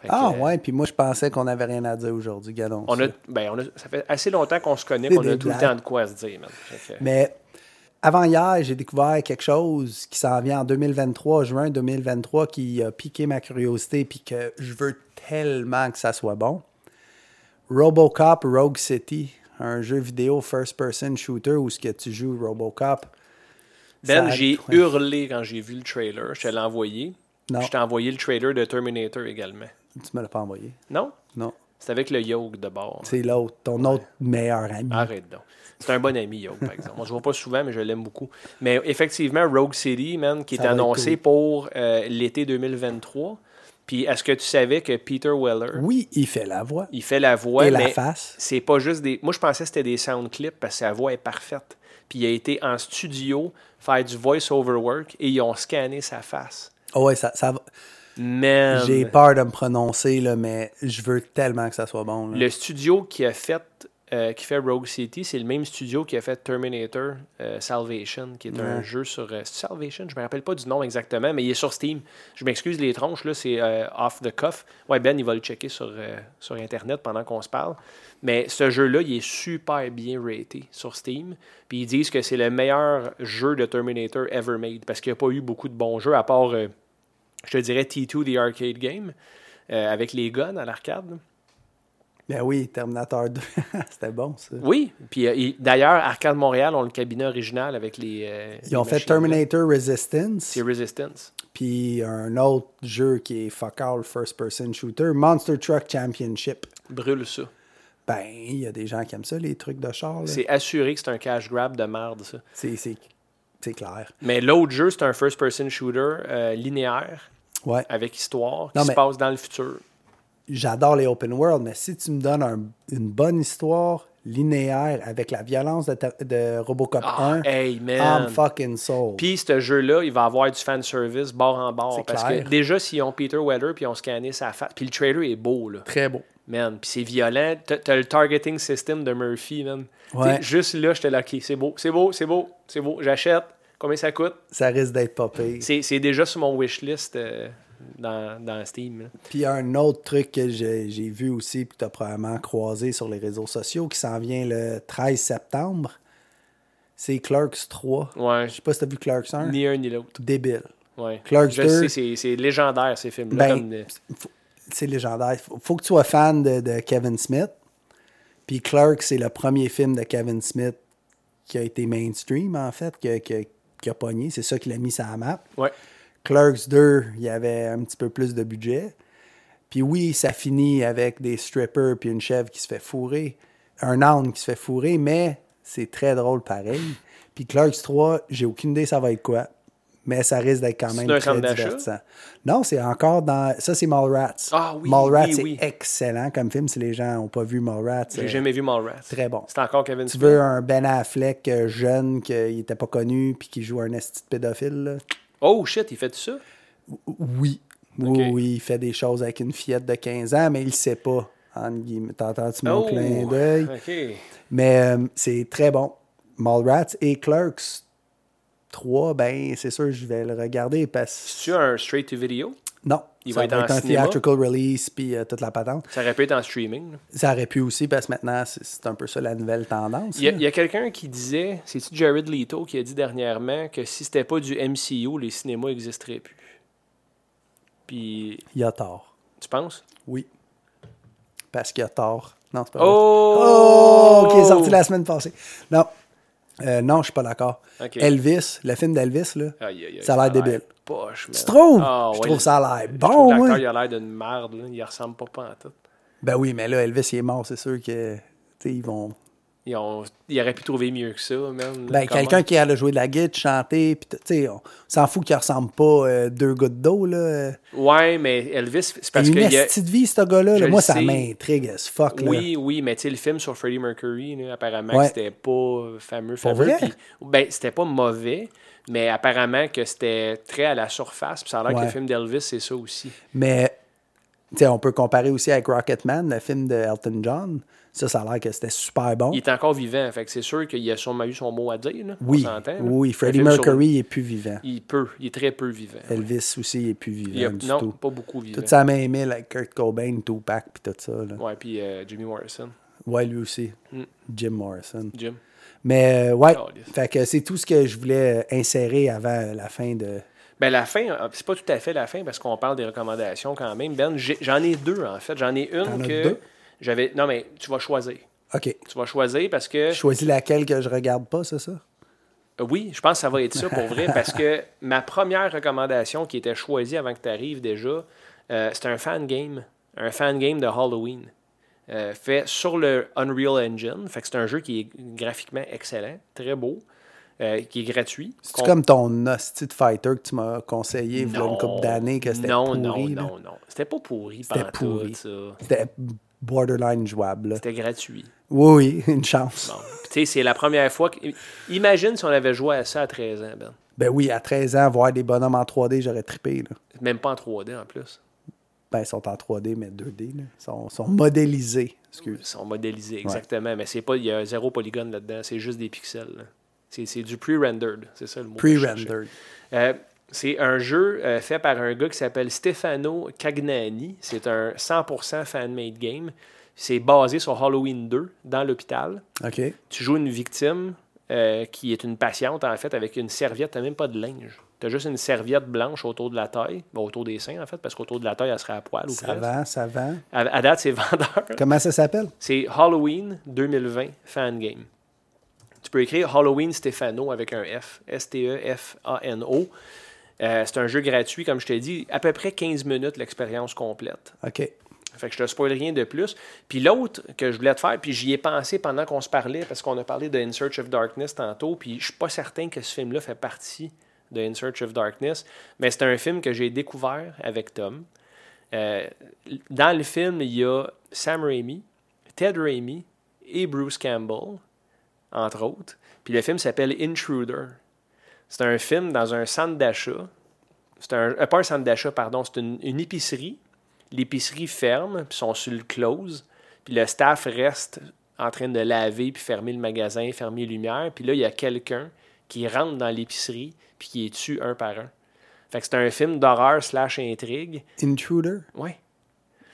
Fait que, Ah, euh, ouais, puis moi, je pensais qu'on avait rien à dire aujourd'hui, Gadon. On a, ben, on a, ça fait assez longtemps qu'on se connaît qu'on a tout le temps de quoi se dire. que- Mais avant hier, j'ai découvert quelque chose qui s'en vient en 2023, juin 2023, qui a piqué ma curiosité puis que je veux tellement que ça soit bon. Robocop Rogue City, un jeu vidéo first-person shooter où ce que tu joues Robocop. Ben, j'ai ouais. hurlé quand j'ai vu le trailer. Je te l'ai envoyé. Non. Je t'ai envoyé le trailer de Terminator également. Tu me l'as pas envoyé. Non? Non. C'est avec le Yoke de bord. C'est l'autre, ton autre meilleur ami. Arrête donc. C'est un bon ami, Yoke, par exemple. On se voit pas souvent, mais je l'aime beaucoup. Mais effectivement, Rogue City, man, qui est Ça annoncé cool. pour euh, l'été 2023. Puis est-ce que tu savais que Peter Weller, Oui, il fait la voix. il fait la voix, Et la mais face. c'est pas juste des... Moi, je pensais que c'était des sound clips parce que sa voix est parfaite. Puis il a été en studio faire du voice-over work et ils ont scanné sa face. Oh ouais, ça, ça J'ai peur de me prononcer, là, mais je veux tellement que ça soit bon. là. Le studio qui a fait euh, qui fait Rogue City, c'est le même studio qui a fait Terminator euh, Salvation, qui est un jeu sur euh, Salvation? Je me rappelle pas du nom exactement, mais il est sur Steam. Je m'excuse les tronches là, c'est off the cuff. Ouais, Ben, il va le checker sur sur internet pendant qu'on se parle. Mais ce jeu-là, il est super bien raté sur Steam. Puis ils disent que c'est le meilleur jeu de Terminator ever made parce qu'il n'y a pas eu beaucoup de bons jeux à part, je te dirais T2 The Arcade Game avec les guns à l'arcade. Ben oui, Terminator 2. C'était bon, ça. Oui, puis euh, il- d'ailleurs, Arcade Montréal ont le cabinet original avec les. euh, Ils les ont fait. Terminator Resistance, C'est Resistance. puis un autre jeu qui est fuck all first-person shooter, Monster Truck Championship. Brûle ça. Ben, il y a des gens qui aiment ça, les trucs de char. C'est assuré que c'est un cash grab de merde, ça. C'est clair. Mais l'autre jeu, c'est un first-person shooter euh, linéaire Ouais. avec histoire qui Non, se mais- passe dans le futur. J'adore les open world, mais si tu me donnes un- une bonne histoire linéaire avec la violence de, ta- de Robocop Ah, 1, hey. I'm fucking sold. Puis ce jeu-là, il va avoir du fanservice bord en bord. Parce clair. que déjà, s'ils ont Peter Weller puis ils ont scanné sa face. Puis le trailer est beau, là. Très beau. Man, puis c'est violent. T'as le targeting system de Murphy, man. Ouais. Juste là, j'étais là, OK, c'est beau, c'est beau, c'est beau, c'est beau, j'achète. Combien ça coûte? Ça risque d'être pas pire. C'est déjà sur mon wishlist euh, dans, dans Steam. là. Puis un autre truc que j'ai vu aussi, puis que tu as probablement croisé sur les réseaux sociaux, qui s'en vient le 13 septembre, c'est Clerks 3. Ouais, Je sais pas si tu as vu Clerks 1. ni un ni l'autre. Débile. Ouais. Clerks Je 2. sais, c'est- légendaire ces films-là. Ben, comme, euh, c'est légendaire. Faut, faut que tu sois fan de, de Kevin Smith. Puis Clerks, c'est le premier film de Kevin Smith qui a été mainstream, en fait, qui a pogné. C'est ça qui l'a mis sur la map. ouais. Clerks 2, il y avait un petit peu plus de budget. Puis oui, ça finit avec des strippers puis une chèvre qui se fait fourrer. Un âne qui se fait fourrer, mais c'est très drôle pareil. Puis Clerks 3, j'ai aucune idée ça va être quoi. Mais ça risque d'être quand même très divertissant. Non, c'est encore dans... Ça, c'est Mallrats. Ah oui, Mallrats, oui, c'est oui. excellent comme film. Si les gens n'ont pas vu Mallrats, J'ai euh, jamais vu Mallrats. très bon. C'est encore Kevin tu veux un Ben Affleck euh, jeune, qui n'était pas connu, puis qui joue un esti de pédophile, là? Oh shit, il fait ça? Oui. Oui, il fait des choses avec une fillette de 15 ans, mais il ne sait pas. T'entends-tu mon Oh! clin d'œil? Mais euh, c'est très bon. Mallrats et Clerks 3, ben, c'est sûr, je vais le regarder parce C'est-tu un straight-to-video? Non. Il ça va être en un cinéma? theatrical release puis euh, toute la patente. Ça aurait pu être en streaming. là. Ça aurait pu aussi parce que maintenant, c'est un peu ça la nouvelle tendance. Il y a, y quelqu'un qui disait, c'est-tu Jared Leto qui a dit dernièrement que si c'était pas du MCU, les cinémas n'existeraient plus? Puis, Il a tort. tu penses? Oui. Parce qu'il a tort. Non, c'est pas vrai. Oh! Oh! Qui est sorti la semaine passée. Non. Euh, non, je suis pas d'accord. Elvis, le film d'Elvis, là, Aïe, aïe, aïe, ça a l'air débile. Poche. Tu trouves? Ah, je ouais, trouve ça a l'air bon, l'acteur, moi. il a l'air d'une merde. Là. Il ressemble pas, pas en tout. Ben oui, mais là, Elvis, il est mort, c'est sûr que. tu sais, ils vont. Ils ont- il aurait pu trouver mieux que ça. Ben, Comment? quelqu'un qui a jouer de la guitare, chanter, puis tu sais, on s'en fout qu'il ressemble pas euh, deux gouttes d'eau, là. Ouais, mais Elvis, c'est parce une qu'il y a... petite vie, ce gars-là. Là. Moi, ça m'intrigue fuck, là. Oui, oui, mais tu sais, le film sur Freddie Mercury, là, apparemment, Ouais. que c'était pas fameux, fameux. vrai? ben, c'était pas mauvais, mais apparemment que c'était très à la surface. Puis ça a l'air que le film d'Elvis, c'est ça aussi. Mais Tu sais, on peut comparer aussi avec Rocketman, le film de Elton John. Ça, ça a l'air que c'était super bon. Il est encore vivant, fait que c'est sûr qu'il a sûrement eu son mot à dire. Là, Oui, on s'entend, là. oui, Freddie sur- Mercury est plus vivant. Il peut, il est très peu vivant. ouais. Elvis aussi il est plus vivant Il a- du non, tout. pas beaucoup vivant. Tout ça à même mille avec Kurt Cobain, Tupac, puis tout ça. Là. Ouais, puis euh, Jimmy Morrison, Ouais, lui aussi. Mm. Jim Morrison. Jim. Mais euh, ouais, fait que c'est tout ce que je voulais euh, insérer avant la fin de. Ben la fin, euh, c'est pas tout à fait la fin parce qu'on parle des recommandations quand même. Ben, j'en ai deux en fait. J'en ai une que deux? J'avais. Non mais tu vas choisir. OK. Tu vas choisir parce que choisis laquelle que je regarde pas, c'est ça? Euh, Oui, je pense que ça va être ça pour vrai, parce que ma première recommandation qui était choisie avant que tu arrives déjà, euh, c'était un fan game, un fan game de Halloween, euh, fait sur le Unreal Engine. Fait que c'est un jeu qui est graphiquement excellent, très beau, euh, qui est gratuit. C'est comme ton hostie de fighter que tu m'as conseillé il y a une couple d'années que c'était non, pourri. non, là? non, non, C'était pas pourri, C'était pourri. ça. C'était borderline jouable. C'était gratuit. Oui, oui, une chance. Bon. Tu sais, c'est la première fois que... Imagine si on avait joué à ça à 13 ans, Ben. Ben oui, à 13 ans, voir des bonhommes en 3D, j'aurais trippé. Là. Même pas en 3D en plus. Ben, ils sont en 3D, mais 2D. Là. Ils sont, sont modélisés. Excuse. Ils sont modélisés, exactement. Mais c'est pas, il y a zéro polygone là-dedans, c'est juste des pixels. C'est, du pre-rendered, c'est ça le mot. Pre-rendered. Euh, c'est un jeu euh, fait par un gars qui s'appelle Stefano Cagnani. C'est un 100% fan-made game. C'est basé sur Halloween 2 dans l'hôpital. OK. Tu joues une victime euh, qui est une patiente, en fait, avec une serviette. Tu même pas de linge. Tu as juste une serviette blanche autour de la taille, autour des seins, en fait, parce qu'autour de la taille, elle serait à poil. Ou Ça vend, ça vend. À, à date, c'est vendeur. Comment ça s'appelle? C'est Halloween 2020 Fan Game. Tu peux écrire Halloween Stefano avec un F. S-T-E-F-A-N-O. Euh, c'est un jeu gratuit, comme je t'ai dit, à peu près 15 minutes l'expérience complète. OK. Fait que je te spoil rien de plus. Puis l'autre que je voulais te faire, puis j'y ai pensé pendant qu'on se parlait, parce qu'on a parlé de In Search of Darkness tantôt, puis je suis pas certain que ce film-là fait partie de In Search of Darkness, mais c'est un film que j'ai découvert avec Tom. Euh, dans le film, il y a Sam Raimi, Ted Raimi et Bruce Campbell, entre autres. Puis le film s'appelle Intruder. C'est un film dans un centre d'achat. C'est un, euh, pas un centre d'achat, pardon, c'est une, une épicerie. L'épicerie ferme, puis sont sur le close. Puis le staff reste en train de laver, puis fermer le magasin, fermer les lumières. Puis là, il y a quelqu'un qui rentre dans l'épicerie, puis qui est tue un par un. Fait que c'est un film d'horreur slash intrigue. Intruder? Ouais.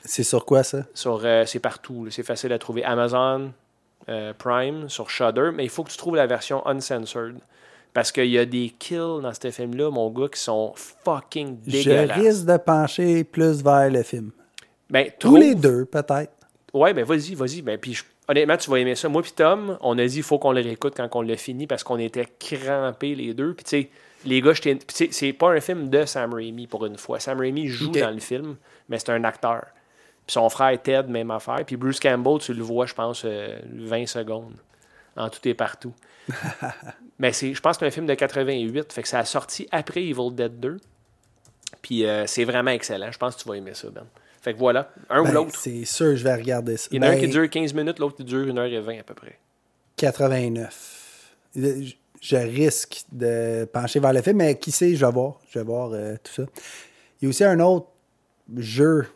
C'est sur quoi ça? Sur, euh, c'est partout. C'est facile à trouver. Amazon euh, Prime, sur Shudder. Mais il faut que tu trouves la version uncensored. Parce qu'il y a des kills dans ce film-là, mon gars, qui sont fucking Je dégueulasses. risque de pencher plus vers le film. Ben, Tous les deux, peut-être. Ouais, ben vas-y, vas-y. Ben, puis je- honnêtement, tu vas aimer ça. Moi puis Tom, on a dit il faut qu'on le réécoute quand on l'a fini parce qu'on était crampés les deux. Puis tu sais, les gars, c'est pas un film de Sam Raimi pour une fois. Sam Raimi joue dans le film, mais c'est un acteur. Puis son frère Ted, même affaire. Puis Bruce Campbell, tu le vois, je pense, euh, 20 secondes. En tout et partout. mais c'est, je pense que c'est un film de 88. Fait que ça a sorti après Evil Dead 2. Puis euh, c'est vraiment excellent. Je pense que tu vas aimer ça, Ben. Fait que voilà, un Ben, ou l'autre. c'est sûr, je vais regarder ça. Il y en a un Ben, qui dure 15 minutes, l'autre qui dure 1h20 à peu près. 89. Je- risque de pencher vers le film, mais qui sait, je vais voir. Je vais voir euh, tout ça. Il y a aussi un autre jeu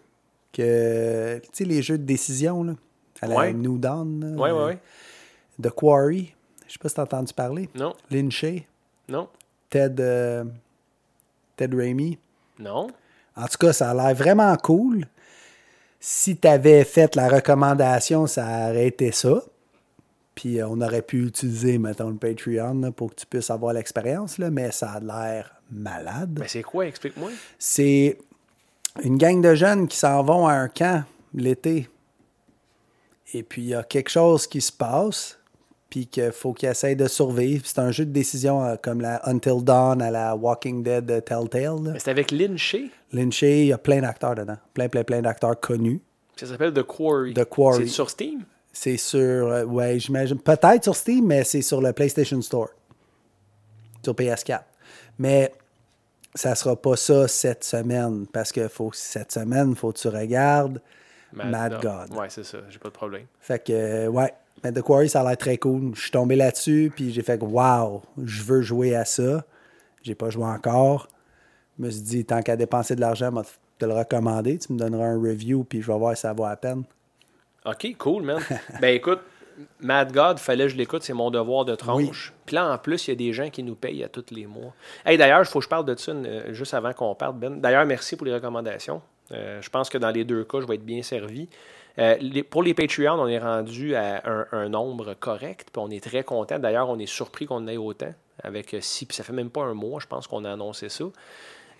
que. Tu sais, les jeux de décision, là, à la Ouais. New Dawn. là, Ouais, ouais, ouais. The Quarry. Je sais pas si t'as entendu parler. Non, Lynché. non, Ted, euh, Ted Raimi. non. En tout cas, ça a l'air vraiment cool. Si tu avais fait la recommandation, ça aurait été ça. Puis euh, on aurait pu utiliser, mettons, le Patreon là, pour que tu puisses avoir l'expérience, là, mais ça a l'air malade. Mais c'est quoi, explique-moi. C'est une gang de jeunes qui s'en vont à un camp l'été. Et puis il y a quelque chose qui se passe, puis qu'il faut qu'ils essayent de survivre. C'est un jeu de décision euh, comme la Until Dawn à la Walking Dead de Telltale. là. Mais c'est avec Lynn Shea. Lynché, il y a plein d'acteurs dedans. Plein, plein, plein d'acteurs connus. Ça s'appelle The Quarry. The Quarry. C'est sur Steam? C'est sur, euh, ouais, j'imagine, peut-être sur Steam, mais c'est sur le PlayStation Store. Sur PS4. Mais ça sera pas ça cette semaine, parce que faut, cette semaine, il faut que tu regardes Mad, God. Ouais, c'est ça. J'ai pas de problème. Fait que, euh, ouais, mais The Quarry, ça a l'air très cool. Je suis tombé là-dessus, puis j'ai fait que, wow, je veux jouer à ça. J'ai pas joué encore. Je me suis dit, tant qu'à dépenser de l'argent, je vais te le recommander. Tu me donneras un review, puis je vais voir si ça vaut la peine. OK, cool, man. ben écoute, Mad God, fallait que je l'écoute, c'est mon devoir de tranche. Puis là, en plus, il y a des gens qui nous payent à tous les mois. Hey, d'ailleurs, il faut que je parle de ça euh, juste avant qu'on parte, Ben. D'ailleurs, merci pour les recommandations. Euh, je pense que dans les deux cas, je vais être bien servi. Euh, pour les Patreons, on est rendu à un, nombre correct, puis on est très content. D'ailleurs, on est surpris qu'on ait autant. Avec 6, puis ça fait même pas un mois, je pense qu'on a annoncé ça.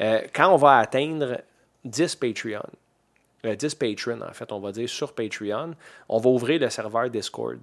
Euh, quand on va atteindre 10 Patreons, euh, 10 patrons, en fait, on va dire sur Patreon, on va ouvrir le serveur Discord.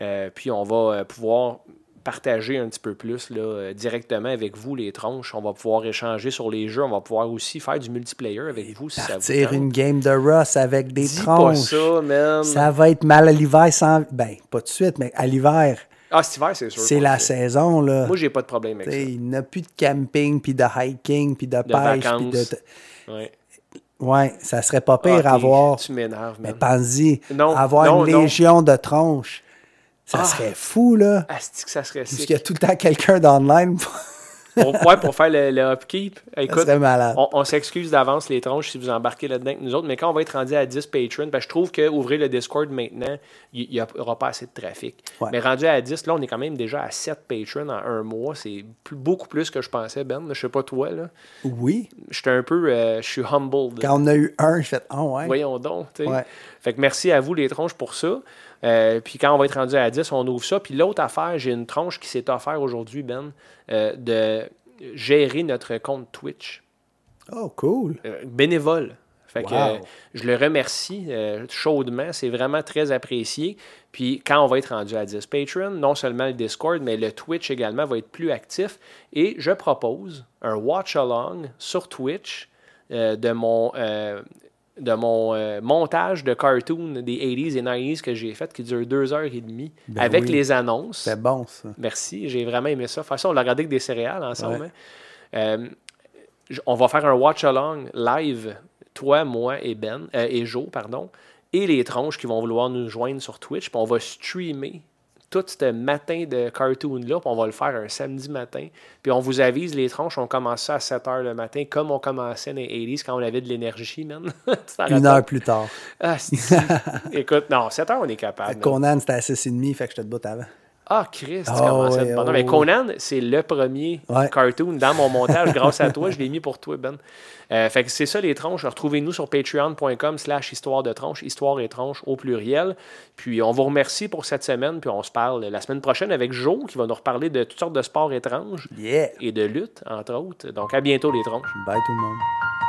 Euh, puis on va euh, pouvoir partager un petit peu plus là, euh, directement avec vous les tronches. On va pouvoir échanger sur les jeux. On va pouvoir aussi faire du multiplayer avec vous si ça vous tente. une game de Ross avec des Dis pas tronches. ça, man. Ça va être mal à l'hiver sans. Ben, pas tout de suite, mais à l'hiver. Ah, cet hiver, c'est sûr. C'est la saison, là. Moi, j'ai pas de problème avec T'sais, ça. il n'y a plus de camping, puis de hiking, puis de, De pêche. puis de... Ouais. Ouais, ça serait pas pire Ah, à t'es- voir. Tu m'énerves, Mais pense-y, avoir non, une non. légion de tronches, ça Ah. serait fou, là. Asti que ça serait Parce qu'il y a tout le temps quelqu'un d'online. pour, ouais, pour faire le, le upkeep. Écoute, serait malade. on, on s'excuse d'avance, les tronches, si vous embarquez là-dedans avec nous autres, mais quand on va être rendu à 10 patrons, parce que je trouve qu'ouvrir le Discord maintenant, il n'y aura pas assez de trafic. Ouais. Mais rendu à 10, là, on est quand même déjà à 7 patrons en un mois. C'est beaucoup plus que je pensais, Ben. Je sais pas toi, là. Oui. J'étais un peu... euh, je suis humbled. Quand on a eu un, je fais Ah ouais. Voyons donc. tu sais. Ouais. Fait que merci à vous, les tronches, pour ça. Euh, puis quand on va être rendu à 10, on ouvre ça. Puis l'autre affaire, j'ai une tronche qui s'est offert aujourd'hui, Ben, euh, de gérer notre compte Twitch. Oh, cool. Euh, bénévole. Fait que, Wow. je le remercie chaudement. C'est vraiment très apprécié. Puis quand on va être rendu à 10 Patreon, non seulement le Discord, mais le Twitch également va être plus actif. Et je propose un watch-along sur Twitch de mon, de mon euh, montage de cartoon des 80s et 90s que j'ai fait qui dure deux heures et demie Ben avec oui. les annonces. C'est bon, ça. Merci, j'ai vraiment aimé ça. Faire ça, on l'a regardé avec des céréales ensemble. Ouais. hein. Euh, on va faire un watch-along live, toi, moi et Ben, euh, et Joe, pardon, et les tronches qui vont vouloir nous joindre sur Twitch. Puis on va streamer tout ce matin de cartoon-là, on va le faire un samedi matin. Puis on vous avise, les tronches, on commence ça à 7 h le matin, comme on commençait dans les 80s quand on avait de l'énergie, man. Une heure plus tard. Ah, Écoute, non, 7 h on est capable. Conan, c'était à 6h30, fait que je te botte avant. Ah, Chris, tu à ouais, te- Non, oh mais. Conan, c'est le premier Ouais. cartoon dans mon montage. grâce à toi, je l'ai mis pour toi, Ben. Euh, fait que c'est ça, les tronches. Retrouvez-nous sur patreon.com slash histoire de tronche, histoire et au pluriel. Puis on vous remercie pour cette semaine, puis on se parle la semaine prochaine avec Joe, qui va nous reparler de toutes sortes de sports étranges Yeah. et de lutte, entre autres. Donc à bientôt, les tronches. Bye tout le monde.